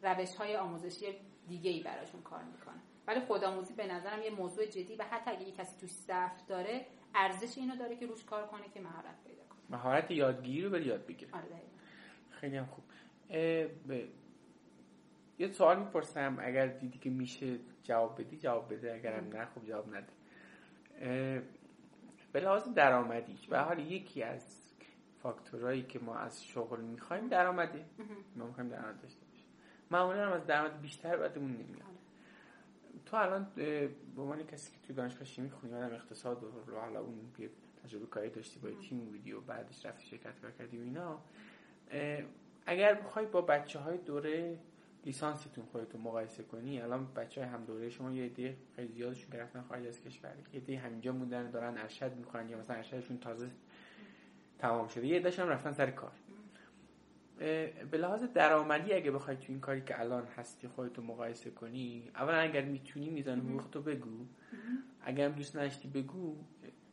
روش های آموزشی دیگه ای براشون کار می‌کنه. ولی خودآموزی به نظرم یه موضوع جدی و حتی اگه یه کسی توش ضعف داره ارزش اینو داره که روش کار کنه که مهارت پیدا کنه. مهارت یادگیری رو بری یاد بگیره. آره خیلی هم خوب. یه سوال می‌پرسم. اگر دیدی که میشه جواب بدی جواب بده. اگر نه خوب جواب نده. به لحاظ درآمدی و حالا یکی از فاکتورهایی که ما از شغل می‌خوایم درآمده. ما می‌خوایم درآمد داشته باشیم. معمولا هم از درآمد بیشتر بعدمون نمیاد. آره. تو الان به عنوان کسی که توی دانشگاه شیمی خوندی منم اقتصاد و حالا اون تجربه کاری داشتی با تیم بودی و بعدش رفتی شرکت کار کردی و اینا اگر بخوای با بچه های دوره لیسانستون خودتون مقایسه کنی الان بچه های هم دوره شما یه ایده خیلی زیادشون گرفتن خارج از کشور. یه ایده همینجا موندن دارن ارشد می‌کنن یا مثلا ارشدشون تازه تمام شده. یه هم رفتن سر کار. به لحاظ درآمدی اگه بخوای تو این کاری که الان هستی خودتو مقایسه کنی اولا اگر می‌تونی میزان حقوق تو بگو. اگر دوست نداشتی بگو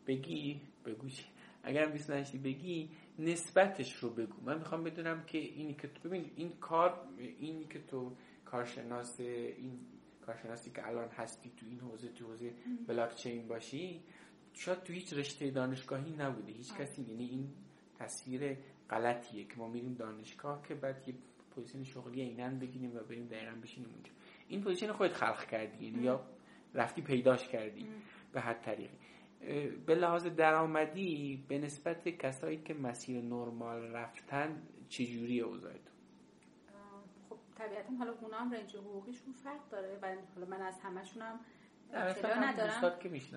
بگی بگو چی. اگر دوست نداشتی بگی نسبتش رو بگو. من می‌خوام بدونم که اینی که تو ببین این کار اینی که تو کارشناس این کارشناسی که الان هستی تو این حوزه تو حوزه بلاک چین باشی شاید تو هیچ رشته دانشگاهی نبوده. هیچ کسی یعنی این تصویر غلطیه که ما میریم دانشگاه که بعد یه position شغلی اینن بگیریم و بریم دقیقا بشینیم اونجا. این پوزیشن خودت خلق کردی یعنی یا رفتی پیداش کردی به هر طریقی. به لحاظ درآمدی به نسبت کسایی که مسیر نرمال رفتن چجوری اوضاعتون خب طبیعتا حالا اونا هم رنج حقوقیشون فرق داره ولی حالا من از همشون اطلاع ندارم.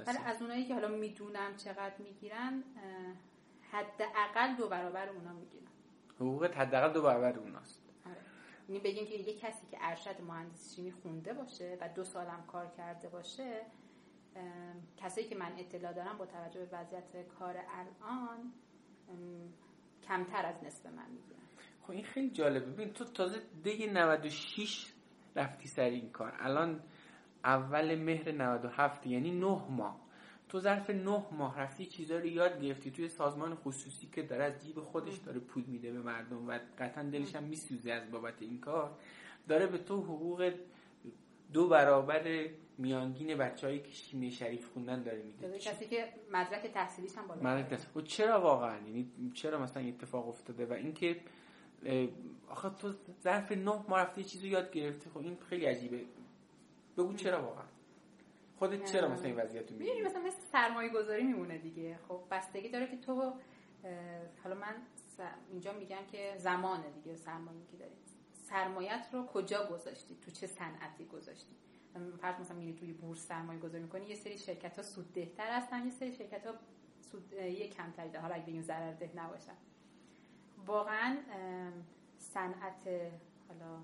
ولی از اونایی که حالا می‌دونم چقدر می‌گیرن حداقل دو برابر اونا می‌گیرن. حقوقت حداقل دو برابر اوناست. آره. یعنی بگیم که یه کسی که ارشد مهندسی شیمی خونده باشه و دو سالم کار کرده باشه کسایی که من اطلاع دارم با توجه به وضعیت کار الان کمتر از نصف من می‌گیرن. خب این خیلی جالبه. ببین تو تازه دی 96 رفتی سر این کار. الان اول مهر 97 یعنی نه ماه. تو ظرف نه ماه رفتی چیزا رو یاد گرفتی توی سازمان خصوصی که داره از جیب خودش داره پول میده به مردم و قطعا دلش هم میسوزه از بابت این کار داره به تو حقوق دو برابر میانگین بچههایی که شیمی شریف خوندن داره میده. کسی که مدرک تحصیلیش هم بالا مدرک تحصیل. خب چرا واقعا؟ یعنی چرا مثلا اتفاق افتاده و اینکه آخه تو ظرف نه ما رفتی چیزو یاد گرفتی خب این خیلی عجیبه. بگو چرا واقعا؟ خودت چرا مثلا این وضعیت می‌بینی مثلا مثل سرمایه گذاری میمونه دیگه. خب بستگی داره که تو حالا من اینجا میگم که زمانه دیگه سرمایه که داری. سرمایت رو کجا گذاشتی؟ تو چه صنعتی گذاشتی؟ فرض مثلا میری توی بورس سرمایه گذاری می‌کنی یه سری شرکت ها سود دهتر هستن یه سری شرکت ها سود یه کمتری ده حالا اگه بگیم ضرر ده نباشن واقعا صنعت حالا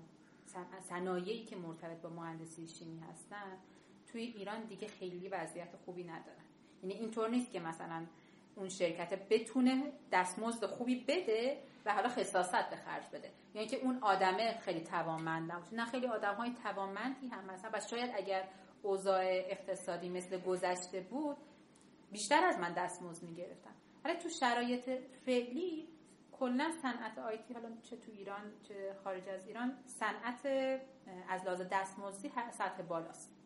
صنایعی که مرتبط با مهندسی شیمی هستن توی ایران دیگه خیلی وضعیت خوبی ندارن. یعنی اینطور نیست که مثلا اون شرکت بتونه دستمزد خوبی بده و حالا خصاصت به خرج بده. یعنی که اون آدمه خیلی توانمند نباشه. نه خیلی آدم های توانمندی هم مثلا و شاید اگر اوضاع اقتصادی مثل گذشته بود بیشتر از من دستمزد می‌گرفتن. حالا تو شرایط فعلی کلا صنعت آیتی حالا چه تو ایران چه خارج از ایران صنعت از لحاظ دستمزدی سطح بالاست.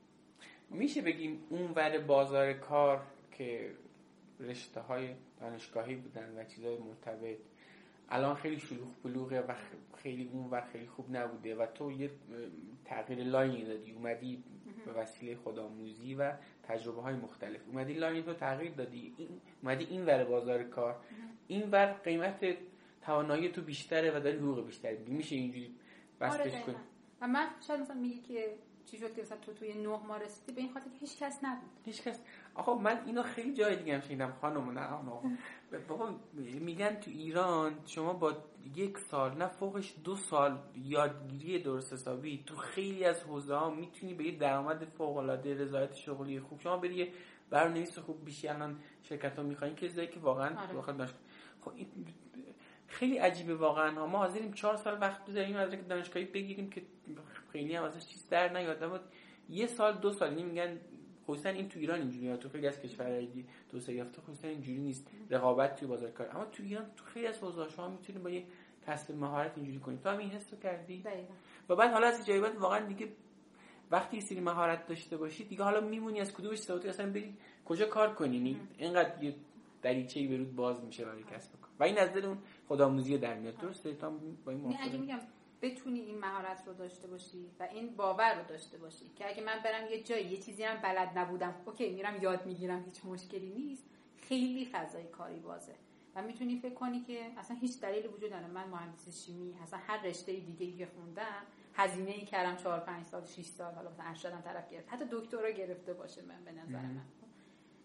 میشه بگیم اون ور بازار کار که رشته های دانشگاهی بودن و چیزهای مرتبط الان خیلی شلوغ بلوغه و خیلی اون ور خیلی خوب نبوده و تو یه تغییر line ی دادی. اومدی به وسیله خودآموزی و تجربه های مختلف. اومدی line تو تغییر دادی. اومدی این ور بازار کار. این ور قیمت توانایی تو بیشتره و داری حقوق بیشتری میشه اینجوری بستش آره کنی. و من شاید مثلا میگی که چی شد که مثلا تو توی نه ماه رسیدی به این خاطر که هیچ کس نبود. هیچ کس. آخه من اینو خیلی جای دیگه هم شنیدم خانم نه بابا میگن تو ایران شما با یک سال نه فوقش دو سال یادگیری درست حسابی تو خیلی از حوزه ها می‌تونی به یه درآمد فوق العاده رضایت شغلی خوب شما بری یه برنامه‌نویس خوب بشی الان شرکت ها می‌خواین که که واقعا آره. خب خیلی عجیبه واقعا. ما حاضریم چهار سال وقت بذاریم از دانشگاهی بگیریم که خیلی هم ازش چیز در نیاد. اما یه سال دو سال میگن خصوصا این تو ایران اینجوریه. تو خیلی از کشورهای توسعه یافته خصوصا اینجوری نیست. رقابت توی بازار کار. اما تو ایران تو خیلی از حوزه شما می‌تونید با یه کسب مهارت اینجوری کنید تو هم این حسو کردی؟ دقیقاً. و بعد حالا از جایی بعد واقعا دیگه وقتی سری مهارت داشته باشی دیگه حالا میمونی از کدومش استفاده اصلا بری کجا کار کنی؟ یعنی اینقدر یه دریچه‌ای برود باز میشه برای کسب کار. و این نظر اون خودآموزی در میاد. درسته؟ تا با این اگه میگم بتونی این مهارت رو داشته باشی و این باور رو داشته باشی که اگه من برم یه جایی یه چیزی هم بلد نبودم اوکی میرم یاد می‌گیرم هیچ مشکلی نیست. خیلی فضای کاری بازه. و می‌تونی فکر کنی که اصلا هیچ دلیلی وجود نداره. من مهندسی شیمی اصلا هر رشته دیگه ای که خوندم هزینه ای کردم 4 5 سال 6 سال حالا مثلا ارشدم طرف گرفت. حتی دکترا گرفته باشه من به نظر من.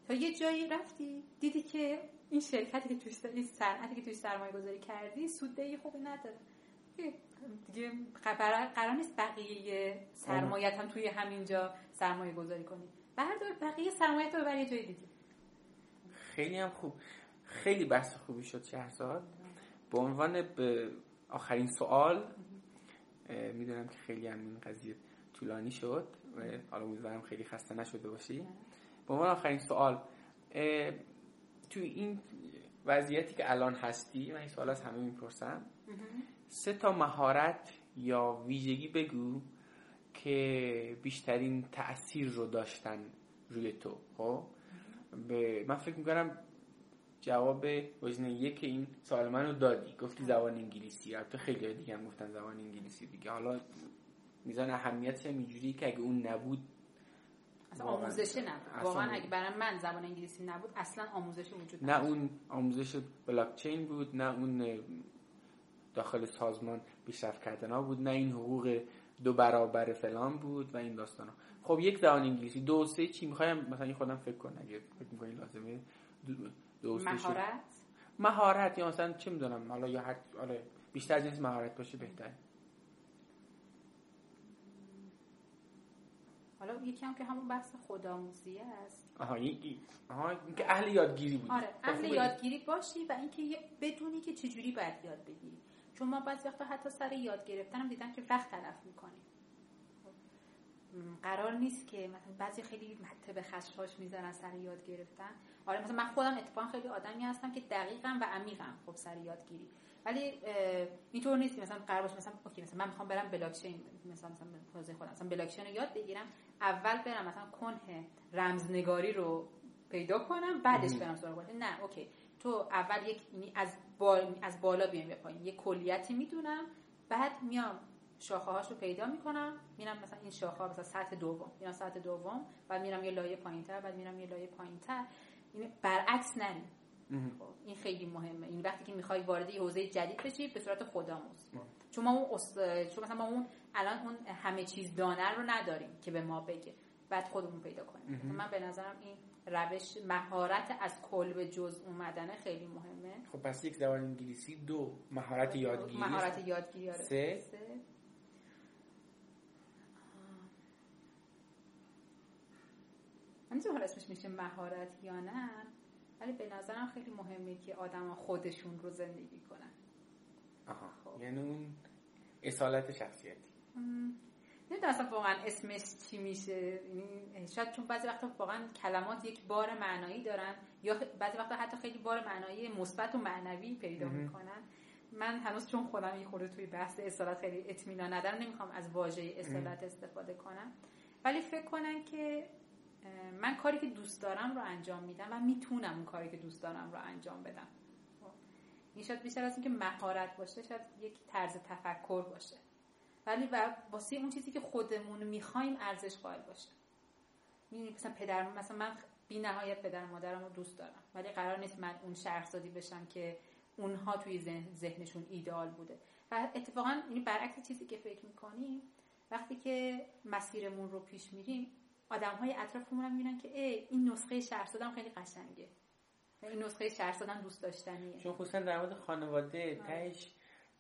تا یه جایی رفتی دیدی که این شرکتی که توی این صنعتی که توی سرمایه گذاری کردی سوددهی خوبی نداره. دیگه قرار نیست بقیه سرمایت هم توی همینجا سرمایه گذاری کنی. بردار بقیه سرمایت رو ببر یه جای دیگه. خیلی هم خوب. خیلی بحث خوبی شد شهرزاد. به عنوان به آخرین سوال می‌دونم که خیلی هم این قضیه طولانی شد و حالا امیدوارم خیلی خسته نشده باشی. به عنوان آخرین سوال توی این وضعیتی که الان هستی من این سوال از همه می‌پرسم. سه تا مهارت یا ویژگی بگو که بیشترین تاثیر رو داشتن روی تو خب؟ به من فکر می‌کنم جواب وزنه یک این سوال منو دادی. گفتی زبان انگلیسی. البته خیلی دیگه هم گفتن زبان انگلیسی دیگه. حالا میزان اهمیتش هم اینجوری که اگه اون نبود آموزش نبود. واقعا اگه برای من زبان انگلیسی نبود اصلا آموزش وجود نه اون آموزش بلاکچین بود نه اون داخل سازمان پیشرفت کردن. ها بود نه این حقوق دو برابر فلان بود و این داستان ها. خب یک زبان انگلیسی. دو سه چی می‌خوایم مثلا خودم فکر کن اگه فکر می‌کنی لازمه دو سه مهارت؟ مهارت یا مثلا چه می‌دونم حالا یا هر آره بیشتر جنس مهارت باشه بهتره حالا یکی هم که همون بحث خودآموزی است. آها یکی آها اینکه اهل یادگیری بود. آره اهل یادگیری باشی و اینکه بدونی که چجوری باید یاد بگیری. چون ما بعضی وقتا حتی سر یاد گرفتن هم دیدم که وقت تلف می‌کنیم. قرار نیست که مثلا بعضی خیلی مته به خشخاش می‌زنن سر یاد گرفتن. آره مثلا من خودم اتفاقا خیلی آدمی هستم که دقیقم و عمیقم خب سر یادگیری. ولی اینطور نیست که مثلا قرار باشه مثلا okay مثلا من می‌خوام برم بلاکچین مثلا مثلا حوزه خودم مثلا بلاکچین رو یاد بگیرم اول برم مثلا کنه رمزنگاری رو پیدا کنم بعدش برم سراغ نه okay. تو اول یک یعنی از از بالا بیام به پایین. یک کلیتی می‌دونم. بعد میام. شاخه هاش رو پیدا می‌کنم. میرم مثلا این شاخه ها مثلا سطح دوم. میرم سطح دوم. بعد میرم یه لایه پایینتر. بعد میرم یه لایه پایینتر. این برعکس نریم. خب این خیلی مهمه. این وقتی که می‌خوای وارد یه حوزه جدید بشی به صورت خودآموز. چون ما اون چون مثلا ما اون الان اون همه چیز دانر رو نداریم که به ما بگه. بعد خودمون پیدا کنیم. من به نظرم این روش مهارت از کل به جز اومدن خیلی مهمه. خب پس یک زبان انگلیسی دو مهارت یادگیری. مهارت یادگیری آره. سه, سه. من اسمش میشه مهارت یا نه ولی به نظرم خیلی مهمه که آدم خودشون رو زندگی کنن. آها. خب. یعنی اون اصالت شخصیتی. نمی‌دونم اصلا واقعا اسمش چی میشه. یعنی شاید چون بعضی وقتا واقعا کلمات یک بار معنایی دارن یا بعضی وقتا حتی خیلی بار معنایی مثبت و معنوی پیدا می‌کنن. من هنوز چون خودم یه خورده توی بحث اصالت خیلی اطمینان ندارم نمی‌خوام از واژه اصالت استفاده کنم. ولی فکر کنن که من کاری که دوست دارم رو انجام میدم و می‌تونم اون کاری که دوست دارم رو انجام بدم. خب. این شاید بیشتر از اینکه مهارت باشه شاید یک طرز تفکر باشه. ولی واسه اون چیزی که خودمون می‌خوایم ارزش قائل باشه. می‌دونی مثلا پدر مثلا من بی نهایت پدر مادرم رو دوست دارم ولی قرار نیست من اون شهرزادی بشم که اونها توی ذهنشون ایدئال بوده. و اتفاقا یعنی برعکس چیزی که فکر می‌کنیم وقتی که مسیرمون رو پیش میریم آدم های اطرافمون هم می‌بینن که ای این نسخه شهرزادم خیلی قشنگه. این نسخه شهرزادم دوست داشتنیه. چون خصوصا در مورد خانواده تهش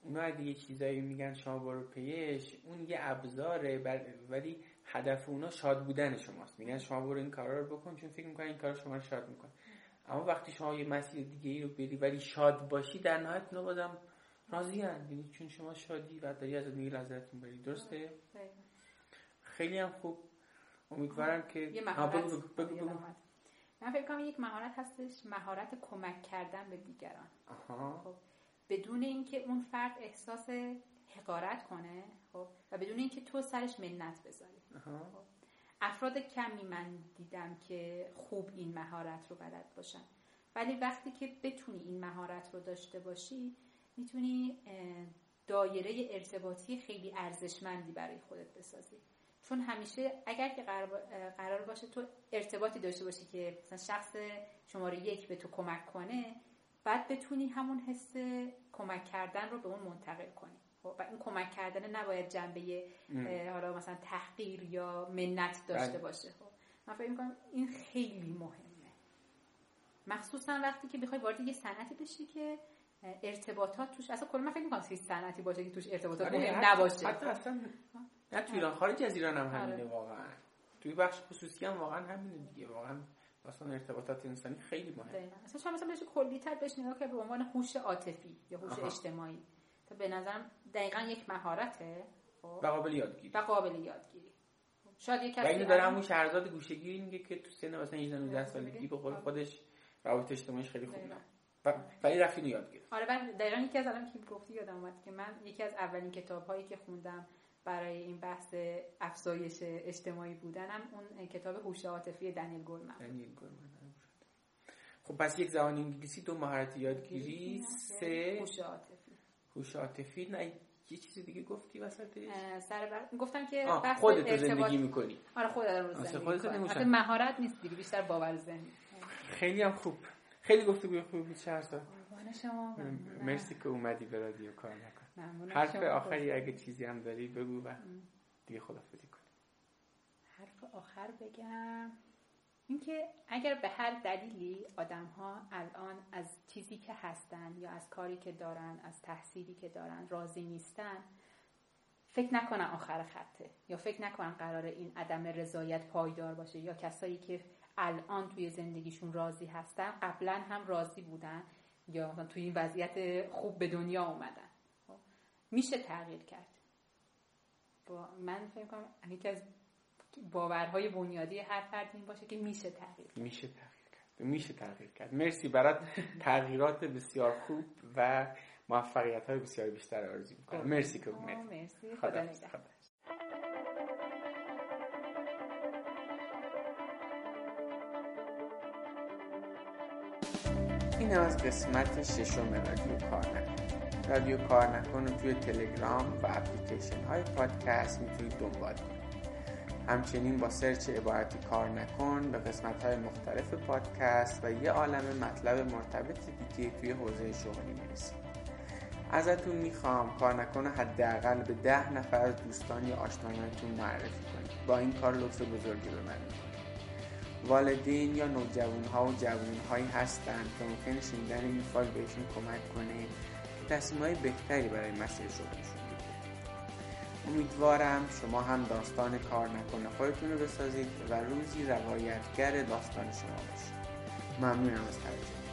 اونا اگه یه چیزایی میگن شما برو پیش اون یه ابزاره ولی هدف اونا شاد بودن شماست. میگن شما برو این کارا رو بکن چون فکر می‌کنن این کار شما رو شاد میکن اما وقتی شما یه مسیر دیگه ای رو بری ولی شاد باشی در نهایت اونا بازم راضی یعنی چون شما شادی و داری از میگی لذت می‌بری درسته؟ خیلی هم خوب. امیدوارم که یه مهارت. من فکر کنم یک مهارت هستش مهارت کمک کردن به دیگران. آها. خب. بدون اینکه اون فرد احساس حقارت کنه خب؟ و بدون اینکه تو سرش منت بذاری. خب. افراد کمی من دیدم که خوب این مهارت رو بلد باشن. ولی وقتی که بتونی این مهارت رو داشته باشی می‌تونی دایره ارتباطی خیلی ارزشمندی برای خودت بسازی. چون همیشه اگر که قرار باشه تو ارتباطی داشته باشی که مثلا شخص شماره یک به تو کمک کنه بعد بتونی همون حس کمک کردن رو به اون منتقل کنی. خب، و این کمک کردن نباید جنبه حالا مثلا تحقیر یا منت داشته بله. باشه. خب من فکر می‌کنم این خیلی مهمه. مخصوصا وقتی که بخوای وارد یه صنعتی بشی که ارتباطات توش اصلا کلا من فکر می‌کنم سیست صنعتی باشه که توش ارتباطات آره مهم نباشه. حتی اصلا نه تو ایران خارج از ایران هم همینه آره. واقعا. توی بخش خصوصی هم واقعا همینه دیگه واقعا اصلا ارتباطات انسانی خیلی مهمه. اصلا شما مثلا بهش کلی تر بهش نگاه که به عنوان هوش عاطفی یا هوش اجتماعی. تا به نظرم دقیقا یک مهارته خب؟ و قابل یادگیری. و قابل یادگیری. شاید یک کسی داره همون شهرزاد گوشگیری میگه که تو سن مثلا 18 19 سالگی به قول خودش روابط اجتماعیش خیلی خوبه. ولی رفت اینو یاد گرفت. آره من دقیقا یکی از الان که گفتی یادم اومد که من یکی از اولین کتاب هایی که خوندم برای این بحث افزایش اجتماعی بودنم اون کتاب هوش عاطفی دنیل گولمن دنیل گولمن خب پس یک زبان انگلیسی دو مهارت یادگیری سه هوش عاطفی. هوش عاطفی. نه یه چیز دیگه گفتی وسطش؟ سر بر... گفتم که بحث خودت ارتباط... زندگی می‌کنی. آره خودت رو زندگی می‌کنی مهارت نیست دیگه بیشتر باور ذهنی خیلی هم خوب. خیلی گفتگوی خوبی بود شهرزاد شما. مرسی که اومدی به رادیو کار نکن حرف آخری اگه چیزی هم داری بگو و دیگه خدافزی کن. حرف آخر بگم. اینکه اگر به هر دلیلی آدم ها الان از چیزی که هستن یا از کاری که دارن از تحصیلی که دارن راضی نیستن فکر نکنن آخر خطه. یا فکر نکنن قرار این عدم رضایت پایدار باشه. یا کسایی که الان توی زندگیشون راضی هستن قبلا هم راضی بودن یا توی این وضعیت خوب به دنیا اومدن. میشه تغییر کرد. با من فکر کنم یکی از باورهای بنیادی هر فرد این باشه که میشه تغییر کرد. میشه تغییر کرد. میشه تغییر کرد. مرسی برات تغییرات بسیار خوب و موفقیت های بسیار بیشتر آرزو می‌کنم. مرسی که مرسی. خدا نگهدار. این از قسمت ششم رادیو کار رادیو کار نکن رو توی تلگرام و اپلیکیشن های پادکست می‌تونید دنبال کنید همچنین با سرچ عبارتی کار نکن به قسمت های مختلف پادکست و یه عالم مطلب مرتبط دیگه توی حوزه شغلی می‌رسید ازتون می‌خوام کار نکن حداقل به ده نفر از دوستان یا آشنایانتون معرفی کنید با این کار لطف بزرگی به من والدین یا نوجوان ها و جوان هایی هستند که ممکن شنیدن این فایل بهشون کمک کنه که تصمیم های بهتری برای مسیر شغلشون امیدوارم شما هم داستان کار نکنه خودتون رو بسازید و روزی روایتگر داستان شما باشید. ممنونم از توجه